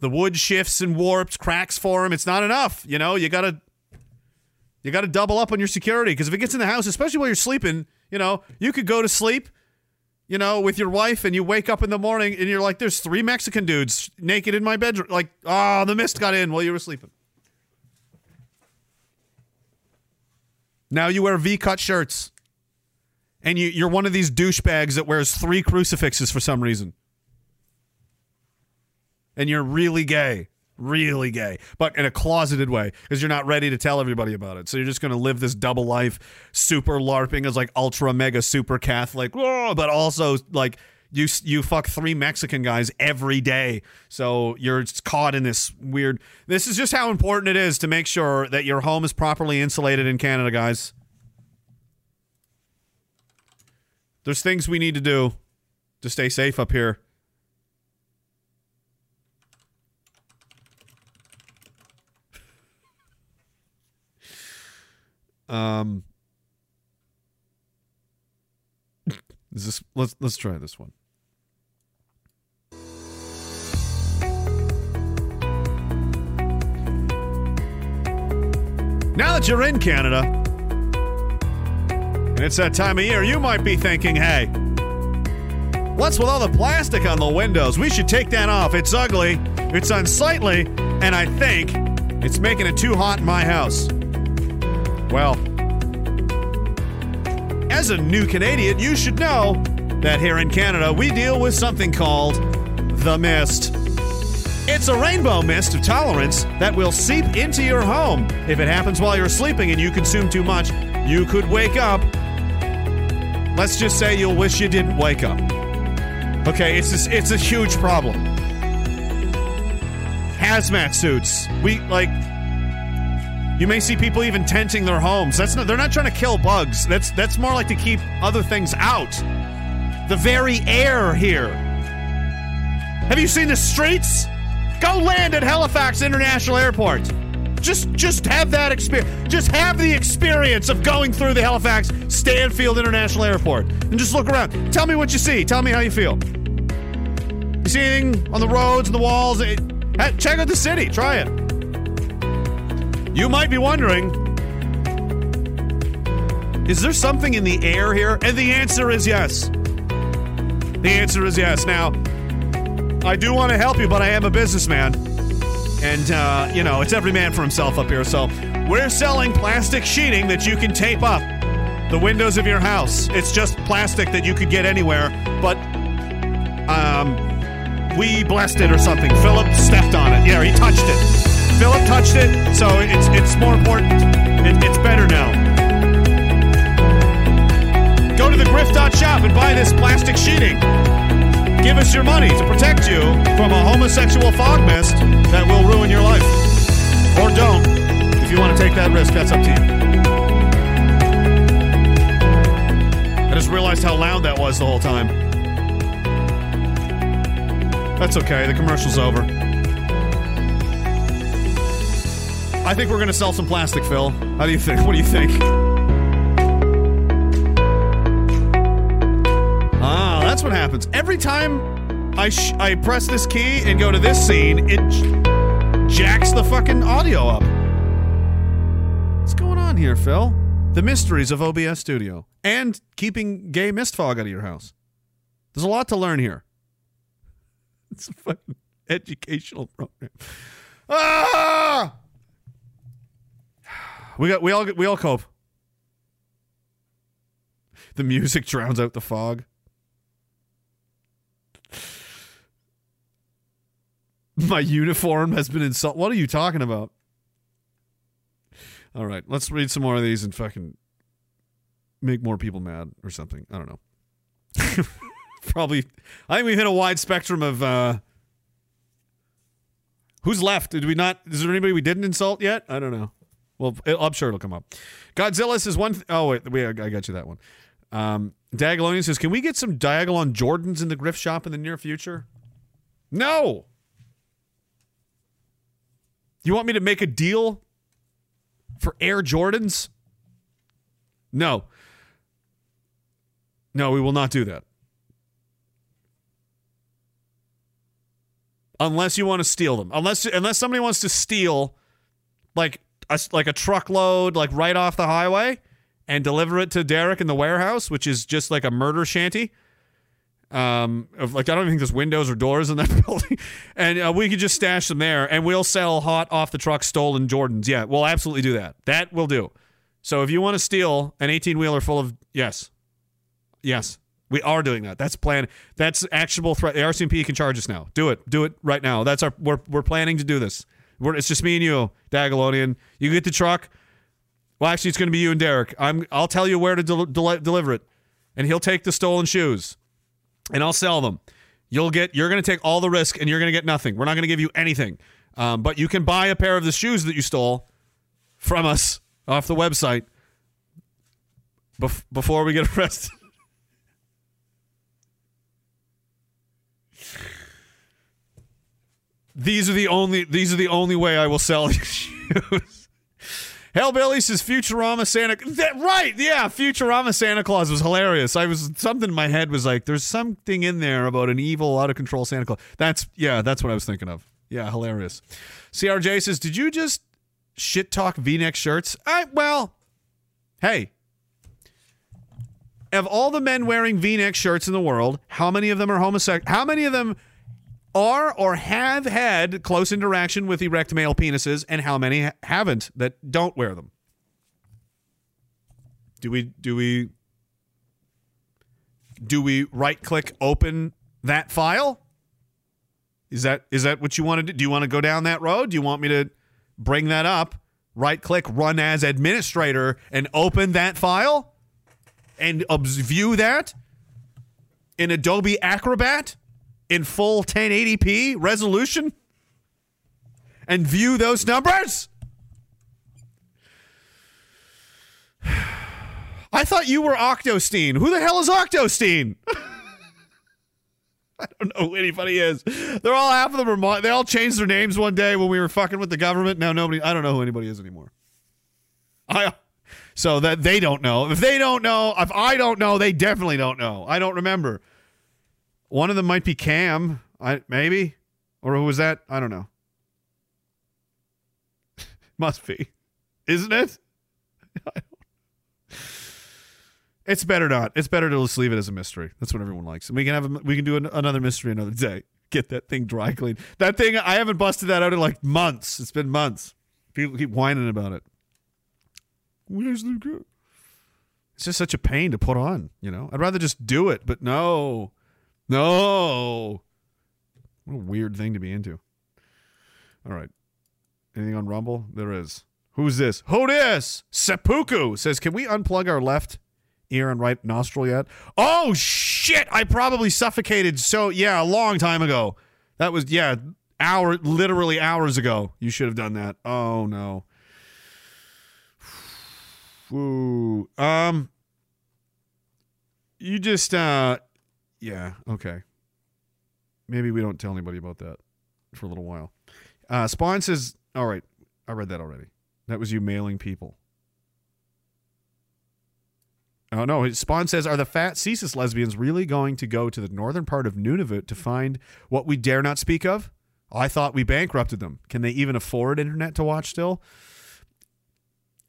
the wood shifts and warps, cracks form. It's not enough. You know, you gotta you gotta double up on your security. Because if it gets in the house, especially while you're sleeping, you know, you could go to sleep, you know, with your wife, and you wake up in the morning and you're like, "There's three Mexican dudes naked in my bedroom." Like, oh, the mist got in while you were sleeping. Now you wear V-cut shirts, and you, you're one of these douchebags that wears three crucifixes for some reason and you're really gay, really gay, but in a closeted way because you're not ready to tell everybody about it. So you're just going to live this double life, super LARPing as like ultra mega super Catholic, but also like you you fuck three Mexican guys every day. So you're caught in this weird. This is just how important it is to make sure that your home is properly insulated in Canada, guys. There's things we need to do to stay safe up here. Um, is this let's let's try this one. Now that you're in Canada, and it's that time of year, you might be thinking, "Hey, what's with all the plastic on the windows? We should take that off. It's ugly, it's unsightly, and I think it's making it too hot in my house." Well, as a new Canadian, you should know that here in Canada, we deal with something called the mist. It's a rainbow mist of tolerance that will seep into your home. If it happens while you're sleeping and you consume too much, you could wake up. Let's just say you'll wish you didn't wake up. Okay, it's this, it's a huge problem. Hazmat suits. We like you may see people even tenting their homes. That's not, they're not trying to kill bugs. That's that's more like to keep other things out. The very air here. Have you seen the streets? Go land at Halifax International Airport. Just just have that experience. Just have the experience of going through the Halifax Stanfield International Airport and just look around. Tell me what you see. Tell me how you feel. You see anything on the roads and the walls? Check out the city. Try it. You might be wondering is there something in the air here? And the answer is yes. The answer is yes. Now, I do want to help you, but I am a businessman. And, uh, you know, it's every man for himself up here. So we're selling plastic sheeting that you can tape up the windows of your house. It's just plastic that you could get anywhere, but um, we blessed it or something. Philip stepped on it. Yeah, he touched it. Philip touched it, so it's it's more important. It, it's better now. Go to the grift.shop and buy this plastic sheeting. Give us your money to protect you from a homosexual fog mist that will ruin your life. Or don't. If you want to take that risk, that's up to you. I just realized how loud that was the whole time. That's okay, the commercial's over. I think we're going to sell some plastic, Phil. How do you think? What do you think? Ah, that's what happens. Every time I sh- I press this key and go to this scene, it j- jacks the fucking audio up. What's going on here, Phil? The mysteries of OBS Studio and keeping gay mist fog out of your house. There's a lot to learn here. It's a fucking educational program. Ah! We got we all we all cope. The music drowns out the fog. My uniform has been insulted. What are you talking about? All right, let's read some more of these and fucking make more people mad or something. I don't know. Probably, I think we hit a wide spectrum of. uh Who's left? Did we not? Is there anybody we didn't insult yet? I don't know. Well, I'm sure it'll come up. Godzilla says one. Th- oh wait, wait, I got you that one. Um, says, "Can we get some Diagolon Jordans in the Grift shop in the near future?" No. You want me to make a deal for Air Jordans? No. No, we will not do that. Unless you want to steal them. Unless unless somebody wants to steal like a, like a truckload like right off the highway and deliver it to Derek in the warehouse, which is just like a murder shanty. Um, of like I don't even think there's windows or doors in that building, and uh, we could just stash them there, and we'll sell hot off the truck stolen Jordans. Yeah, we'll absolutely do that. That we'll do. So if you want to steal an 18 wheeler full of yes, yes, we are doing that. That's plan. That's actionable threat. The RCMP can charge us now. Do it. Do it right now. That's our. We're we're planning to do this. We're, it's just me and you, Diagolonian. You get the truck. Well, actually, it's going to be you and Derek. I'm. I'll tell you where to del- del- deliver it, and he'll take the stolen shoes, and I'll sell them. You'll get. You're going to take all the risk, and you're going to get nothing. We're not going to give you anything, um, but you can buy a pair of the shoes that you stole from us off the website bef- before we get arrested. These are the only. These are the only way I will sell these shoes. Hellbilly says Futurama Santa. That, right? Yeah, Futurama Santa Claus was hilarious. I was something in my head was like, there's something in there about an evil, out of control Santa Claus. That's yeah, that's what I was thinking of. Yeah, hilarious. CRJ says, did you just shit talk V-neck shirts? I well, hey. Of all the men wearing V-neck shirts in the world, how many of them are homosexual? How many of them are or have had close interaction with erect male penises, and how many haven't that don't wear them? Do we do we do we right click open that file? Is that is that what you want to do? Do you want to go down that road? Do you want me to bring that up? Right click, run as administrator, and open that file and view that in Adobe Acrobat in full 1080p resolution and view those numbers? I thought you were Octostein. Who the hell is Octostein? I don't know who anybody is. They're all half of them are. mo- They all changed their names one day when we were fucking with the government. Now nobody. I don't know who anybody is anymore. I. So that they don't know. If they don't know, if I don't know, they definitely don't know. I don't remember. One of them might be Cam. I maybe, or who was that? I don't know. Must be, isn't it? It's better not. It's better to just leave it as a mystery. That's what everyone likes. And we can have a, we can do an, another mystery another day. Get that thing dry cleaned. That thing I haven't busted that out in like months. It's been months. People keep whining about it. Where's the? It's just such a pain to put on. You know, I'd rather just do it, but no, no. What a weird thing to be into. All right. Anything on Rumble? There is. Who's this? Who this? Seppuku says, "Can we unplug our left ear and right nostril yet?" Oh shit! I probably suffocated. So yeah, a long time ago. That was yeah, hour literally hours ago. You should have done that. Oh no. Ooh. Um. You just uh, yeah. Okay. Maybe we don't tell anybody about that for a little while. Uh, Spawn says, "All right, I read that already. That was you mailing people." Oh no! Spawn says, "Are the fat CSIS lesbians really going to go to the northern part of Nunavut to find what we dare not speak of? I thought we bankrupted them. Can they even afford internet to watch still?"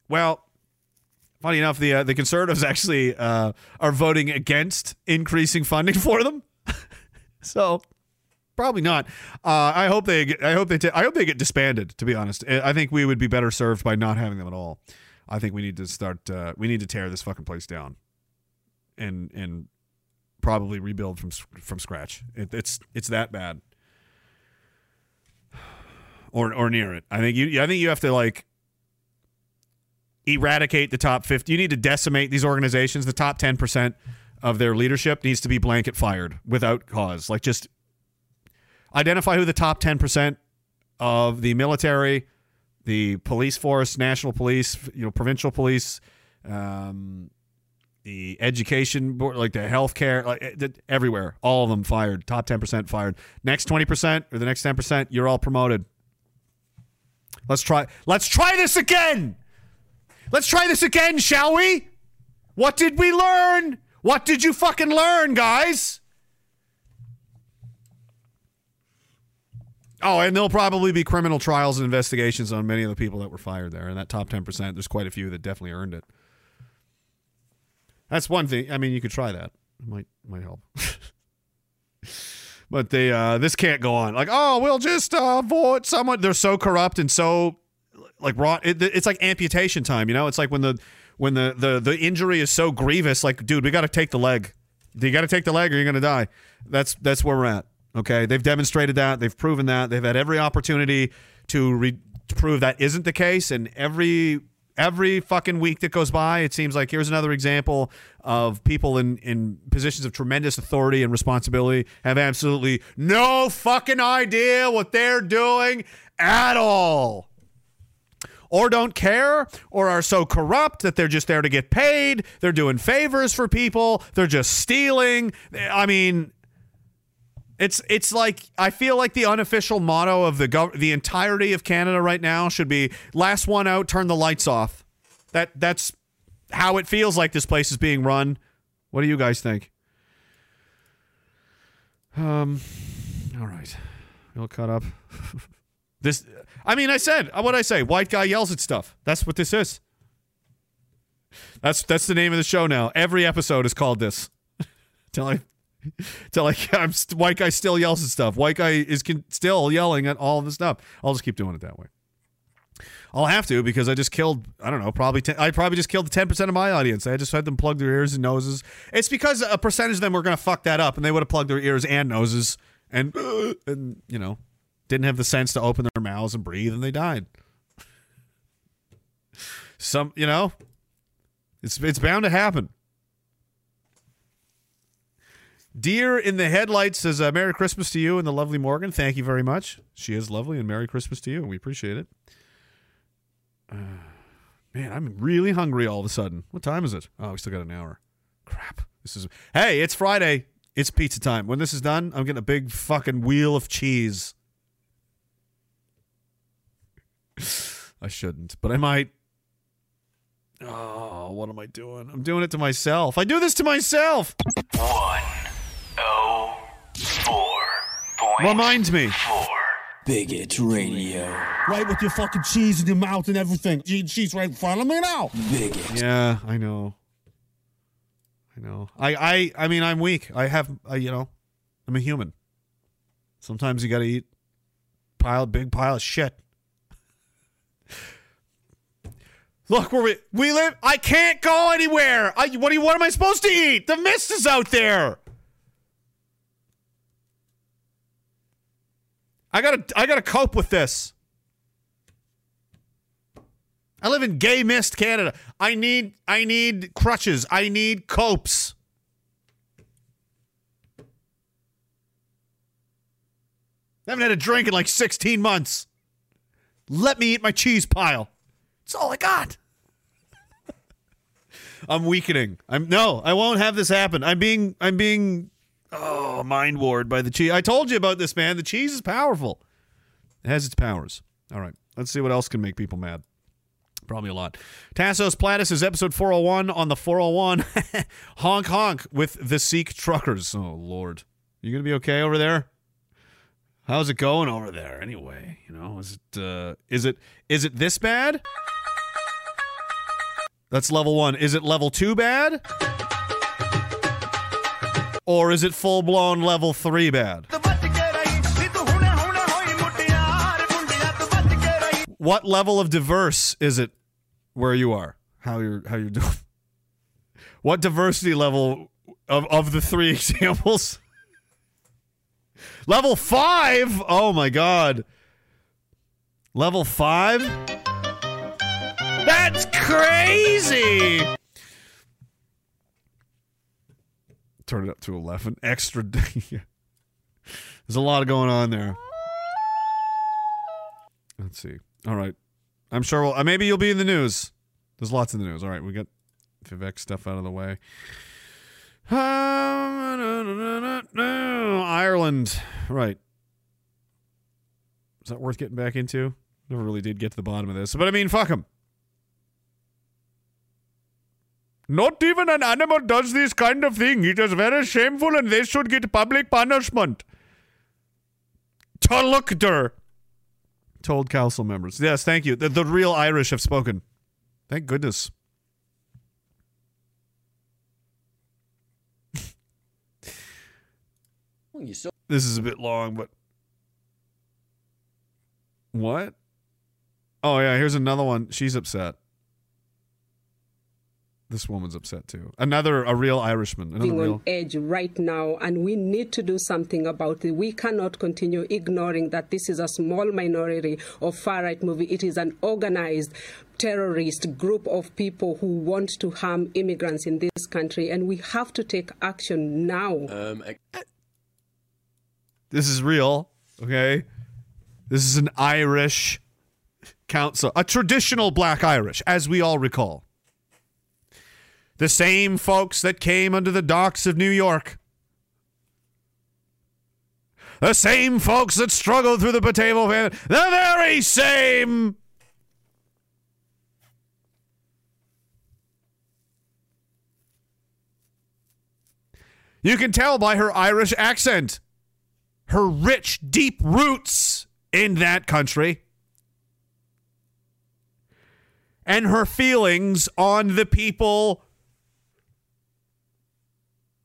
Well, funny enough, the uh, the conservatives actually uh, are voting against increasing funding for them. so Probably not. Uh, I hope they. I hope they. ta- I hope they get disbanded. To be honest, I I think we would be better served by not having them at all. I think we need to start. Uh, we need to tear this fucking place down, and and probably rebuild from from scratch. It, it's it's that bad, or or near it. I think you. I think you have to like eradicate the top 50 you need to decimate these organizations. The top 10% of their leadership needs to be blanket fired without cause. Like just identify who the top 10% of the military the police force national police you know provincial police um, the education board like the healthcare like eh, th- everywhere. All of them fired. Top 10% fired. Next 20% or the next 10% you're all promoted. Let's try let's try this again Let's try this again, shall we? What did we learn? What did you fucking learn, guys? Oh, and there'll probably be criminal trials and investigations on many of the people that were fired there. And that top 10%, there's quite a few that definitely earned it. That's one thing. I mean, you could try that. It might might help. but they uh this can't go on. Like, oh, we'll just uh vote someone they're so corrupt and so like raw it, it's like amputation time you know? It's like when the when the the, the injury is so grievous like dude we got to take the leg. You got to take the leg or you're gonna die. That's that's where we're at okay? They've demonstrated that. They've proven that. They've had every opportunity to, re- to prove that isn't the case. And every every fucking week that goes by it seems like here's another example of people in in positions of tremendous authority and responsibility have absolutely no fucking idea what they're doing at all or don't care or are so corrupt that they're just there to get paid. They're doing favors for people. They're just stealing. I mean, it's it's like I feel like the unofficial motto of the gov- the entirety of Canada right now should be last one out, turn the lights off. That that's how it feels like this place is being run. What do you guys think? Um all right. We'll cut up. This, I mean, I said uh, what I say. White guy yells at stuff. That's what this is. That's that's the name of the show now. Every episode is called this. till I, till I, I'm st- white guy still yells at stuff. White guy is con- still yelling at all of the stuff. I'll just keep doing it that way. I'll have to because I just killed. I don't know. Probably 10, I probably just killed ten percent of my audience. I just had them plug their ears and noses. It's because a percentage of them were going to fuck that up, and they would have plugged their ears and noses, and and you know didn't have the sense to open their mouths and breathe, and they died. Some, you know, it's it's bound to happen. Deer in the headlights says, uh, "Merry Christmas to you and the lovely Morgan. Thank you very much. She is lovely, and Merry Christmas to you, and we appreciate it." Uh, man, I'm really hungry all of a sudden. What time is it? Oh, we still got an hour. Crap. This is hey, it's Friday. It's pizza time. When this is done, I'm getting a big fucking wheel of cheese. I shouldn't, but I might. Oh, what am I doing? I'm doing it to myself. I do this to myself. One oh four point Reminds me. four. Bigot Radio. Right with your fucking cheese in your mouth and everything. Che- Cheese right in front of me now. Bigot. Yeah, I know. I know. I I I mean, I'm weak. I have, I, you know, I'm a human. Sometimes you got to eat pile big pile of shit. Look where we we live. I can't go anywhere. I what do you, what am I supposed to eat? The mist is out there. I gotta I gotta cope with this. I live in gay mist, Canada. I need I need crutches. I need copes. I haven't had a drink in like 16 months. Let me eat my cheese pile. That's all I got. I'm weakening. I'm no, I won't have this happen. I'm being I'm being oh mind warred by the cheese. I told you about this, man. The cheese is powerful. It has its powers. All right. Let's see what else can make people mad. Probably a lot. Tassos Platus is episode 401 on the 401. honk honk with the Sikh truckers. Oh Lord. You gonna be okay over there? How's it going over there anyway? You know, is it uh, is it is it this bad? That's level 1. Is it level 2 bad? Or is it full-blown level 3 bad? What level of diverse is it where you are? How you're how you're doing? What diversity level of of the three examples? Level five. Oh my god. Level five. That's crazy. Turn it up to eleven. Extra. There's a lot going on there. Let's see. All right. I'm sure we'll, uh, maybe you'll be in the news. There's lots in the news. All right, we got Vivek stuff out of the way. Ireland. Right. Is that worth getting back into? Never really did get to the bottom of this. But I mean, fuck them. Not even an animal does this kind of thing. It is very shameful and they should get public punishment. Tullochter told council members. Yes, thank you. The, the real Irish have spoken. Thank goodness. You saw This is a bit long, but what? Oh yeah, here's another one. She's upset. This woman's upset too. Another a real Irishman. Another being real. on edge right now, and we need to do something about it. We cannot continue ignoring that this is a small minority of far right movie. It is an organized terrorist group of people who want to harm immigrants in this country, and we have to take action now. um, This is real. Okay, this is an Irish council, a traditional Black Irish, as we all recall. The same folks that came under the docks of New York. The same folks that struggled through the potato famine. The very same. You can tell by her Irish accent, her rich, deep roots in that country, and her feelings on the people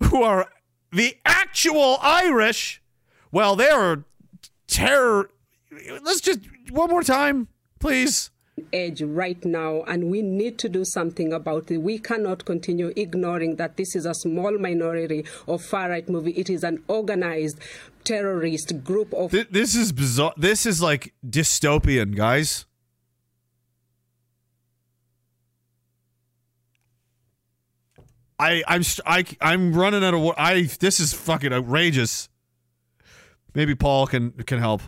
who are the actual Irish. Well, they're terror. Let's just one more time, please. edge right now, and we need to do something about it. We cannot continue ignoring that this is a small minority of far right movie. It is an organized terrorist group of. Th- This is bizarre. This is like dystopian, guys. I I'm I I'm running out of I this is fucking outrageous. Maybe Paul can can help.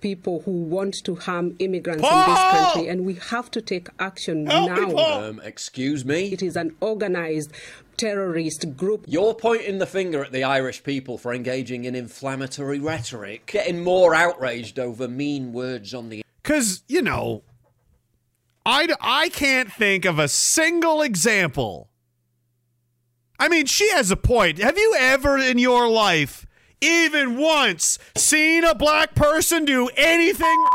People who want to harm immigrants Paul! in this country, and we have to take action now. um, excuse me. It is an organized terrorist group. You're pointing the finger at the Irish people for engaging in inflammatory rhetoric, getting more outraged over mean words on the. Cuz, you know, I I can't think of a single example. I mean, she has a point. Have you ever in your life even once seen a black person do anything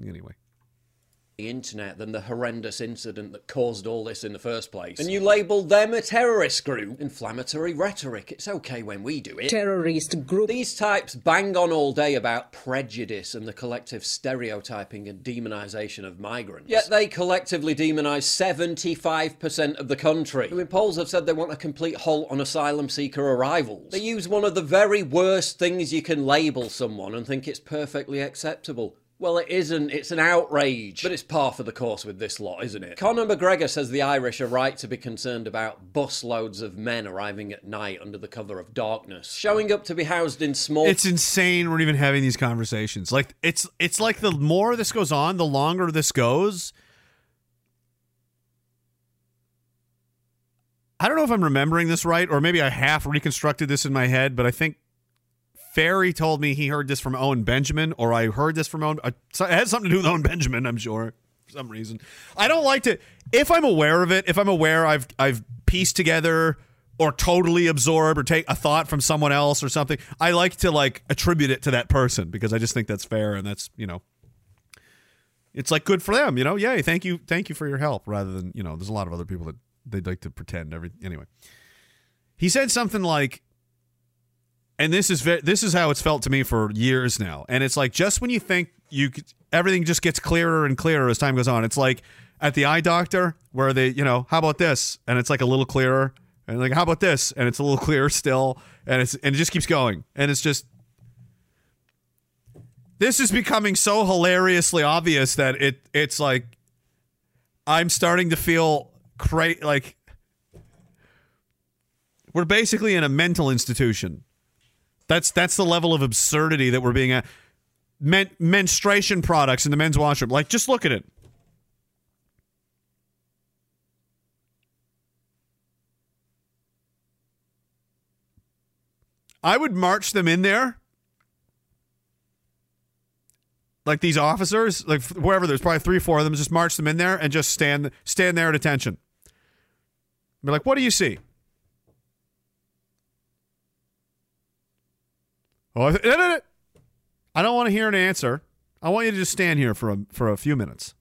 Anyway. The internet than the horrendous incident that caused all this in the first place. And you labelled them a terrorist group. Inflammatory rhetoric. It's okay when we do it. Terrorist group. These types bang on all day about prejudice and the collective stereotyping and demonisation of migrants. Yet they collectively demonise 75% of the country. I mean, polls have said they want a complete halt on asylum seeker arrivals. They use one of the very worst things you can label someone and think it's perfectly acceptable. Well, it isn't. It's an outrage. But it's par for the course with this lot, isn't it? Conor McGregor says the Irish are right to be concerned about busloads of men arriving at night under the cover of darkness, showing up to be housed in small. It's insane we're even having these conversations. Like it's it's like the more this goes on, the longer this goes. I don't know if I'm remembering this right, or maybe I half reconstructed this in my head, but I think Ferry told me he heard this from Owen Benjamin, or I heard this from Owen. Uh, it had something to do with Owen Benjamin, I'm sure, for some reason. I don't like to if I'm aware of it, if I'm aware I've I've pieced together or totally absorb or take a thought from someone else or something. I like to like attribute it to that person because I just think that's fair and that's, you know, it's like good for them, you know. Yay, thank you, thank you for your help. Rather than you know, there's a lot of other people that they'd like to pretend every anyway. He said something like, and this is ve- this is how it's felt to me for years now. And it's like just when you think you c- everything just gets clearer and clearer as time goes on. It's like at the eye doctor where they, you know, how about this? And it's like a little clearer. And like, how about this? And it's a little clearer still. And it's and it just keeps going. And it's just this is becoming so hilariously obvious that it it's like I'm starting to feel cra- like we're basically in a mental institution. That's that's the level of absurdity that we're being at. Men- menstruation products in the men's washroom. Like, just look at it. I would march them in there. Like these officers, like wherever there's probably three, four of them, just march them in there and just stand stand there at attention. Be like, what do you see? Oh. I don't want to hear an answer. I want you to just stand here for a, for a few minutes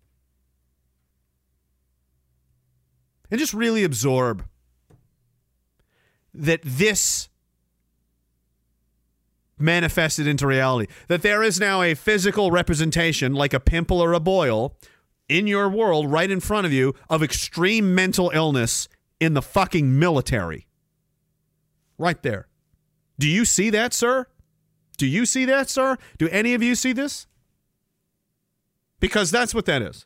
and just really absorb that this manifested into reality. That there is now a physical representation, like a pimple or a boil, in your world, right in front of you, of extreme mental illness in the fucking military. Right there. Do you see that, sir? Do you see that, sir? Do any of you see this? Because that's what that is.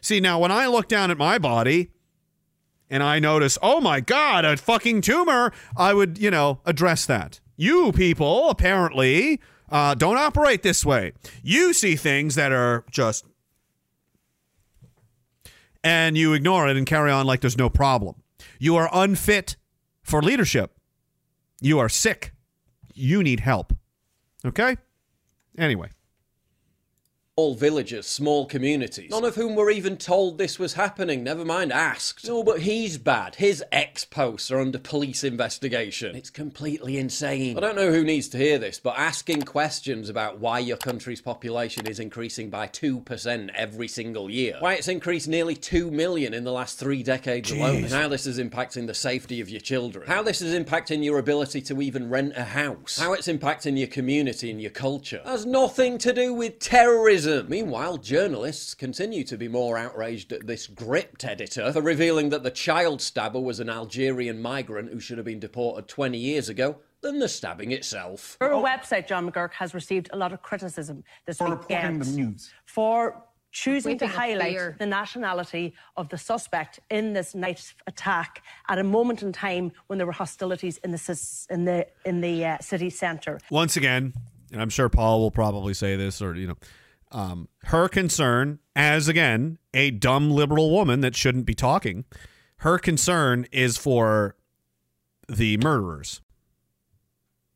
See, now when I look down at my body and I notice, oh my God, a fucking tumor, I would, you know, address that. You people apparently uh, don't operate this way. You see things that are just. And you ignore it and carry on like there's no problem. You are unfit for leadership. You are sick. You need help. Okay? Anyway. Small villages, small communities, none of whom were even told this was happening, never mind asked. No, but he's bad. His ex posts are under police investigation. It's completely insane. I don't know who needs to hear this, but asking questions about why your country's population is increasing by 2% every single year, why it's increased nearly 2 million in the last three decades alone, and how this is impacting the safety of your children, how this is impacting your ability to even rent a house, how it's impacting your community and your culture, has nothing to do with terrorism. Meanwhile, journalists continue to be more outraged at this Gript editor for revealing that the child stabber was an Algerian migrant who should have been deported 20 years ago than the stabbing itself. Your website, John McGuirk, has received a lot of criticism this For weekend reporting the news. for choosing to highlight fear. the nationality of the suspect in this night attack at a moment in time when there were hostilities in the in the in the uh, city centre. once again, and I'm sure Paul will probably say this, or you know, um, her concern as again a dumb liberal woman that shouldn't be talking. Her concern is for the murderers,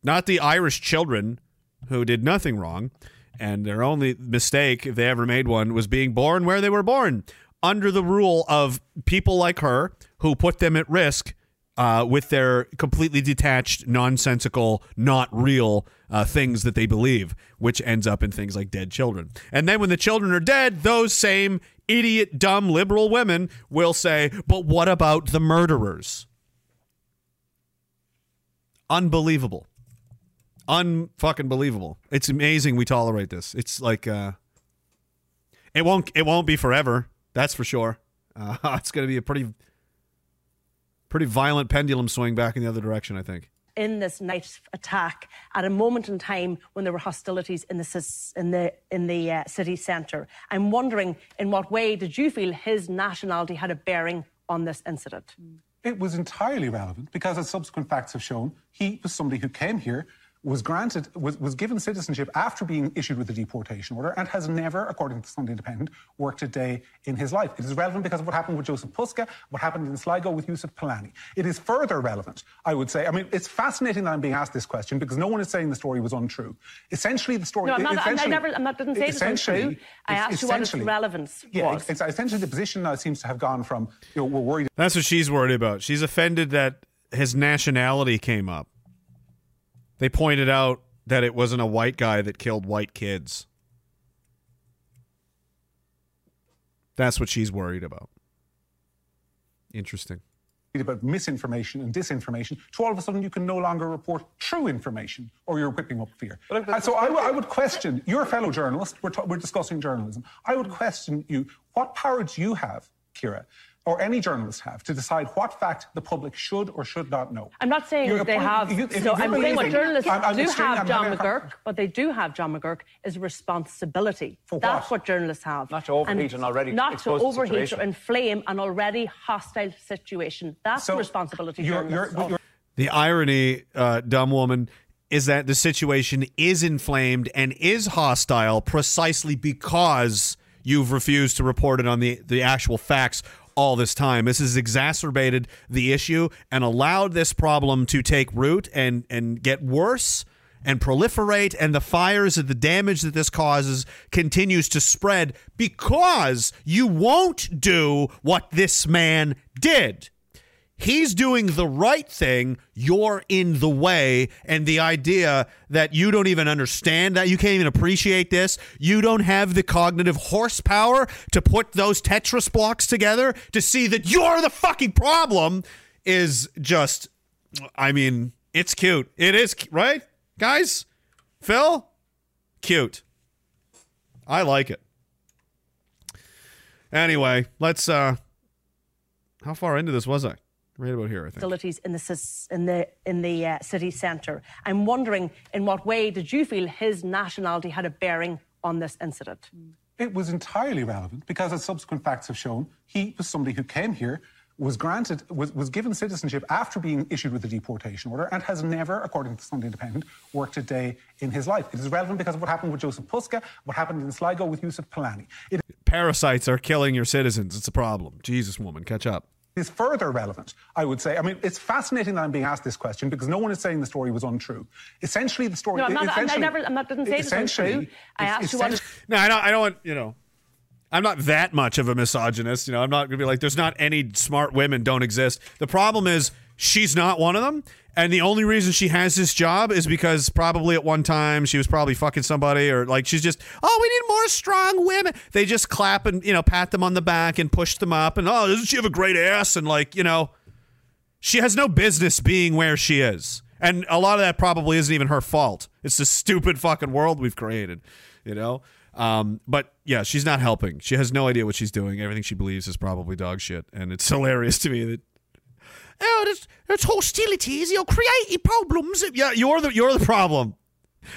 not the Irish children who did nothing wrong, and their only mistake, if they ever made one, was being born where they were born under the rule of people like her who put them at risk uh, with their completely detached, nonsensical, not real uh, things that they believe, which ends up in things like dead children. And then when the children are dead, those same idiot, dumb, liberal women will say, but what about the murderers? Unbelievable. Unfucking believable. It's amazing we tolerate this. It's like uh it won't it won't be forever. That's for sure. Uh, it's going to be a pretty pretty violent pendulum swing back in the other direction, I think. in this night attack at a moment in time when there were hostilities in the in the in the uh, city centre. I'm wondering, in what way did you feel his nationality had a bearing on this incident? It was entirely relevant because, as subsequent facts have shown, he was somebody who came here, was granted, was, was given citizenship after being issued with a deportation order, and has never, according to the Sunday Independent, worked a day in his life. It is relevant because of what happened with Jozef Puska, what happened in Sligo with Yousef Palani. It is further relevant, I would say. I mean, it's fascinating that I'm being asked this question because no one is saying the story was untrue. Essentially, the story. No, I'm not, I essentially- never, I'm not, didn't say it was essentially- untrue. I asked you what its relevance Yeah, was. ex- essentially, the position now seems to have gone from, you know, we're worried That's what she's worried about. She's offended that his nationality came up. They pointed out that it wasn't a white guy that killed white kids. That's what she's worried about. Interesting. about misinformation and disinformation to all of a sudden you can no longer report true information or you're whipping up fear. And so I, w- I would question, you're a fellow journalist, we're, ta- we're discussing journalism. I would question you, what power do you have, Kira, or any journalist have to decide what fact the public should or should not know? I'm not saying You're they appointing- have. you- so I'm saying what journalists I'm- I'm do have, I'm John having a- McGuirk. What they do have, John McGuirk, is responsibility. For That's what? what journalists have. Not to overheat an already Not to overheat situation. or inflame an already hostile situation. That's the So responsibility you're- journalists you're- you're- The irony, uh, dumb woman, is that the situation is inflamed and is hostile precisely because you've refused to report it on the, the actual facts all this time. This has exacerbated the issue and allowed this problem to take root and, and get worse and proliferate and the fires and the damage that this causes continues to spread because you won't do what this man did. He's doing the right thing. You're in the way. And the idea that you don't even understand that, you can't even appreciate this, you don't have the cognitive horsepower to put those Tetris blocks together to see that you're the fucking problem is just, I mean, it's cute. It is, right? Guys? Phil? Cute. I like it. Anyway, let's, uh, how far into this was I? Right about here, I think. facilities in the in the in the uh, city centre. I'm wondering, in what way did you feel his nationality had a bearing on this incident? It was entirely relevant because, as subsequent facts have shown, he was somebody who came here, was granted, was, was given citizenship after being issued with a deportation order, and has never, according to the Sunday Independent, worked a day in his life. It is relevant because of what happened with Jozef Puska, what happened in Sligo with Yousef Palani. It Parasites are killing your citizens. It's a problem. Jesus, woman, catch up. Is further relevant, I would say. I mean, it's fascinating that I'm being asked this question because no one is saying the story was untrue. Essentially, the story. No, I'm not, I'm, I essentially- never. I'm not. Didn't say it was untrue. I it's asked you what. No, I don't. I don't want you know. I'm not that much of a misogynist. You know, I'm not gonna be like, there's not any smart women don't exist. The problem is she's not one of them, and the only reason she has this job is because probably at one time she was probably fucking somebody, or like she's just, oh, we need more strong women. They just clap and you know pat them on the back and push them up, and oh, doesn't she have a great ass? And like you know, she has no business being where she is. And a lot of that probably isn't even her fault. It's the stupid fucking world we've created, you know? Um, but yeah, she's not helping. She has no idea what she's doing. Everything she believes is probably dog shit. And it's hilarious to me that oh, hostilities. You're creating problems. Yeah, you're the you're the problem.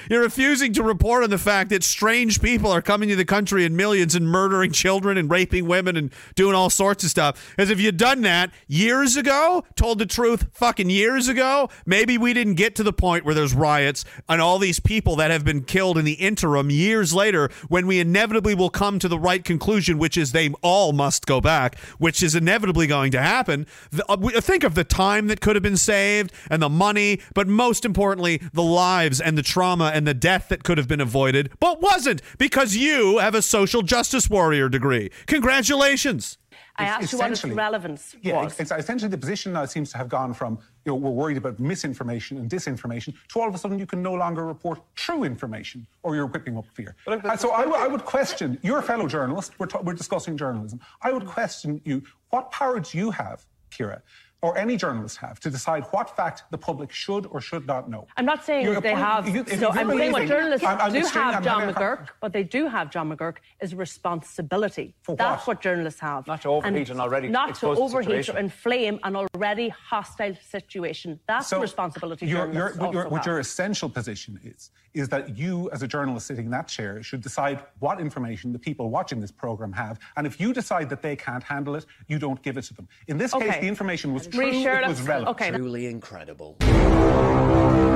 You're refusing to report on the fact that strange people are coming to the country in millions and murdering children and raping women and doing all sorts of stuff. As if you'd done that years ago, told the truth fucking years ago, maybe we didn't get to the point where there's riots and all these people that have been killed in the interim years later when we inevitably will come to the right conclusion, which is they all must go back, which is inevitably going to happen. Uh, we- think of the time that could have been saved and the money, but most importantly, the lives and the trauma and the death that could have been avoided, but wasn't because you have a social justice warrior degree. Congratulations. I asked you what its relevance Yeah, was. it's essentially the position now seems to have gone from you know we're worried about misinformation and disinformation to all of a sudden you can no longer report true information or you're whipping up fear. And so I, w- I would question you're a fellow journalist. We're, ta- we're discussing journalism. I would question you. What power do you have, Kira? Or any journalist have to decide what fact the public should or should not know. I'm not saying You're that they appointing- have. you- so I'm saying what journalists I'm- I'm do have, I'm John having a- McGuirk. What they do have, John McGuirk, is responsibility. For That's what? what journalists have. Not to overheat an already Not to overheat or inflame an already hostile situation. That's the So responsibility your- your- journalists what, your, also what your essential position is, is that you, as a journalist sitting in that chair, should decide what information the people watching this program have. And if you decide that they can't handle it, you don't give it to them. In this case, the information was true, Reassure it was relevant. okay. Truly incredible. Hmm.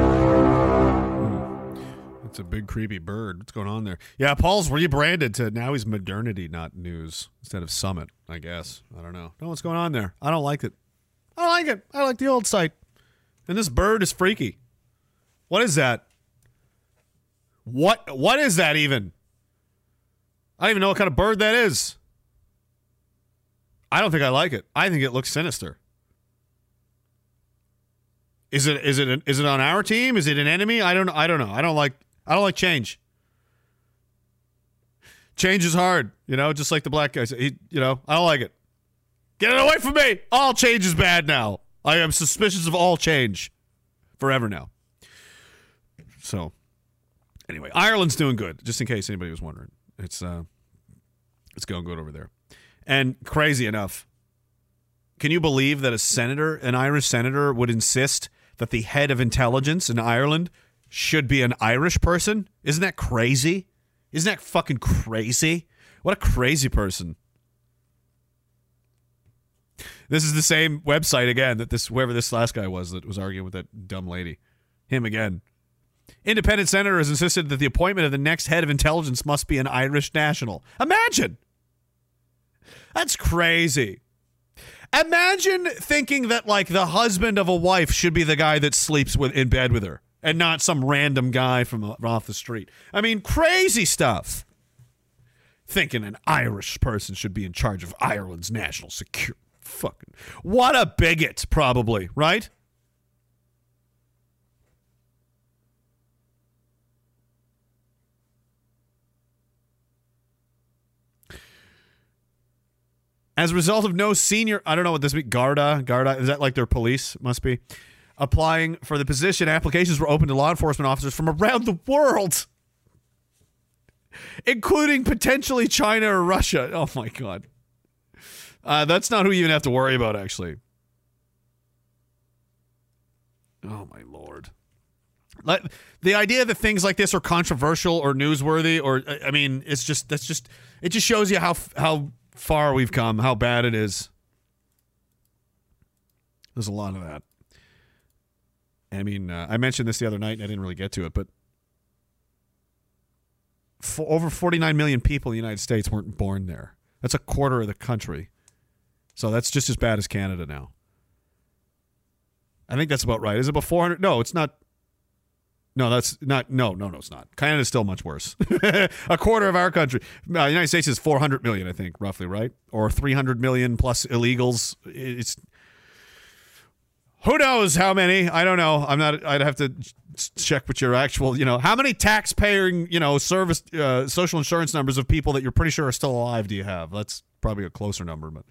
It's a big creepy bird. What's going on there? Yeah, Paul's rebranded to now he's modernity, not news, instead of summit, I guess. I don't know. Know what's going on there. I don't like it. I don't like it. I like the old site. And this bird is freaky. What is that? What what is that even? I don't even know what kind of bird that is. I don't think I like it. I think it looks sinister. Is it is it is it on our team? Is it an enemy? I don't I don't know. I don't like I don't like change. Change is hard, you know, just like the black guys. He, you know, I don't like it. Get it away from me. All change is bad now. I am suspicious of all change forever now. So, anyway, Ireland's doing good. Just in case anybody was wondering, it's uh, it's going good over there. And crazy enough, can you believe that a senator, an Irish senator, would insist that the head of intelligence in Ireland should be an Irish person? Isn't that crazy? Isn't that fucking crazy? What a crazy person. This is the same website again that this whoever this last guy was that was arguing with that dumb lady. Him again. Independent senator has insisted that the appointment of the next head of intelligence must be an Irish national. Imagine. That's crazy. Imagine thinking that like the husband of a wife should be the guy that sleeps with in bed with her and not some random guy from off the street. I mean, crazy stuff. Thinking an Irish person should be in charge of Ireland's national security. Fucking what a bigot, probably, right? As a result of no senior, I don't know what this means. Garda, Garda, is that like their police? Must be. Applying for the position, applications were open to law enforcement officers from around the world, including potentially China or Russia. Oh my God. Uh, that's not who you even have to worry about, actually. Oh my lord. Like, the idea that things like this are controversial or newsworthy, or I mean, it's just that's just it just shows you how how far we've come, how bad it is. There's a lot of that. I mean, uh, I mentioned this the other night, and I didn't really get to it, but for over 49 million people in the United States weren't born there. That's a quarter of the country. So that's just as bad as Canada now. I think that's about right. Is it about 400? No, it's not. No, that's not. No, no, no, it's not. Canada's still much worse. a quarter of our country. Uh, the United States is 400 million, I think, roughly, right? Or 300 million plus illegals. It's. Who knows how many? I don't know. I'm not. I'd have to check with your actual. You know, how many tax-paying, you know, service, uh, social insurance numbers of people that you're pretty sure are still alive do you have? That's probably a closer number, but.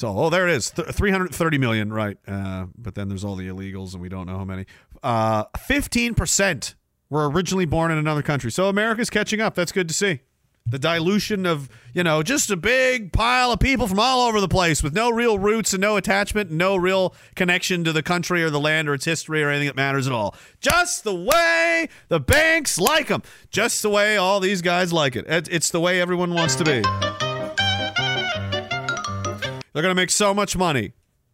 So, oh, there it is, Th- 330 million, right? Uh, but then there's all the illegals, and we don't know how many. Uh, 15% were originally born in another country. So America's catching up. That's good to see. The dilution of, you know, just a big pile of people from all over the place with no real roots and no attachment, no real connection to the country or the land or its history or anything that matters at all. Just the way the banks like them. Just the way all these guys like. It- It's the way everyone wants to be. They're going to make so much money.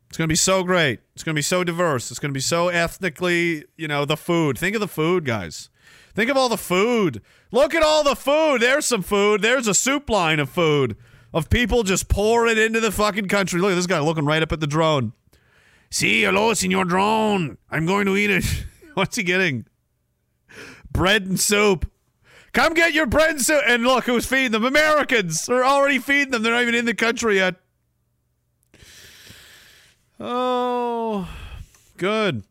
It's going to be so great. It's going to be so diverse. It's going to be so ethnically, you know, the food. Think of the food, guys. Think of all the food. Look at all the food. There's some food. There's a soup line of food of people just pouring into the fucking country. Look at this guy looking right up at the drone. See, hello, senor drone. I'm going to eat it. What's he getting? Bread and soup. Come get your bread and soup. And look who's feeding them. Americans. They're already feeding them. They're not even in the country yet. Oh, good.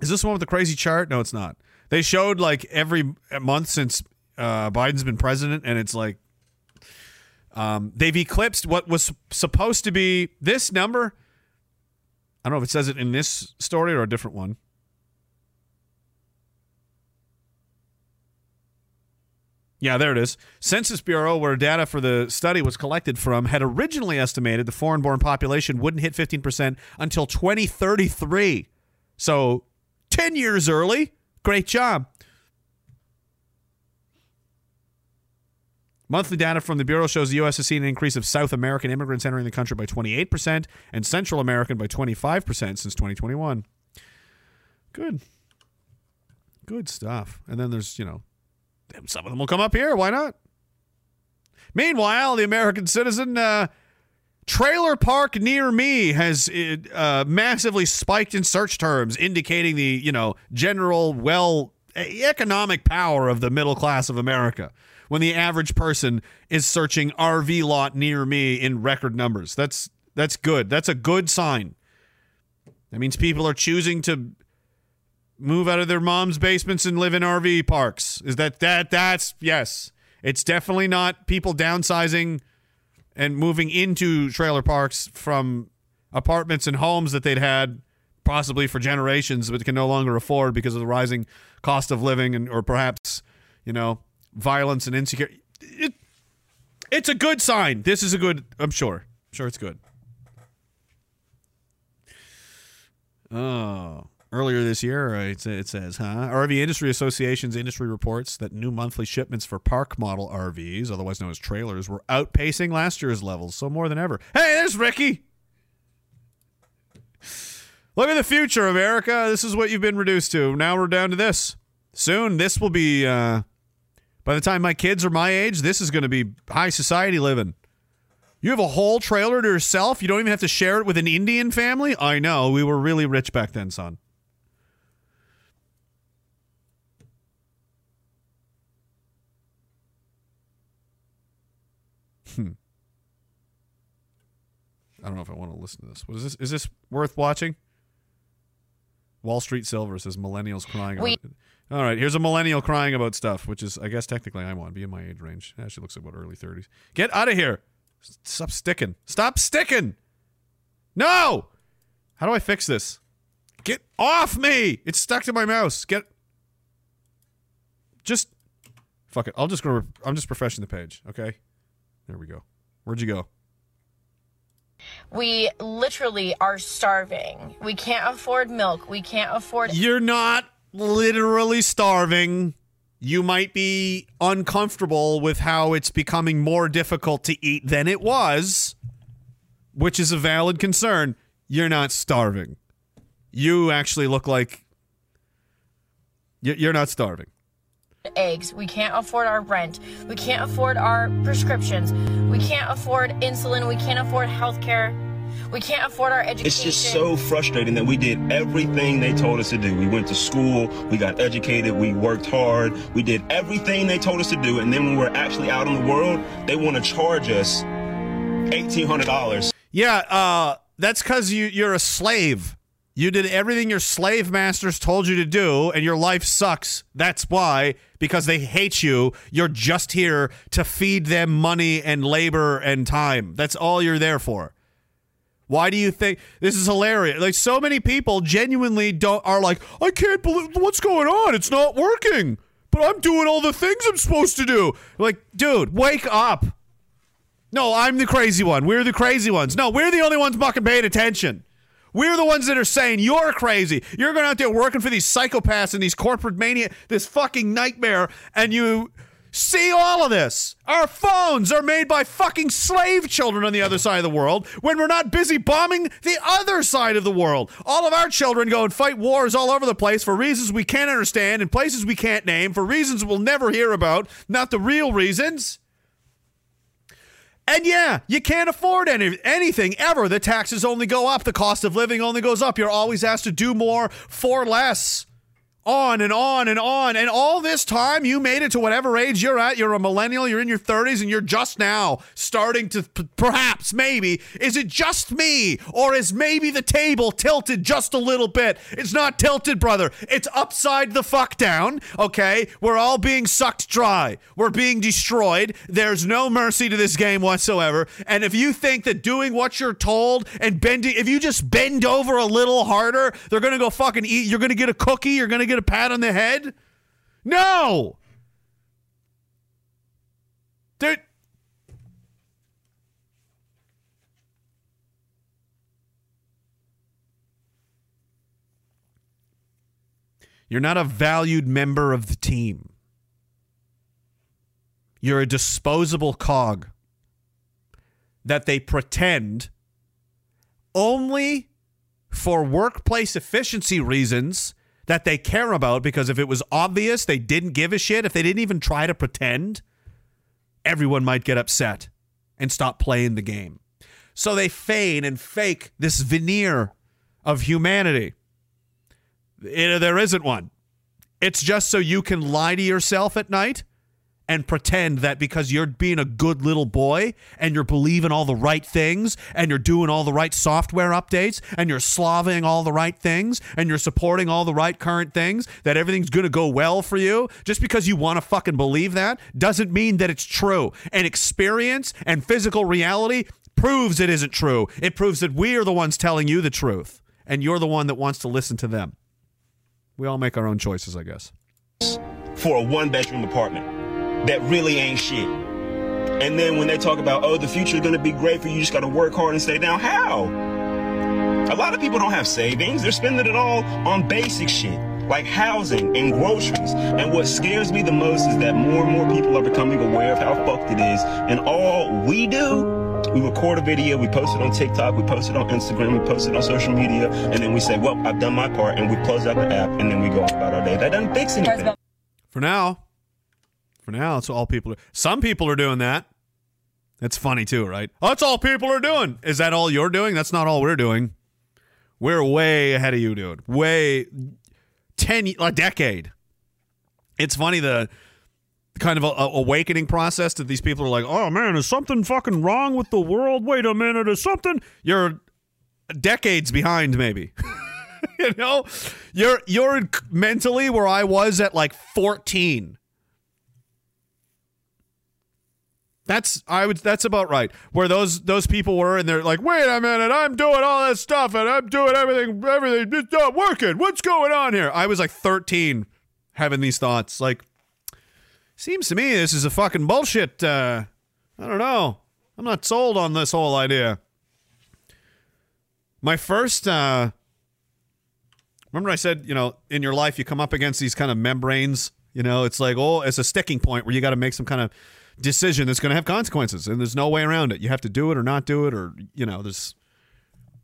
Is this one with the crazy chart? No, it's not. They showed like every month since uh, Biden's been president, and it's like um, they've eclipsed what was supposed to be this number. I don't know if it says it in this story or a different one. Yeah, there it is. Census Bureau, where data for the study was collected from, had originally estimated the foreign born population wouldn't hit 15% until 2033. So 10 years early. Great job. Monthly data from the Bureau shows the U.S. has seen an increase of South American immigrants entering the country by 28% and Central American by 25% since 2021. Good. Good stuff. And then there's, you know, some of them will come up here. Why not? Meanwhile, the American citizen uh, trailer park near me has uh, massively spiked in search terms, indicating the you know general well economic power of the middle class of America. When the average person is searching RV lot near me in record numbers, that's that's good. That's a good sign. That means people are choosing to move out of their mom's basements and live in RV parks. Is that that that's yes. It's definitely not people downsizing and moving into trailer parks from apartments and homes that they'd had possibly for generations but can no longer afford because of the rising cost of living and or perhaps you know violence and insecurity it, it's a good sign. This is a good i'm sure. Sure it's good. Oh earlier this year uh, it, it says huh rv industry association's industry reports that new monthly shipments for park model rvs otherwise known as trailers were outpacing last year's levels so more than ever hey there's ricky Look at the future, America. This is what you've been reduced to. Now we're down to this. Soon, this will be, uh, by the time my kids are my age, this is going to be high society living. You have a whole trailer to yourself. You don't even have to share it with an Indian family. I know. We were really rich back then, son. Hmm. I don't know if I want to listen to this. What is this? Is this worth watching? Wall Street Silver says millennials crying. About All right, here's a millennial crying about stuff, which is, I guess, technically I want to be in my age range. Yeah, she looks like about early 30s. Get out of here. Stop sticking. Stop sticking. No. How do I fix this? Get off me. It's stuck to my mouse. Get. Just. Fuck it. I'll just go. I'm just refreshing the page. Okay. There we go. Where'd you go? We literally are starving. We can't afford milk. We can't afford. You're not literally starving. You might be uncomfortable with how it's becoming more difficult to eat than it was, which is a valid concern. You're not starving. You actually look like you're not starving. Eggs. We can't afford our rent. We can't afford our prescriptions. We can't afford insulin. We can't afford health care. We can't afford our education. It's just so frustrating that we did everything they told us to do. We went to school, we got educated, we worked hard, we did everything they told us to do, and then when we're actually out in the world, they want to charge us $1,800. Yeah, uh, that's because you, you're a slave. You did everything your slave masters told you to do, and your life sucks. That's why, because they hate you. You're just here to feed them money and labor and time. That's all you're there for. Why do you think this is hilarious? Like so many people genuinely don't are like, I can't believe what's going on. It's not working. But I'm doing all the things I'm supposed to do. Like, dude, wake up. No, I'm the crazy one. We're the crazy ones. No, we're the only ones fucking paying attention. We're the ones that are saying you're crazy. You're going out there working for these psychopaths and these corporate mania, this fucking nightmare, and you see all of this. Our phones are made by fucking slave children on the other side of the world when we're not busy bombing the other side of the world. All of our children go and fight wars all over the place for reasons we can't understand, and places we can't name, for reasons we'll never hear about, not the real reasons. And yeah, you can't afford any, anything ever. The taxes only go up. The cost of living only goes up. You're always asked to do more for less. On and on and on. And all this time, you made it to whatever age you're at. You're a millennial, you're in your 30s, and you're just now starting to p- perhaps, maybe. Is it just me? Or is maybe the table tilted just a little bit? It's not tilted, brother. It's upside the fuck down, okay? We're all being sucked dry. We're being destroyed. There's no mercy to this game whatsoever. And if you think that doing what you're told and bending, if you just bend over a little harder, they're gonna go fucking eat. You're gonna get a cookie. You're gonna get a pat on the head. No. Dude. You're not a valued member of the team. You're a disposable cog that they pretend only for workplace efficiency reasons that they care about because if it was obvious they didn't give a shit, if they didn't even try to pretend, everyone might get upset and stop playing the game. So they feign and fake this veneer of humanity. It- there isn't one. It's just so you can lie to yourself at night and pretend that because you're being a good little boy and you're believing all the right things and you're doing all the right software updates and you're slaving all the right things and you're supporting all the right current things, that everything's going to go well for you, just because you want to fucking believe that doesn't mean that it's true. And experience and physical reality proves it isn't true. It proves that we are the ones telling you the truth and you're the one that wants to listen to them. We all make our own choices, I guess. for a one bedroom apartment that really ain't shit. And then when they talk about, oh, the future is going to be great for you, you just got to work hard and stay down. How? A lot of people don't have savings. They're spending it all on basic shit like housing and groceries. And what scares me the most is that more and more people are becoming aware of how fucked it is. And all we do we record a video, we post it on TikTok, we post it on Instagram, we post it on social media, and then we say, well, I've done my part, and we close out the app, and then we go about our day. That doesn't fix anything. For now, for now, it's all people. Are, some people are doing that. That's funny too, right? That's all people are doing. Is that all you're doing? That's not all we're doing. We're way ahead of you, dude. Way ten, a decade. It's funny the kind of a, a awakening process that these people are like, oh man, is something fucking wrong with the world? Wait a minute, is something? You're decades behind, maybe. you know, you're you're mentally where I was at like 14. That's I would that's about right. Where those those people were and they're like, "Wait a minute, I'm doing all this stuff and I'm doing everything everything it's not working. What's going on here?" I was like 13 having these thoughts like seems to me this is a fucking bullshit uh I don't know. I'm not sold on this whole idea. My first uh Remember I said, you know, in your life you come up against these kind of membranes, you know, it's like, oh, it's a sticking point where you got to make some kind of decision that's going to have consequences and there's no way around it. You have to do it or not do it or, you know, there's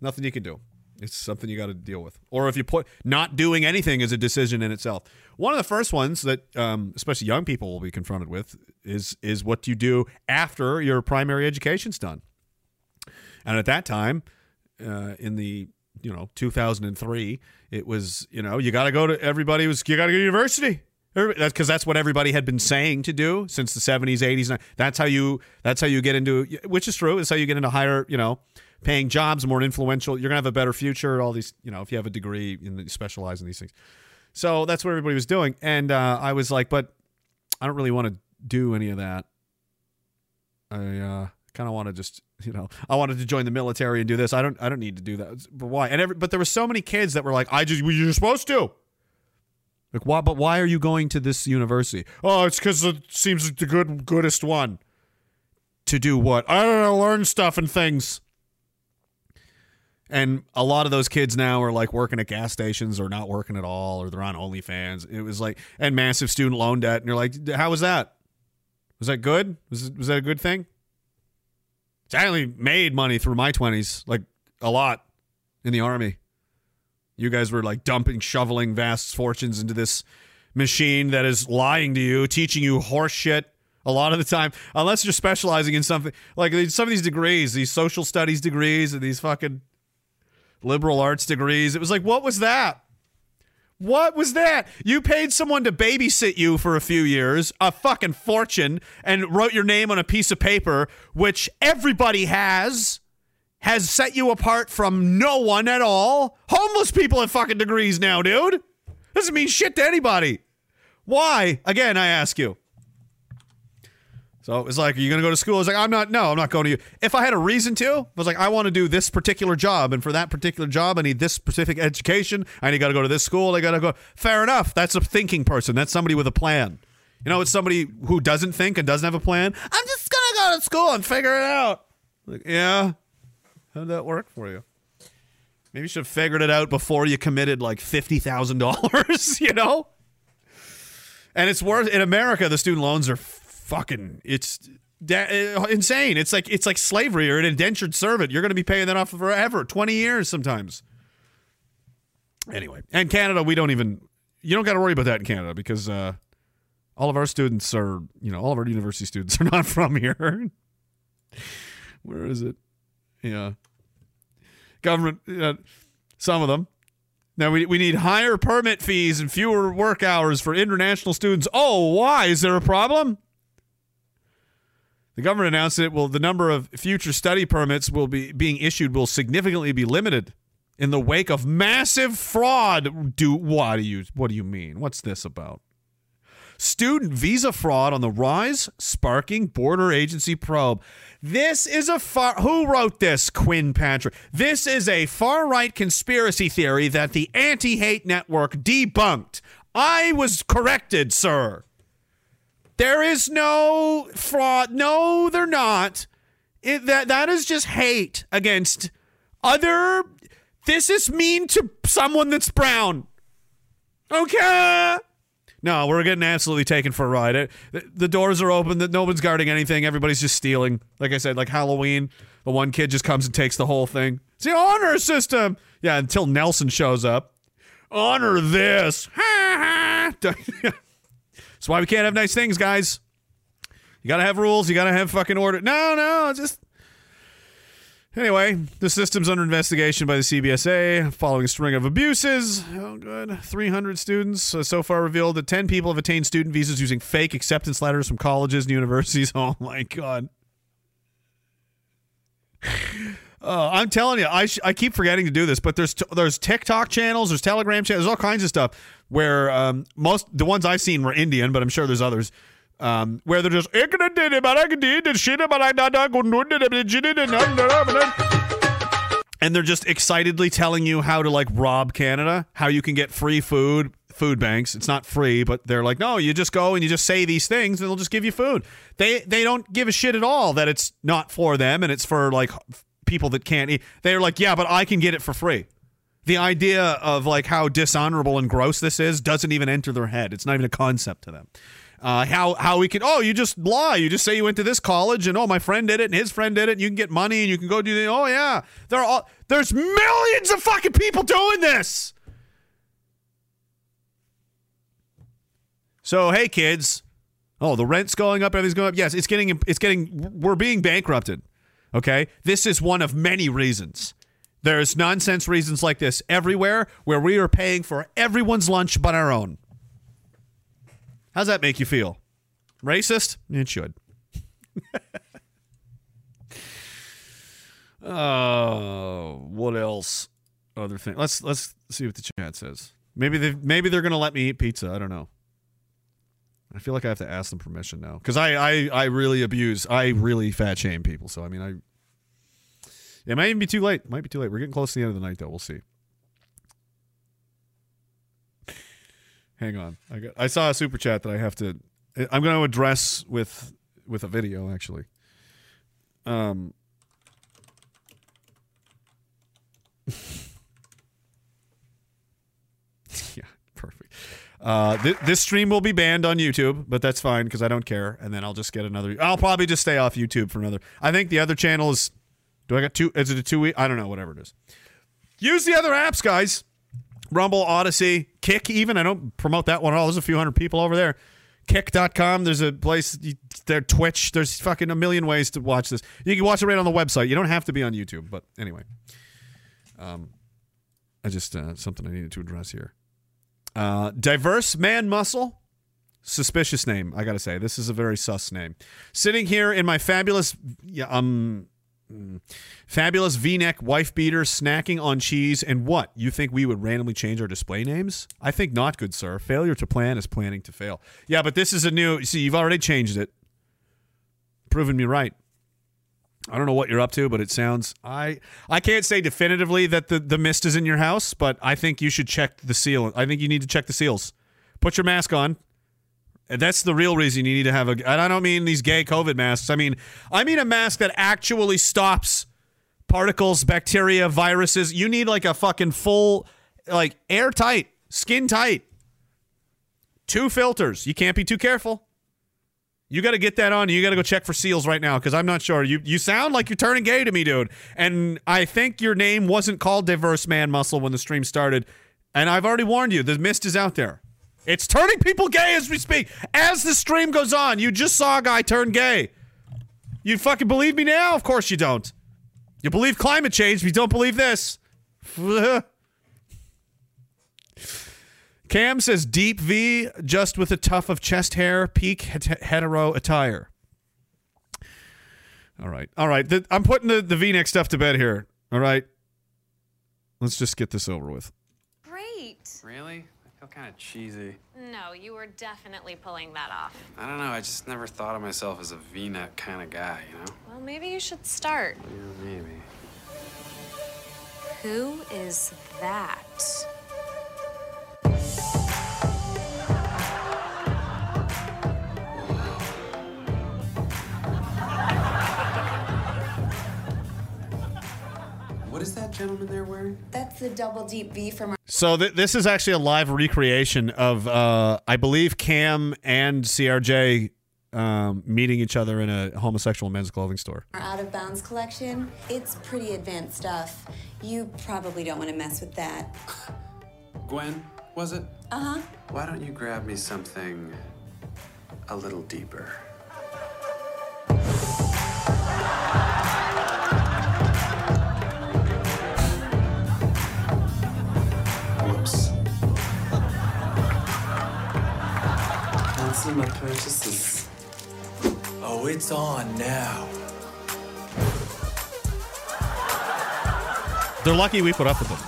nothing you can do. It's something you got to deal with. Or if you put not doing anything is a decision in itself. One of the first ones that um, especially young people will be confronted with is is what you do after your primary education's done. And at that time, uh, in the you know 2003 it was you know you got to go to everybody was you got to go to university that's because that's what everybody had been saying to do since the 70s 80s that's how you that's how you get into which is true it's how you get into higher you know paying jobs more influential you're gonna have a better future all these you know if you have a degree and you specialize in these things so that's what everybody was doing and uh, i was like but i don't really want to do any of that i uh kind of want to just you know I wanted to join the military and do this. I don't I don't need to do that. But why? And every, but there were so many kids that were like, I just well, you're supposed to. Like why? But why are you going to this university? Oh, it's because it seems like the good goodest one. To do what? I don't know. Learn stuff and things. And a lot of those kids now are like working at gas stations or not working at all, or they're on OnlyFans. It was like and massive student loan debt, and you're like, how was that? Was that good? Was was that a good thing? I only made money through my 20s, like a lot in the army. You guys were like dumping, shoveling vast fortunes into this machine that is lying to you, teaching you horse shit a lot of the time, unless you're specializing in something like some of these degrees, these social studies degrees and these fucking liberal arts degrees. It was like, what was that? What was that? You paid someone to babysit you for a few years, a fucking fortune, and wrote your name on a piece of paper, which everybody has, has set you apart from no one at all. Homeless people have fucking degrees now, dude. Doesn't mean shit to anybody. Why? Again, I ask you. So it was like, are you going to go to school? I was like, I'm not, no, I'm not going to you. If I had a reason to, I was like, I want to do this particular job. And for that particular job, I need this specific education. I got to go to this school. I got to go. Fair enough. That's a thinking person. That's somebody with a plan. You know, it's somebody who doesn't think and doesn't have a plan. I'm just going to go to school and figure it out. Like, yeah. How'd that work for you? Maybe you should have figured it out before you committed like $50,000, you know? And it's worth, in America, the student loans are fucking it's da- uh, insane. It's like it's like slavery. You're an indentured servant. You're going to be paying that off forever, twenty years sometimes. Anyway, and Canada, we don't even you don't got to worry about that in Canada because uh, all of our students are you know all of our university students are not from here. Where is it? Yeah, government. Uh, some of them. Now we, we need higher permit fees and fewer work hours for international students. Oh, why? Is there a problem? The government announced it. Well, the number of future study permits will be being issued will significantly be limited in the wake of massive fraud. Do what do you what do you mean? What's this about? Student visa fraud on the rise, sparking border agency probe. This is a far. Who wrote this, Quinn Patrick? This is a far right conspiracy theory that the anti hate network debunked. I was corrected, sir. There is no fraud. No, they're not. It, that that is just hate against other. This is mean to someone that's brown. Okay. No, we're getting absolutely taken for a ride. It, the, doors are open. That no one's guarding anything. Everybody's just stealing. Like I said, like Halloween, the one kid just comes and takes the whole thing. It's the honor system. Yeah, until Nelson shows up. Honor this. Ha ha. That's why we can't have nice things, guys. You gotta have rules. You gotta have fucking order. No, no, just. Anyway, the system's under investigation by the CBSA following a string of abuses. Oh, good. 300 students so far revealed that 10 people have attained student visas using fake acceptance letters from colleges and universities. Oh, my God. Uh, I'm telling you, I, sh- I keep forgetting to do this, but there's t- there's TikTok channels, there's Telegram channels, there's all kinds of stuff where um, most the ones I've seen were Indian, but I'm sure there's others um, where they're just and they're just excitedly telling you how to like rob Canada, how you can get free food, food banks. It's not free, but they're like, no, you just go and you just say these things, and they'll just give you food. They they don't give a shit at all that it's not for them and it's for like people that can't eat. They're like, yeah, but I can get it for free. The idea of like how dishonorable and gross this is doesn't even enter their head. It's not even a concept to them. Uh, how how we can oh you just lie. You just say you went to this college and oh my friend did it and his friend did it and you can get money and you can go do the oh yeah. There are there's millions of fucking people doing this. So hey kids. Oh the rent's going up. Everything's going up. Yes it's getting it's getting we're being bankrupted. Okay? This is one of many reasons. There's nonsense reasons like this everywhere where we are paying for everyone's lunch but our own How's that make you feel? Racist? It should. Oh, what else? Other thing. Let's let's see what the chat says. Maybe they maybe they're gonna let me eat pizza. I don't know. I feel like I have to ask them permission now because I, I I really abuse. I really fat shame people. So I mean, I it might even be too late. Might be too late. We're getting close to the end of the night, though. We'll see. Hang on. I got I saw a super chat that I have to I'm going to address with with a video actually. Um Yeah, perfect. Uh, th- this stream will be banned on YouTube, but that's fine because I don't care. And then I'll just get another. I'll probably just stay off YouTube for another. I think the other channel is. Do I got two? Is it a two week? I don't know. Whatever it is. Use the other apps, guys. Rumble, Odysee, Kick, even. I don't promote that one at all. There's a few hundred people over there. Kick.com. There's a place, there, Twitch. There's fucking a million ways to watch this. You can watch it right on the website. You don't have to be on YouTube. But anyway, um, I just, uh, something I needed to address here. Uh, diverse man muscle. Suspicious name, I gotta say. This is a very sus name. Sitting here in my fabulous, um, Mm. Fabulous V-neck wife beater snacking on cheese and what? You think we would randomly change our display names? I think not, good sir. Failure to plan is planning to fail. Yeah, but this is a new. See, you've already changed it. Proven me right. I don't know what you're up to, but it sounds I I can't say definitively that the the mist is in your house, but I think you should check the seal. I think you need to check the seals. Put your mask on. That's the real reason you need to have a. And I don't mean these gay COVID masks. I mean, I mean a mask that actually stops particles, bacteria, viruses. You need like a fucking full, like airtight, skin tight. Two filters. You can't be too careful. You got to get that on. You got to go check for seals right now because I'm not sure. You you sound like you're turning gay to me, dude. And I think your name wasn't called Diverse Man Muscle when the stream started. And I've already warned you. The mist is out there. It's turning people gay as we speak. As the stream goes on, you just saw a guy turn gay. You fucking believe me now? Of course you don't. You believe climate change, but you don't believe this. Cam says deep V, just with a tuft of chest hair, peak het- hetero attire. All right. All right. The, I'm putting the, the V neck stuff to bed here. All right. Let's just get this over with. Great. Really? I feel kind of cheesy. No, you were definitely pulling that off. I don't know. I just never thought of myself as a V-neck kind of guy, you know? Well, maybe you should start. Yeah, maybe. Who is that? What is that gentleman there wearing? That's the double deep V from our So th- this is actually a live recreation of, uh, I believe, Cam and CRJ um, meeting each other in a homosexual men's clothing store. our out of bounds collection. It's pretty advanced stuff. You probably don't want to mess with that. Gwen, was it? Uh huh. Why don't you grab me something a little deeper? My purchases. Oh, it's on now. They're lucky we put up with them.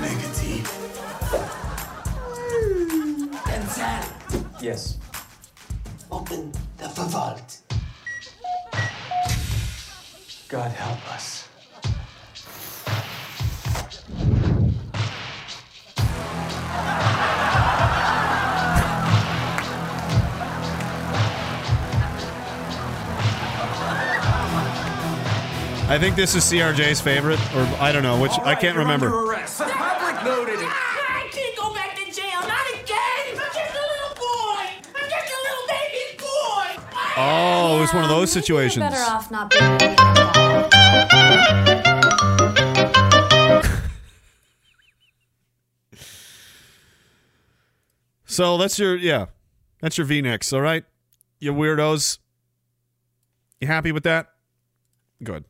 Negative. Yes. open the vault. God help us. I think this is CRJ's favorite, or I don't know, which I can't remember. arrest. The public noted it. Ah, I can't go back to jail. Not again. I'm just a little boy. I'm just a little baby boy. Oh, it was one of those situations. Better off not being. So that's your yeah, that's your V-necks. All right, you weirdos. You happy with that? Good.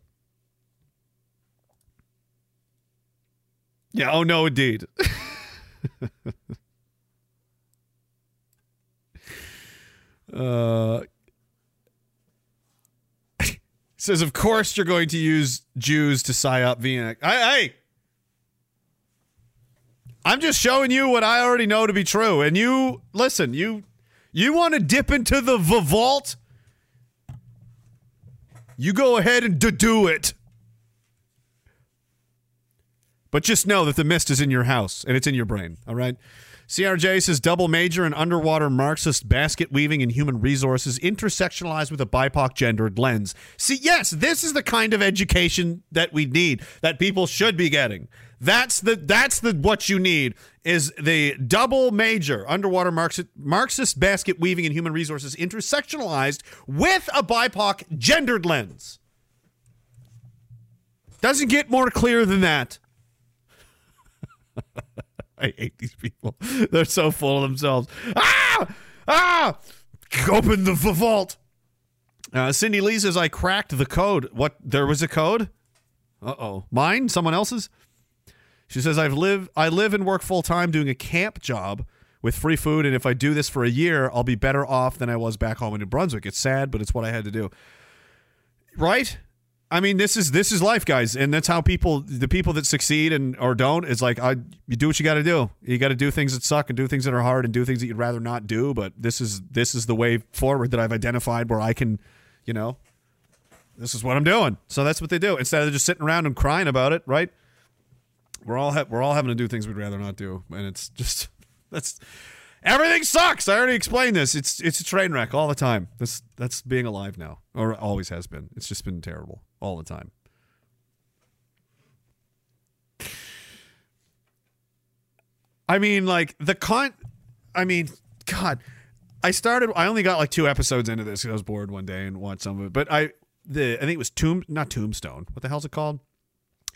Yeah. Oh no, indeed. uh, says, of course you're going to use Jews to psyop V-neck. Hey, hey, I'm just showing you what I already know to be true. And you listen, you you want to dip into the vault? You go ahead and do it. But just know that the mist is in your house and it's in your brain, all right? CRJ says double major in underwater Marxist basket weaving and human resources intersectionalized with a BIPOC gendered lens. See, yes, this is the kind of education that we need, that people should be getting. That's the that's the what you need is the double major underwater Marxist, Marxist basket weaving and human resources intersectionalized with a BIPOC gendered lens. Doesn't get more clear than that. I hate these people. They're so full of themselves. Ah! Ah! Open the vault. Uh, Cindy Lee says, I cracked the code. What? There was a code? Uh oh. Mine? Someone else's? She says, I've live, I live and work full time doing a camp job with free food. And if I do this for a year, I'll be better off than I was back home in New Brunswick. It's sad, but it's what I had to do. Right? I mean, this is this is life, guys, and that's how people, the people that succeed and or don't, is like, I you do what you got to do. You got to do things that suck and do things that are hard and do things that you'd rather not do. But this is this is the way forward that I've identified where I can, you know, this is what I'm doing. So that's what they do instead of just sitting around and crying about it, right? We're all ha- we're all having to do things we'd rather not do, and it's just that's everything sucks. I already explained this. It's it's a train wreck all the time. That's that's being alive now, or always has been. It's just been terrible all the time. I mean, like the con. I mean, God, I started. I only got like two episodes into this. 'cause I was bored one day and watched some of it. But I, the I think it was Tomb, not Tombstone. What the hell's it called?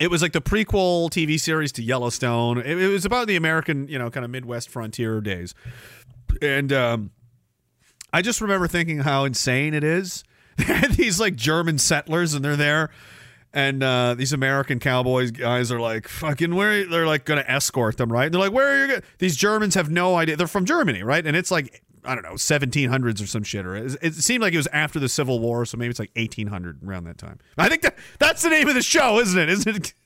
It was like the prequel TV series to Yellowstone. It, it was about the American, you know, kind of Midwest frontier days. And um, I just remember thinking how insane it is. These like German settlers, and they're there, And uh, these American cowboys guys are like fucking where they're like going to escort them, right? They're like, where are you? Go-? These Germans have no idea. They're from Germany, right? And it's like I don't know, 1700s or some shit. Or it, it seemed like it was after the Civil War, so maybe it's like 1800 around that time. I think that that's the name of the show, isn't it? Isn't it?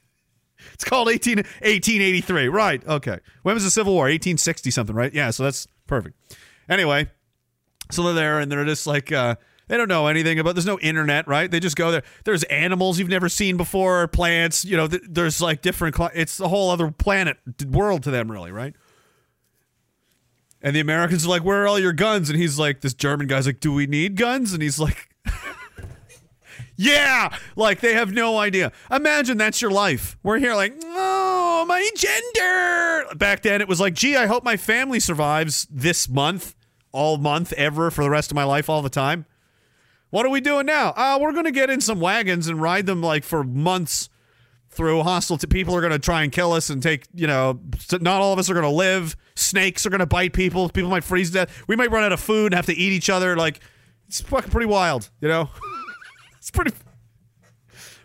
It's called 18, 1883. Right. Okay. When was the Civil War? 1860 something, right? Yeah. So that's perfect. Anyway, so they're there and they're just like, uh, they don't know anything about. There's no internet, right? They just go there. There's animals you've never seen before, plants. You know, th- there's like different. Cl- it's a whole other planet, world to them, really, right? And the Americans are like, "Where are all your guns?" And he's like, "This German guy's like, do we need guns?" And he's like, "Yeah." Like they have no idea. Imagine that's your life. We're here like, "Oh, my gender." Back then, it was like, "Gee, I hope my family survives this month, all month, ever for the rest of my life, all the time." What are we doing now? Uh, we're going to get in some wagons and ride them like for months through hostile people are going to try and kill us and take, you know, not all of us are going to live. Snakes are going to bite people. People might freeze to death. We might run out of food and have to eat each other. Like, it's fucking pretty wild, you know? it's pretty,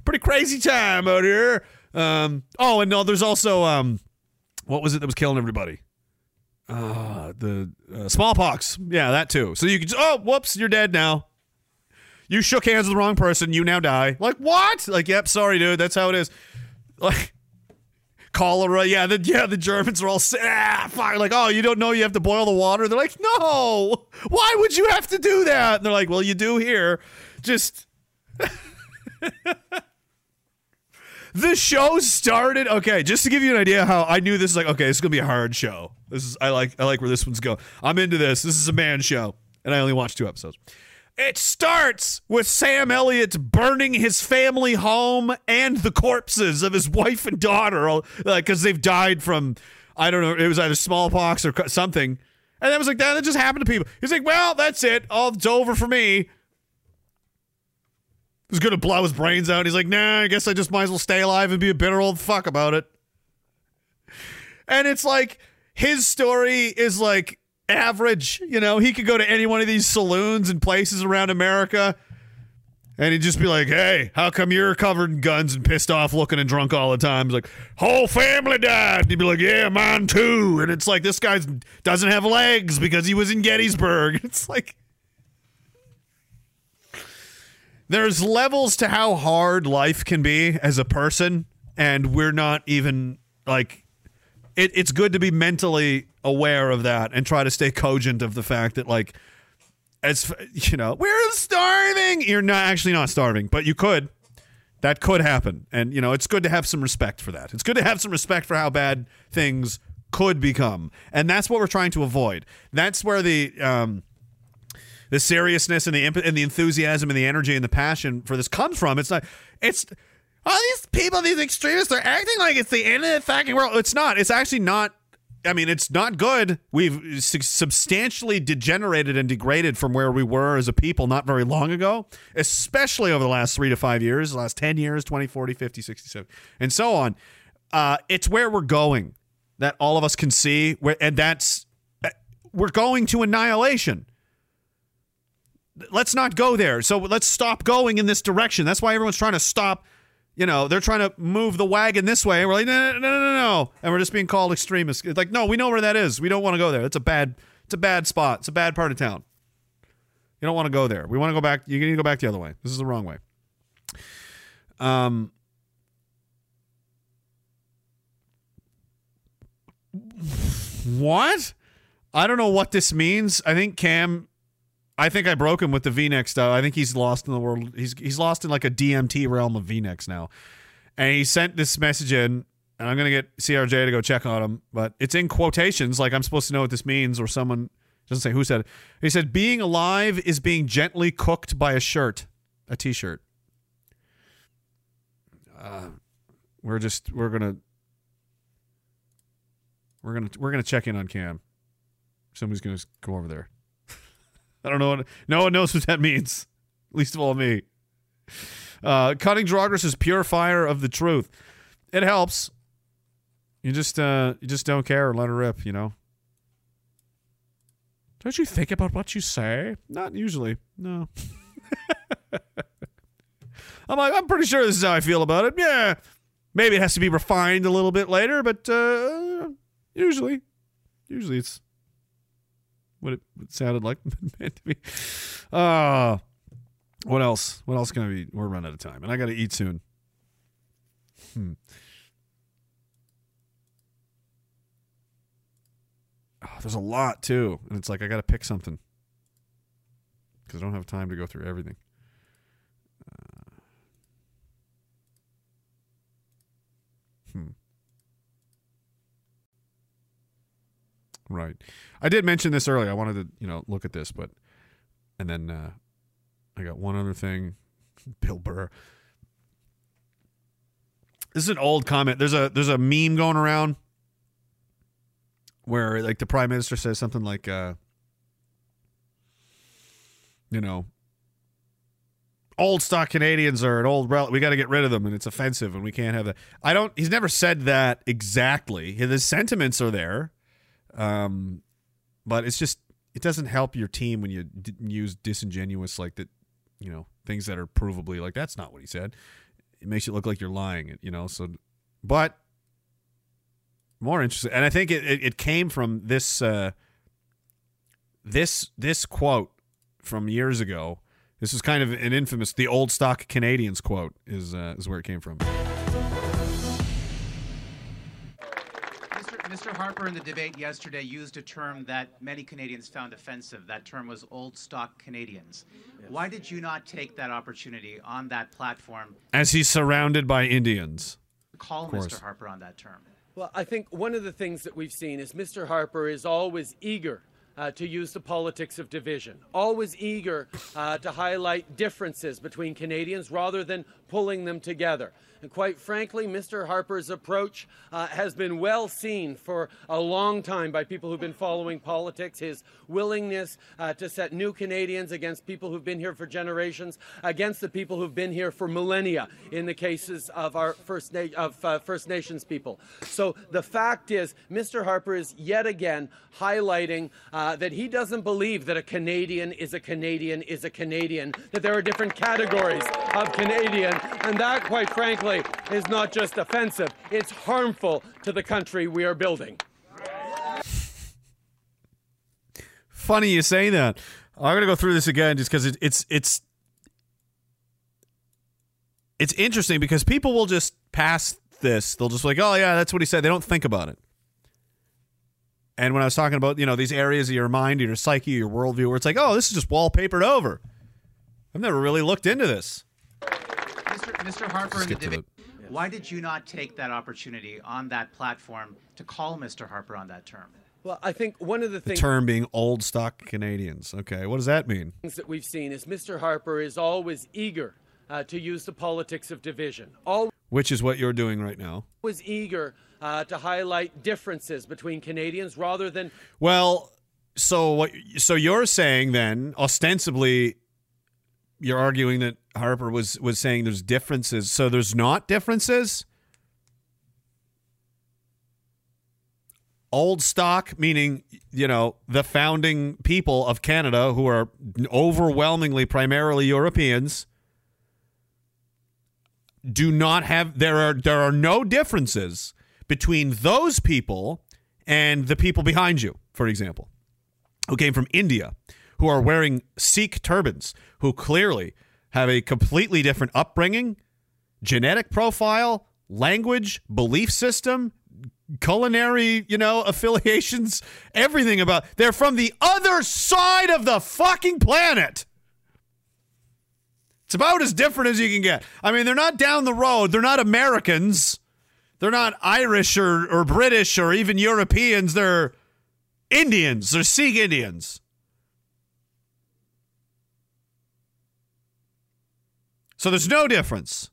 pretty crazy time out here. Um, oh, and no, there's also, um, what was it that was killing everybody? Uh, the uh, smallpox. Yeah, that too. So you could oh, whoops, you're dead now. You shook hands with the wrong person. You now die. Like what? Like, yep. Sorry, dude. That's how it is. Like cholera. Yeah, the yeah the Germans are all ah, fuck. Like, oh, you don't know you have to boil the water. They're like, no. Why would you have to do that? And they're like, well, you do here. Just. the show started okay just to give you an idea how i knew this is like okay this is gonna be a hard show this is i like i like where this one's going i'm into this this is a man show and i only watched two episodes it starts with Sam Elliott burning his family home and the corpses of his wife and daughter uh, because they've died from, I don't know, it was either smallpox or something. And that was like, that, that just happened to people. He's like, well, that's it. All it's over for me. He's going to blow his brains out. He's like, nah, I guess I just might as well stay alive and be a bitter old fuck about it. And it's like, his story is like average. You know, he could go to any one of these saloons and places around America and he'd just be like, hey, how come you're covered in guns and pissed off looking and drunk all the time? He's like, whole family died. And he'd be like, yeah, mine too. And it's like, this guy doesn't have legs because he was in Gettysburg. It's like, there's levels to how hard life can be as a person. And we're not even like, it, it's good to be mentally aware of that and try to stay cogent of the fact that like as you know we're starving you're not actually not starving but you could that could happen and you know it's good to have some respect for that it's good to have some respect for how bad things could become and that's what we're trying to avoid that's where the um the seriousness and the imp- and the enthusiasm and the energy and the passion for this comes from it's not it's all these people, these extremists, are acting like it's the end of the fucking world. It's not. It's actually not. I mean, it's not good. We've substantially degenerated and degraded from where we were as a people not very long ago, especially over the last three to five years, last 10 years, 20, 40, 50, 60, 70, and so on. Uh, it's where we're going that all of us can see, and that's uh, we're going to annihilation let's not go there. So let's stop going in this direction. That's why everyone's trying to stop. You know, they're trying to move the wagon this way. And we're like, no, no, no, no, no. And we're just being called extremists. It's like, no, we know where that is. We don't want to go there. It's a bad, it's a bad spot. It's a bad part of town. You don't want to go there. We want to go back. You need to go back the other way. This is the wrong way. Um, what? I don't know what this means. I think Cam I think I broke him with the V-neck stuff. I think he's lost in the world. He's he's lost in like a DMT realm of V-necks now. And he sent this message in, and I'm gonna get CRJ to go check on him, but it's in quotations, like I'm supposed to know what this means, or someone doesn't say who said it. He said, "Being alive is being gently cooked by a shirt, a T-shirt." Uh, we're just we're gonna we're gonna we're gonna check in on Cam. Somebody's gonna go over there. I don't know. What, no one knows what that means. Least of all me. Uh, cutting Drogris is pure fire of the truth. It helps. You just uh, you just don't care let her rip. You know. Don't you think about what you say? Not usually. No. I'm like, I'm pretty sure this is how I feel about it. Yeah, maybe it has to be refined a little bit later, but uh, usually, usually it's what it, sounded like meant to be. Uh, what else? What else can I be? We're running out of time, and I got to eat soon. Hmm. Oh, there's a lot too, and it's like I got to pick something because I don't have time to go through everything. Uh, hmm. Right. I did mention this earlier. I wanted to, you know, look at this, but and then uh, I got one other thing. Bill Burr. This is an old comment. There's a there's a meme going around where like the prime minister says something like uh you know old stock Canadians are an old rel- we got to get rid of them and it's offensive and we can't have that. I don't he's never said that exactly. His sentiments are there. Um but it's just it doesn't help your team when you d- use disingenuous like that, you know, things that are provably like that's not what he said. It makes you look like you're lying, you know. So, but more interesting, and I think it, it, it came from this uh, this this quote from years ago. This is kind of an infamous, the old stock Canadians quote is uh, is where it came from. Mr. Mr. Harper in the debate yesterday used a term that many Canadians found offensive. That term was old stock Canadians. Why did you not take that opportunity on that platform As he's surrounded by Indians. call Mr. Harper on that term? Well, I think one of the things that we've seen is Mr. Harper is always eager uh, to use the politics of division, always eager uh, to highlight differences between Canadians rather than pulling them together. And quite frankly, Mr. Harper's approach uh, has been well seen for a long time by people who've been following politics. His willingness uh, to set new Canadians against people who've been here for generations, against the people who've been here for millennia, in the cases of our First, Na- of, uh, First Nations people. So the fact is, Mr. Harper is yet again highlighting uh, that he doesn't believe that a Canadian is a Canadian is a Canadian, that there are different categories of Canadian, and that, quite frankly, is not just offensive, it's harmful to the country we are building. Funny you say that. I'm gonna go through this again just because it, it's it's it's interesting because people will just pass this. They'll just like, oh yeah, that's what he said. They don't think about it. And when I was talking about you know these areas of your mind, your psyche, your worldview, where it's like, oh, this is just wallpapered over. I've never really looked into this. Mr. Mr. Harper in the Skip to. Why did you not take that opportunity on that platform to call Mr. Harper on that term? Well, I think one of the The things term being old stock Canadians. Okay, what does that mean? things that we've seen is Mr. Harper is always eager uh, to use the politics of division, always Which is what you're doing right now. Was eager uh, to highlight differences between Canadians rather than Well, so what? So you're saying then, ostensibly, you're arguing that Harper was was saying there's differences. So there's not differences. Old stock, meaning you know the founding people of Canada, who are overwhelmingly primarily Europeans, do not have there are there are no differences between those people and the people behind you, for example, who came from India, who are wearing Sikh turbans, who clearly have a completely different upbringing, genetic profile, language, belief system, culinary, you know, affiliations, everything about they're from the other side of the fucking planet. It's about as different as you can get. I mean, they're not down the road. They're not Americans. They're not Irish or, or British or even Europeans. They're Indians. They're Sikh Indians. So there's no difference.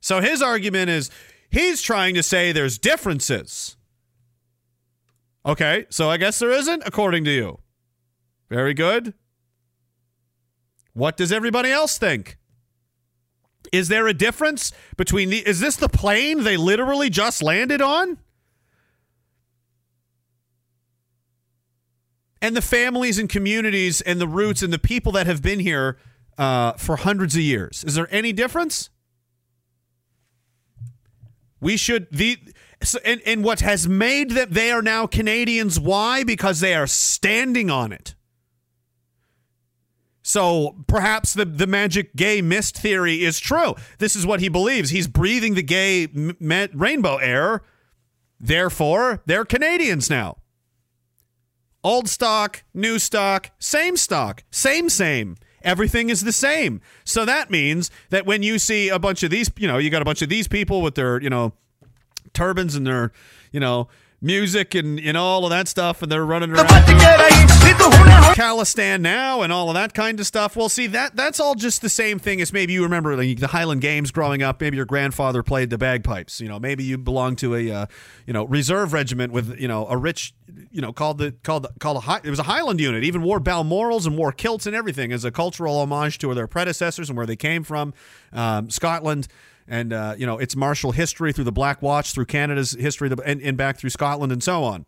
So his argument is he's trying to say there's differences. Okay, so I guess there isn't, according to you. Very good. What does everybody else think? Is there a difference between the is this the plane they literally just landed on? And the families and communities and the roots and the people that have been here uh, for hundreds of years. Is there any difference? We should the so, and, and what has made that they are now Canadians why? Because they are standing on it. So perhaps the, the magic gay mist theory is true. This is what he believes. He's breathing the gay m- ma- rainbow air. Therefore, they're Canadians now. Old stock, new stock, same stock, same, same. Everything is the same. So that means that when you see a bunch of these, you know, you got a bunch of these people with their, you know, turbans and their, you know, music and, and all of that stuff, and they're running around Khalistan now and all of that kind of stuff. Well, see that that's all just the same thing as maybe you remember like, the Highland Games growing up. Maybe your grandfather played the bagpipes. You know, maybe you belong to a uh, you know reserve regiment with you know a rich you know called the called called a high, it was a Highland unit. Even wore balmorals and wore kilts and everything as a cultural homage to their predecessors and where they came from, um, Scotland and uh, you know its martial history through the Black Watch, through Canada's history, and, and back through Scotland and so on.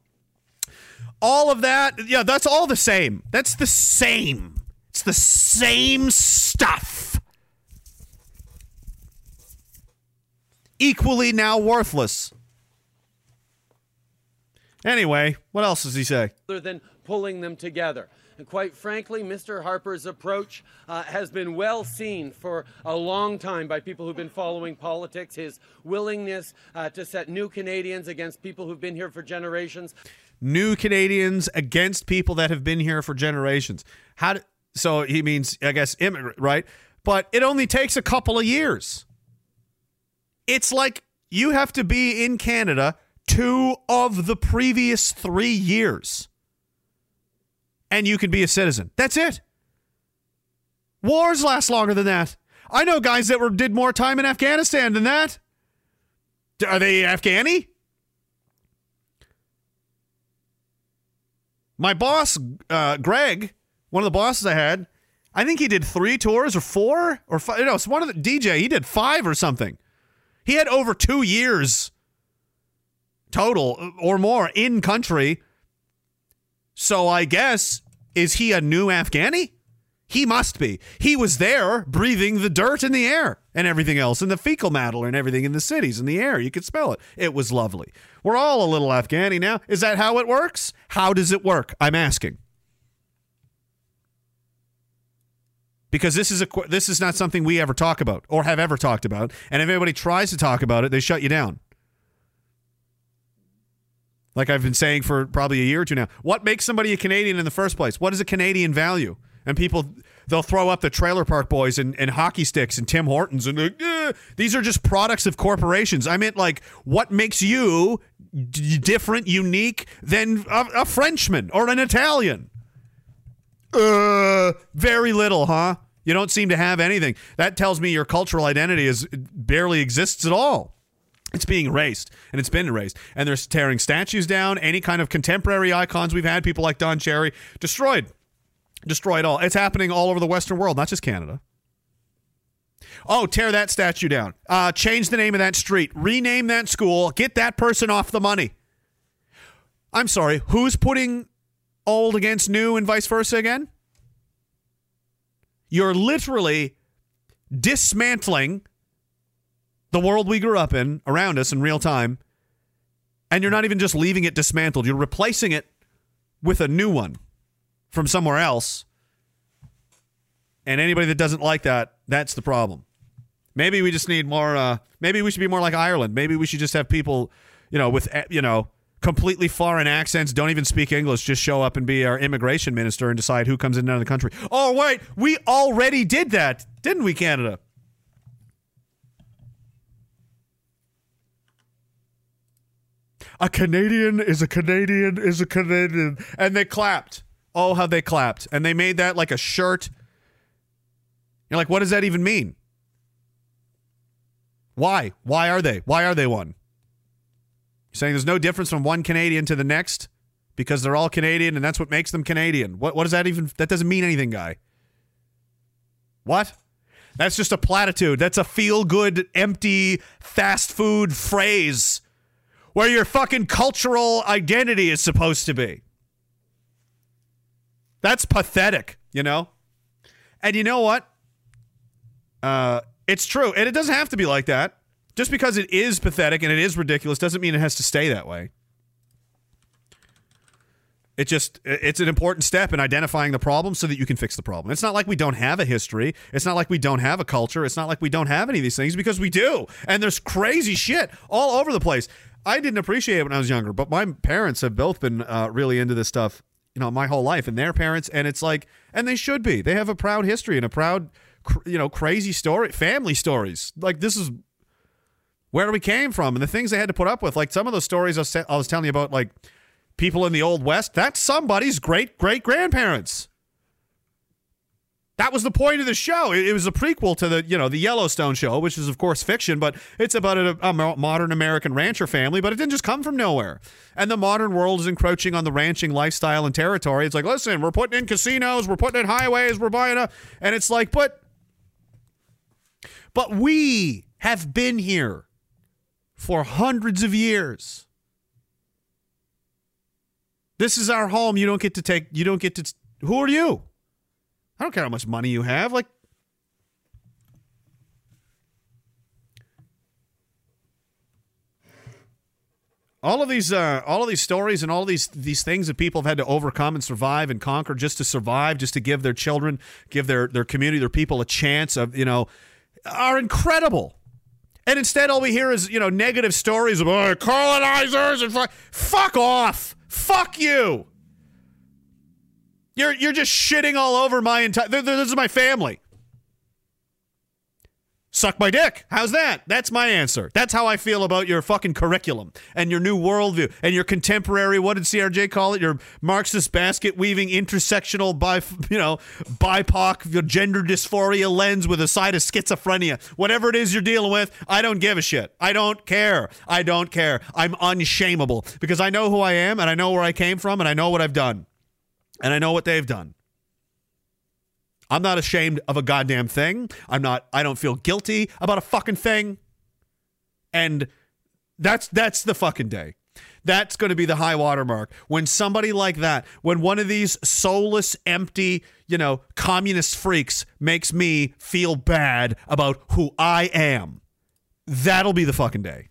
All of that, yeah, that's all the same. That's the same. It's the same stuff. Equally now worthless. Anyway, what else does he say? rather than pulling them together. Quite frankly, Mr. Harper's approach uh, has been well seen for a long time by people who've been following politics. His willingness uh, to set new Canadians against people who've been here for generations. New Canadians against people that have been here for generations. How do, so he means I guess immigrant, right? But it only takes a couple of years. It's like you have to be in Canada two of the previous 3 years. And you can be a citizen. That's it. Wars last longer than that. I know guys that were did more time in Afghanistan than that. Are they Afghani? My boss, uh, Greg, one of the bosses I had, I think he did three tours or four or five. No, it's one of the DJ. He did five or something. He had over two years total or more in country. So I guess is he a new Afghani? He must be. He was there breathing the dirt in the air and everything else, and the fecal matter and everything in the cities in the air. You could smell it. It was lovely. We're all a little Afghani now. Is that how it works? How does it work? I'm asking. Because this is a this is not something we ever talk about or have ever talked about, and if anybody tries to talk about it, they shut you down. Like I've been saying for probably a year or two now. What makes somebody a Canadian in the first place? What is a Canadian value? And people, they'll throw up the Trailer Park Boys and, and hockey sticks and Tim Hortons and like, "Eh, these are just products of corporations. I meant like, what makes you d- different, unique than a, a Frenchman or an Italian? Uh, very little, huh? You don't seem to have anything. That tells me your cultural identity is barely exists at all. It's being erased, and it's been erased. And they're tearing statues down. Any kind of contemporary icons we've had, people like Don Cherry, destroyed, destroyed all. It's happening all over the Western world, not just Canada. Oh, tear that statue down. Uh, change the name of that street. Rename that school. Get that person off the money. I'm sorry. Who's putting old against new and vice versa again? You're literally dismantling the world we grew up in around us in real time, and you're not even just leaving it dismantled, you're replacing it with a new one from somewhere else. And anybody that doesn't like that, that's the problem. Maybe we just need more. Uh, maybe we should be more like Ireland. Maybe we should just have people, you know, with eh, you know completely foreign accents, don't even speak English, just show up and be our immigration minister and decide who comes in and out of the country. Oh wait, we already did that, didn't we, Canada? A Canadian is a Canadian is a Canadian, and they clapped. Oh, how they clapped, and they made that like a shirt. You're like, what does that even mean? Why? Why are they? Why are they one? You're saying there's no difference from one Canadian to the next because they're all Canadian and that's what makes them Canadian. What what does that even that doesn't mean anything, guy. What? That's just a platitude. That's a feel good, empty, fast food phrase where your fucking cultural identity is supposed to be. That's pathetic, you know? And you know what? Uh, it's true. And it doesn't have to be like that. Just because it is pathetic and it is ridiculous doesn't mean it has to stay that way. It just it's an important step in identifying the problem so that you can fix the problem. It's not like we don't have a history. It's not like we don't have a culture. It's not like we don't have any of these things because we do. And there's crazy shit all over the place. I didn't appreciate it when I was younger, but my parents have both been uh, really into this stuff, you know, my whole life, and their parents, and it's like, and they should be. They have a proud history and a proud, cr- you know, crazy story, family stories. Like this is where we came from and the things they had to put up with. Like some of those stories I was, I was telling you about, like people in the old west. That's somebody's great great grandparents. That was the point of the show. It, was a prequel to the you know the Yellowstone show, which is of course fiction, but it's about a, a modern American rancher family. But it didn't just come from nowhere. And the modern world is encroaching on the ranching lifestyle and territory. It's like, listen, we're putting in casinos, we're putting in highways, we're buying a, and it's like, but, but we have been here for hundreds of years. This is our home. You don't get to take. You don't get to. Who are you? I don't care how much money you have. Like, all of these, uh, all of these stories and all these these things that people have had to overcome and survive and conquer just to survive, just to give their children, give their their community, their people a chance of, you know, are incredible. And instead, all we hear is you know negative stories of oh, colonizers and fuck, fuck off, fuck you. You're you're just shitting all over my entire. This is my family. Suck my dick. How's that? That's my answer. That's how I feel about your fucking curriculum and your new worldview and your contemporary. What did CRJ call it? Your Marxist basket weaving intersectional bi, you know, BIPOC your gender dysphoria lens with a side of schizophrenia. Whatever it is you're dealing with, I don't give a shit. I don't care. I don't care. I'm unshameable because I know who I am and I know where I came from and I know what I've done and I know what they've done. I'm not ashamed of a goddamn thing. I'm not I don't feel guilty about a fucking thing. And that's that's the fucking day. That's going to be the high water mark when somebody like that, when one of these soulless, empty, you know, communist freaks makes me feel bad about who I am. That'll be the fucking day.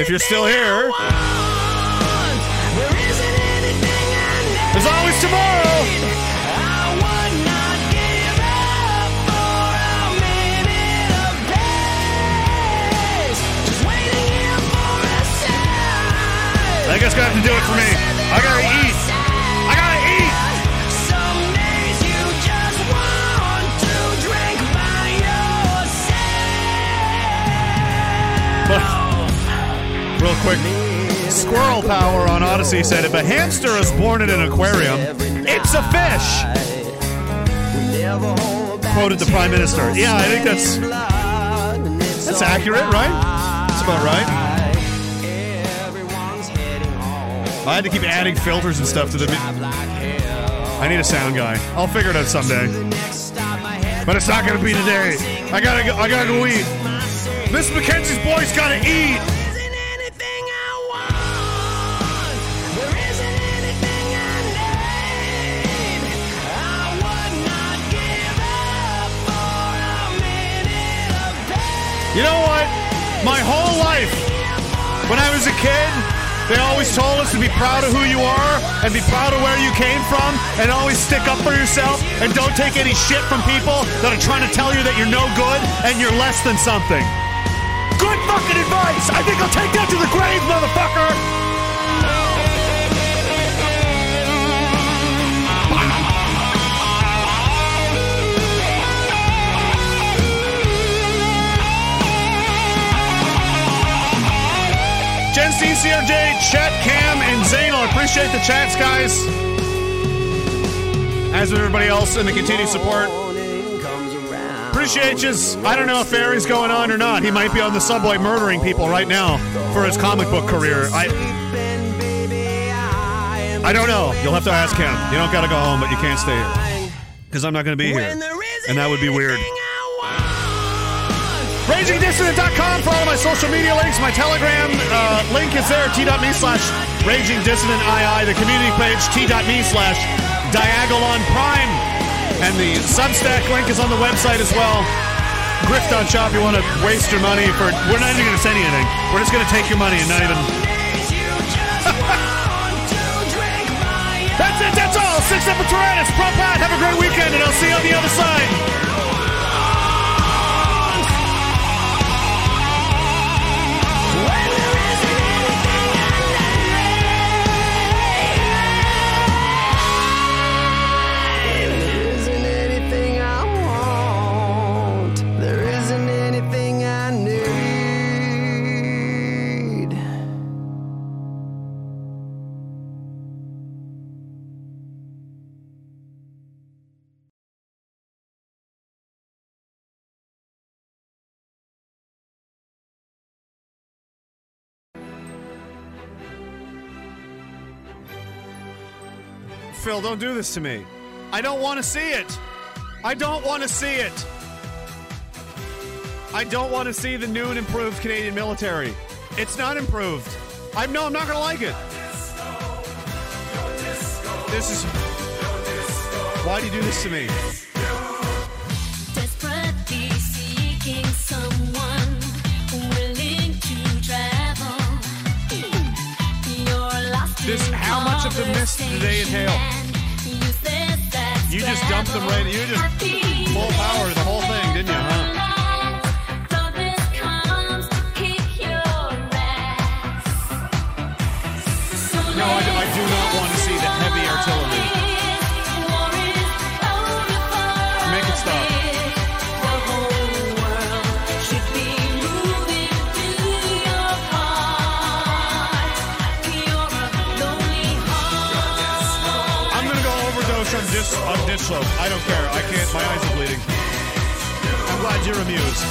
If you're still here, there's always tomorrow. I guess gonna have to do it for me. Quick, Squirrel Power on Odysee said if a hamster is born in an aquarium, it's a fish. Quoted the Prime Minister. Yeah, I think that's that's accurate, right? That's about right. I had to keep adding filters and stuff to the. I need a sound guy. I'll figure it out someday. But it's not gonna be today. I gotta go. I gotta go eat. Miss Mackenzie's boy's gotta eat. You know what? My whole life, when I was a kid, they always told us to be proud of who you are and be proud of where you came from and always stick up for yourself and don't take any shit from people that are trying to tell you that you're no good and you're less than something. Good fucking advice! I think I'll take that to the grave, motherfucker! CRJ, Chet, Cam, and Zainal. Appreciate the chats, guys. As with everybody else and the continued support. Appreciate you. I don't know if Barry's going on or not. He might be on the subway murdering people right now for his comic book career. I I don't know. You'll have to ask him. You don't got to go home, but you can't stay here. Because I'm not going to be here. And that would be weird. RagingDissident.com for all my social media links. My Telegram uh, link is there, t.me slash RagingDissidentII. The community page, t.me slash Diagolon Prime. And the Substack link is on the website as well. Grift on shop, you want to waste your money for. We're not even going to send you anything. We're just going to take your money and not even. That's it, that's all. Six up for Tyrannus. Pro Pat. Have a great weekend, and I'll see you on the other side. Phil, don't do this to me. I don't want to see it. I don't want to see it. I don't want to see the new and improved Canadian military. It's not improved. I know I'm not going to like it. This is. Why do you do this to me? Desperately seeking someone willing to travel. You're lost This. How much of the mist do they inhale? You just dumped them right. You just full power the whole thing, didn't you? Huh? No, I, dish on soap. I don't care. I can't. My eyes are bleeding. I'm glad you're amused.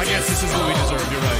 I guess this is what we deserve. You're right.